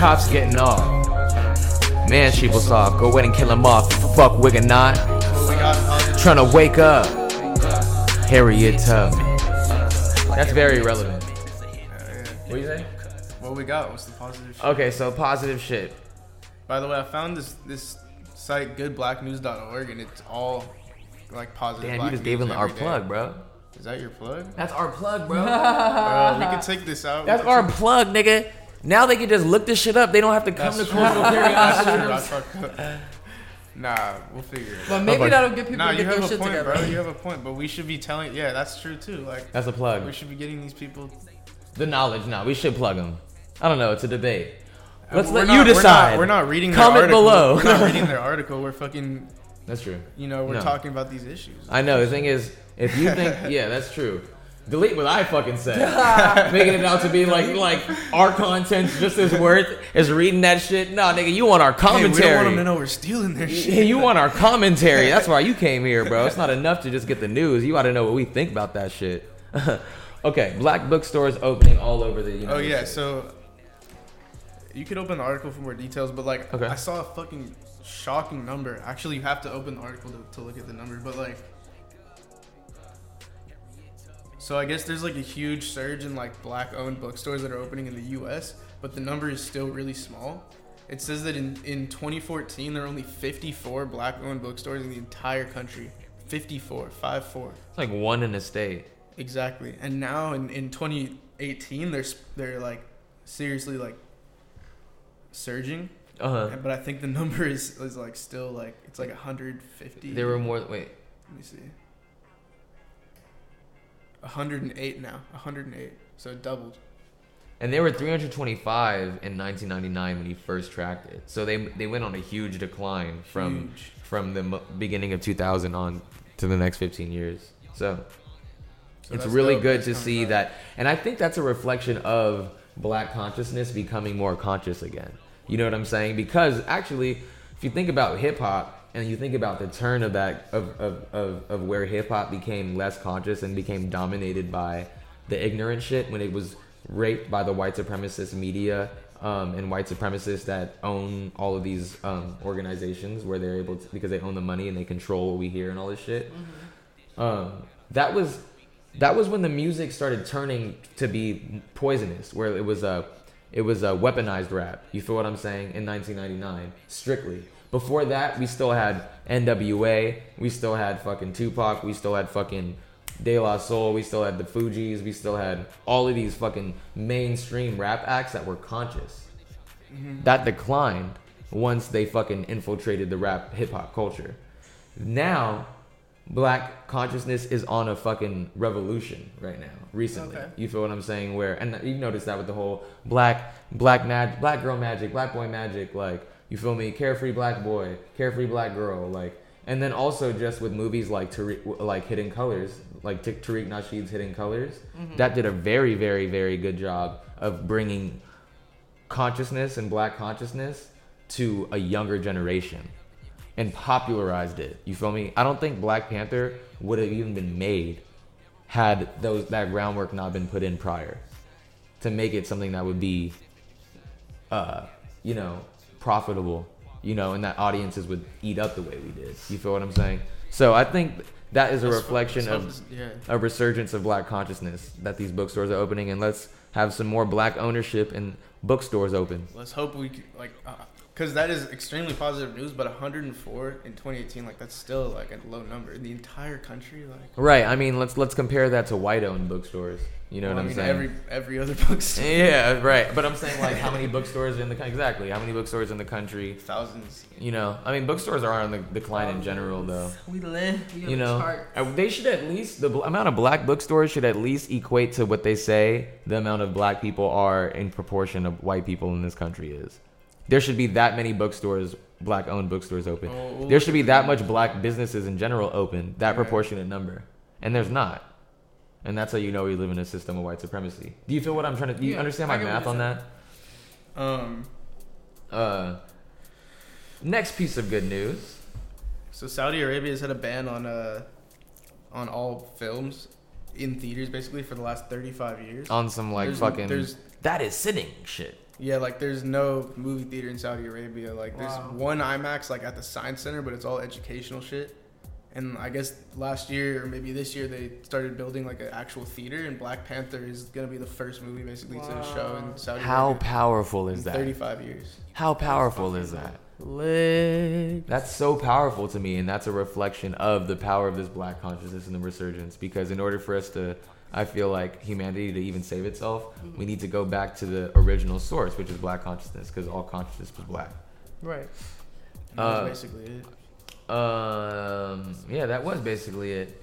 Cops getting off. Man, sheep was off. Go ahead and kill him off. Fuck wig not. Trying to wake up. Harriet Tubman. That's very relevant. What do you say? What we got? What's the positive shit? Okay, so positive shit. By the way, I found this this site goodblacknews.org and it's all like positive. Damn, you just gave him our day. plug, bro. Is that your plug? That's our plug, bro. Bro, we can take this out. That's our plug, nigga. Now they can just look this shit up. They don't have to come That's to true. Cordial *laughs* That's Curiosity. true. I fucked up. Nah, we'll figure it out. But maybe that'll get people nah, to get have their a shit point, together. bro. You have a point, but we should be telling. Yeah, that's true too. Like That's a plug. We should be getting these people. The knowledge, no, we should plug them. I don't know. It's a debate. Let's we're let not- you we're not- decide. We're not, reading. Comment their article. below. We're not reading *laughs* their article. We're fucking. That's true. You know, we're No. talking about these issues. I know. The thing is, if you think, yeah, that's true. Delete what I fucking said. *laughs* Making it out to be like like our content's just as worth as reading that shit. No, nigga, you want our Hey, we commentary. don't want them to know we're stealing their shit. Yeah, you want our commentary. That's why you came here, bro. It's not enough to just get the news. You ought to know what we think about that shit. *laughs* okay, black bookstores opening all over the oh, United Oh yeah, States. so you could open the article for more details, but like Okay. I saw a fucking shocking number. Actually, you have to open the article to, to look at the number, but like. So I guess there's like a huge surge in like black-owned bookstores that are opening in the U.S., but the number is still really small. It says that in, in 2014 there are only 54 black-owned bookstores in the entire country. 54, 5 4. It's like one in a state. Exactly. And now in, in 2018, they're they're like seriously like surging. Uh-huh. But I think the *laughs* number is is like still like it's like 150. There were more. Wait, Let me see. 108 now. 108. So it doubled. and there were 325 in 1999 when he first tracked it. So they they went on a huge decline from Huge. from the beginning of 2000 on to the next 15 years. So, So it's really dope good that's to see that, and I think that's a reflection of black consciousness becoming more conscious again. You know what I'm saying? Because actually, if you think about hip hop and you think about the turn of that of of, of, of where hip hop became less conscious and became dominated by the ignorant shit when it was raped by the white supremacist media um, and white supremacists that own all of these um, organizations where they're able to because they own the money and they control what we hear and all this shit. Um, that was that was when the music started turning to be poisonous, where it was a it was a weaponized rap. You feel what I'm saying? In 1999, strictly. Before that, we still had NWA, we still had fucking Tupac, we still had fucking De La Soul, we still had the Fugees, we still had all of these fucking mainstream rap acts that were conscious. Mhm. That declined once they fucking infiltrated the rap hip hop culture. Now, black consciousness is on a fucking revolution right now. Recently, Okay. you feel what I'm saying? Where and you've noticed that with the whole black black mag black girl magic, black boy magic, like you feel me? Carefree black boy, carefree black girl, like. And then also just with movies like Tariq, like Hidden Colors, like T- Tariq Nasheed's Hidden Colors, Mhm. that did a very, very, very good job of bringing consciousness and black consciousness to a younger generation and popularized it. You feel me? I don't think Black Panther would have even been made had those that groundwork not been put in prior to make it something that would be uh, you know, profitable, you know, and that audiences would eat up the way we did. You feel what I'm saying? So I think that is a That's reflection of yeah. a resurgence of black consciousness that these bookstores are opening and let's have some more black ownership and bookstores open. Let's hope we like, uh, because that is extremely positive news. But 104 in 2018, like that's still like a low number in the entire country. Like, Right. I mean, let's let's compare that to white-owned bookstores. You know Well, what I I'm saying? every- every other *laughs* bookstore. Yeah, right. But I'm saying like how many bookstores in the exactly how many bookstores in the country? Thousands. You know, I mean, bookstores are on the decline in general, though. We live. We You know, uh, they should at least the amount of black bookstores should at least equate to what they say the amount of black people are in proportion of white people in this country is. There should be that many bookstores, black-owned bookstores open. Oh, there should be that much black businesses in general open, that Right. proportionate number, and there's not. And that's how you know we live in a system of white supremacy. Do you feel what I'm trying to? Do you Yeah, understand my math on that? Um. Uh. Next piece of good news. So Saudi Arabia has had a ban on uh, on all films in theaters basically for the last 35 years. On some, like, fucking- that is sitting shit. Yeah, like there's no movie theater in Saudi Arabia. Like there's Wow. one IMAX like at the Science Center, but it's all educational shit. And I guess last year or maybe this year they started building like an actual theater, and Black Panther is gonna be the first movie basically to show in Saudi How Arabia. powerful is in that? 35 years. How powerful is that? Lit. That's so powerful to me, and that's a reflection of the power of this black consciousness and the resurgence. Because in order for us to, I feel like humanity to even save itself, we need to go back to the original source, which is black consciousness, because all consciousness was black. Right. And that was Uh, basically it. Um, yeah, that was basically it.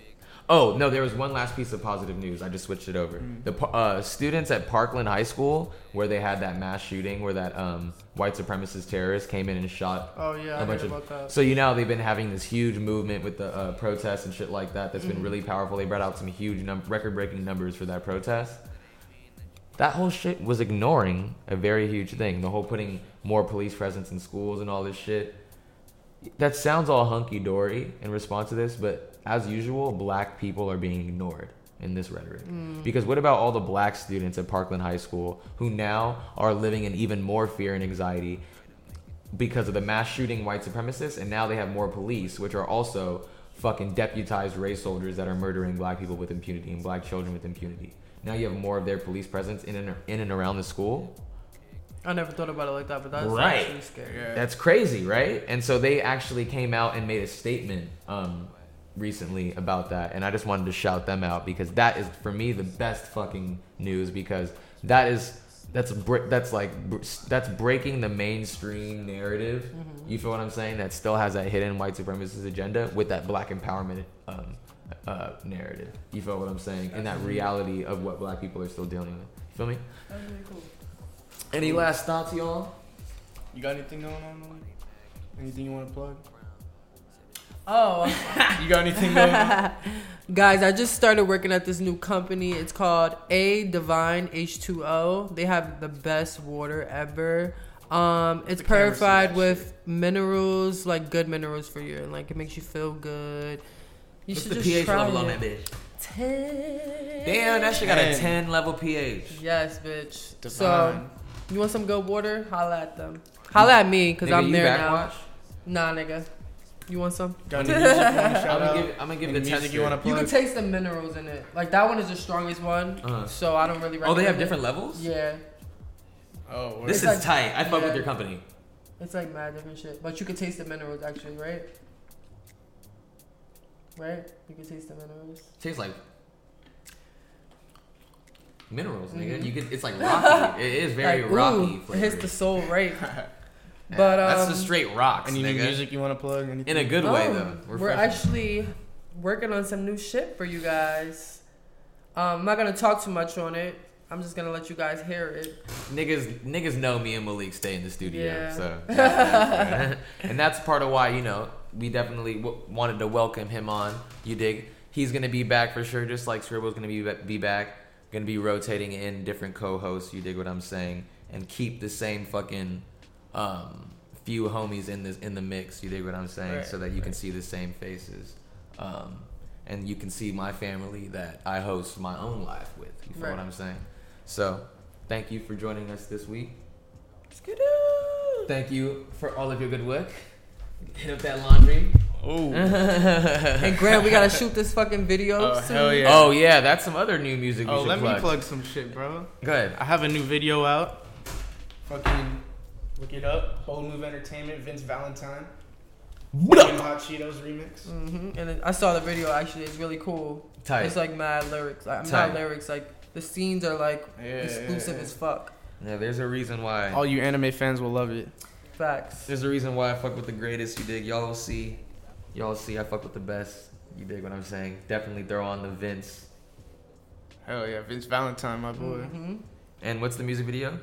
Oh no, there was one last piece of positive news. I just switched it over. Mm. The uh, students at Parkland High School, where they had that mass shooting, where that um, white supremacist terrorist came in and shot Oh, yeah, I a bunch heard of. about that. So you know they've been having this huge movement with the uh, protests and shit like that. That's been Mhm. really powerful. They brought out some huge, num- record-breaking numbers for that protest. That whole shit was ignoring a very huge thing. The whole putting more police presence in schools and all this shit. That sounds all hunky dory in response to this, but as usual, black people are being ignored in this rhetoric. Mm. Because what about all the black students at Parkland High School who now are living in even more fear and anxiety because of the mass shooting white supremacists, and now they have more police, which are also fucking deputized race soldiers that are murdering black people with impunity and black children with impunity. Now you have more of their police presence in and, in and around the school. I never thought about it like that, but that's right. actually scary. That's crazy, right? And so they actually came out and made a statement um, recently about that, and I just wanted to shout them out because that is for me the best fucking news because that is that's that's like that's breaking the mainstream narrative. Mhm. You feel what I'm saying? That still has that hidden white supremacist agenda with that black empowerment um, uh, narrative. You feel what I'm saying? And that reality of what black people are still dealing with. You feel me? That's really cool. Any last thoughts, y'all? You got anything going on? Anything you want to plug? Oh. *laughs* You got anything going on? *laughs* Guys, I just started working at this new company. It's called A Divine H2O. They have the best water ever. Um, it's The purified that with minerals, like good minerals for you, and like it makes you feel good. You What's should the just pH try level on that bitch? Ten. Damn, that shit got a Ten. level pH. Yes, bitch. Divine. So, you want some good water? Holla at them. Holla at me, because Nigga, I'm you there backwash? now. Nah, nigga. You want some? Got any music you want to shout I'ma give- I'ma give Any the music tester. you want to You plug? can taste the minerals in it. Like that one is the strongest one, Uh-huh. so I don't really. Oh, they have recommend it. different levels? Yeah, Oh, This It's is like- tight. I fuck yeah. with your company. it's like mad different shit, but you can taste the minerals actually, right? Right? You can taste the minerals. Tastes like minerals, nigga. Mhm. You could. It's like rocky. it is very Like, rocky. ooh, it hits flavored. the soul right. *laughs* Yeah, but um, that's the straight rocks, Any new nigga. music you want to plug? Anything? In a good way, um, though. We're, Refreshing. actually working on some new shit for you guys. Um, I'm not gonna talk too much on it. I'm just gonna let you guys hear it. niggas niggas know me and Malik stay in the studio, Yeah. so *laughs* that's- and that's part of why you know we definitely w- wanted to welcome him on. You dig? He's gonna be back for sure, just like Scribble's gonna be be back. Gonna be rotating in different co-hosts. You dig what I'm saying? And keep the same fucking um, few homies in this in the mix. You dig what I'm saying? Right, so that you can see the same faces. Um, and you can see my family that I host my own life with. You feel Right. what I'm saying? So, thank you for joining us this week. Thank you for all of your good work. Hit up that laundry. Oh. *laughs* Hey Grant, we gotta shoot this fucking video. Oh, soon. hell yeah. Oh yeah, that's some other new music. Oh, should let plug. me plug some shit, bro. Good. I have a new video out. Fucking look it up. Whole Move Entertainment, Vince Valentine. Fucking Hot Cheetos remix. hmm And then I saw the video. Actually, it's really cool. Tight. It's like mad lyrics. Like, I'm Tight. not lyrics. Like the scenes are like Yeah, exclusive yeah, yeah. as fuck. Yeah, there's a reason why. All you anime fans will love it. Facts. There's a reason why I fuck with the greatest. You dig? Y'all see. Y'all see. I fuck with the best. You dig what I'm saying? Definitely throw on the Vince. Hell yeah, Vince Valentine, my boy. hmm And what's the music video?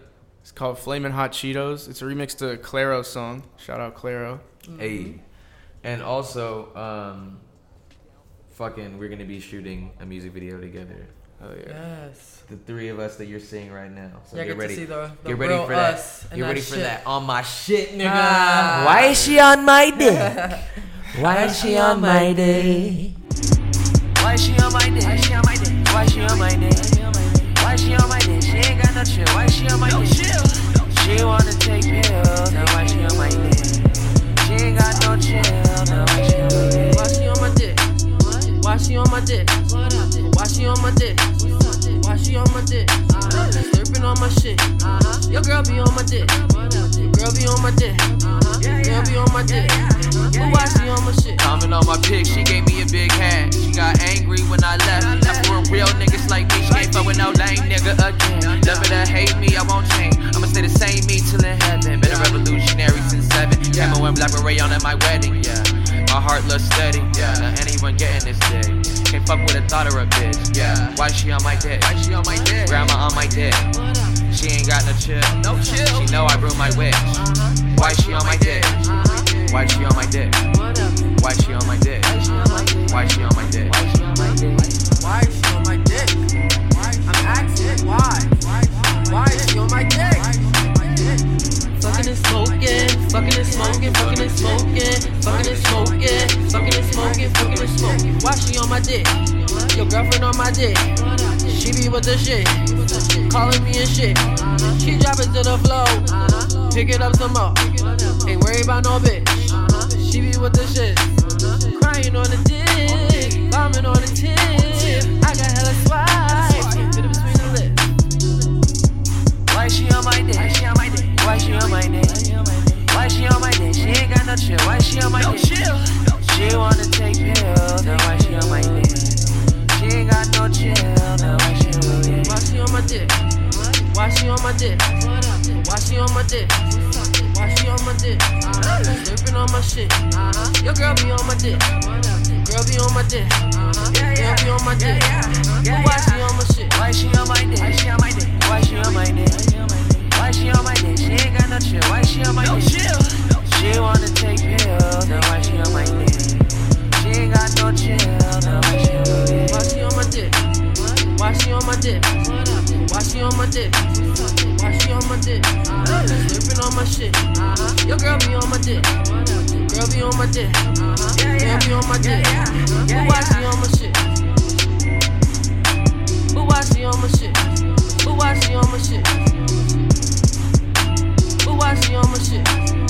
It's called Flamin' Hot Cheetos. It's a remix to a Claro song. Shout out Claro. Hey. And also, um, fucking, we're gonna be shooting a music video together. Oh yeah. Yes. The three of us that you're seeing right now. So Yeah, get get to ready. see the- the get ready real for that. us and Get that ready for shit. that on my shit, nigga. Ah. Why is she on my dick? Why is she on my dick? Why is she on my dick? Why is she on my dick? Why she on my dick? Why is she on my dick? She ain't got no chill. Why is she on my dick? She wanna take pills. Now why she on my dick? She ain't got no chill. Now why she on my dick? Why she on my dick? Why she on my dick? Why she on my dick? Why she on my dick? Slurping on my shit. Your girl be on my dick. Your girl be on my dick. Your girl be on my dick. But why she on my shit? Comment on my pic, she gave me a big hand. She got angry when I left. Now for real niggas like me, she ain't fuck with no lame nigga again. Love it or hate me, I won't change. I'ma stay the same me till in heaven. Been a revolutionary since seven. Camo and black beret on at my wedding, yeah. My heart looks steady, yeah. Now anyone getting this dick. Can't fuck with a thought or a bitch, yeah. Why she on my dick? Why she on my dick? Grandma on my dick. She ain't got no chill. No chill. She know I brew my wish. Why she on my dick? Why she on my dick? Why she on my dick? Why she on my dick? Fucking and smoking, fucking and smoking, fucking and smoking, fucking and smoking, fucking and smoking. Why she on my dick? Your girlfriend on my dick. She be with the shit, calling me and shit. She drop it to the floor, pick it up some more. Ain't worried about no bitch. She be with the shit, crying on the dick, bombing on the tip. No chill. Why she on my dick? She wanna take pills. Now why she on my dick? She ain't got no chill. Now why she on my dick? Why she on my dick? Why she on my dick? Why she on my dick? Why she on my dick? Slurping on my shit. Your girl be on my dick. Girl be on my dick. Girl be on my dick. Why she on my shit? Why she on my dick? Why she on my dick? Why she on my dick? Why she on my dick? She ain't got no chill. Why she on my dick? She wanna take pills, that's why she on my dick. She ain't got no chill, that's why she on my dick. Why she on my dick? Why she on my dick? Why she on my dick? Why she on my dick? Uh-huh. Slipping on my shit. Uh-huh. Your girl be on my dick. Girl be on my dick. Uh-huh. Yeah, yeah. Girl be on my dick. Yeah, yeah. Yeah, but why she on my shit? But why she on my shit? But why she on my shit? But why she on my shit?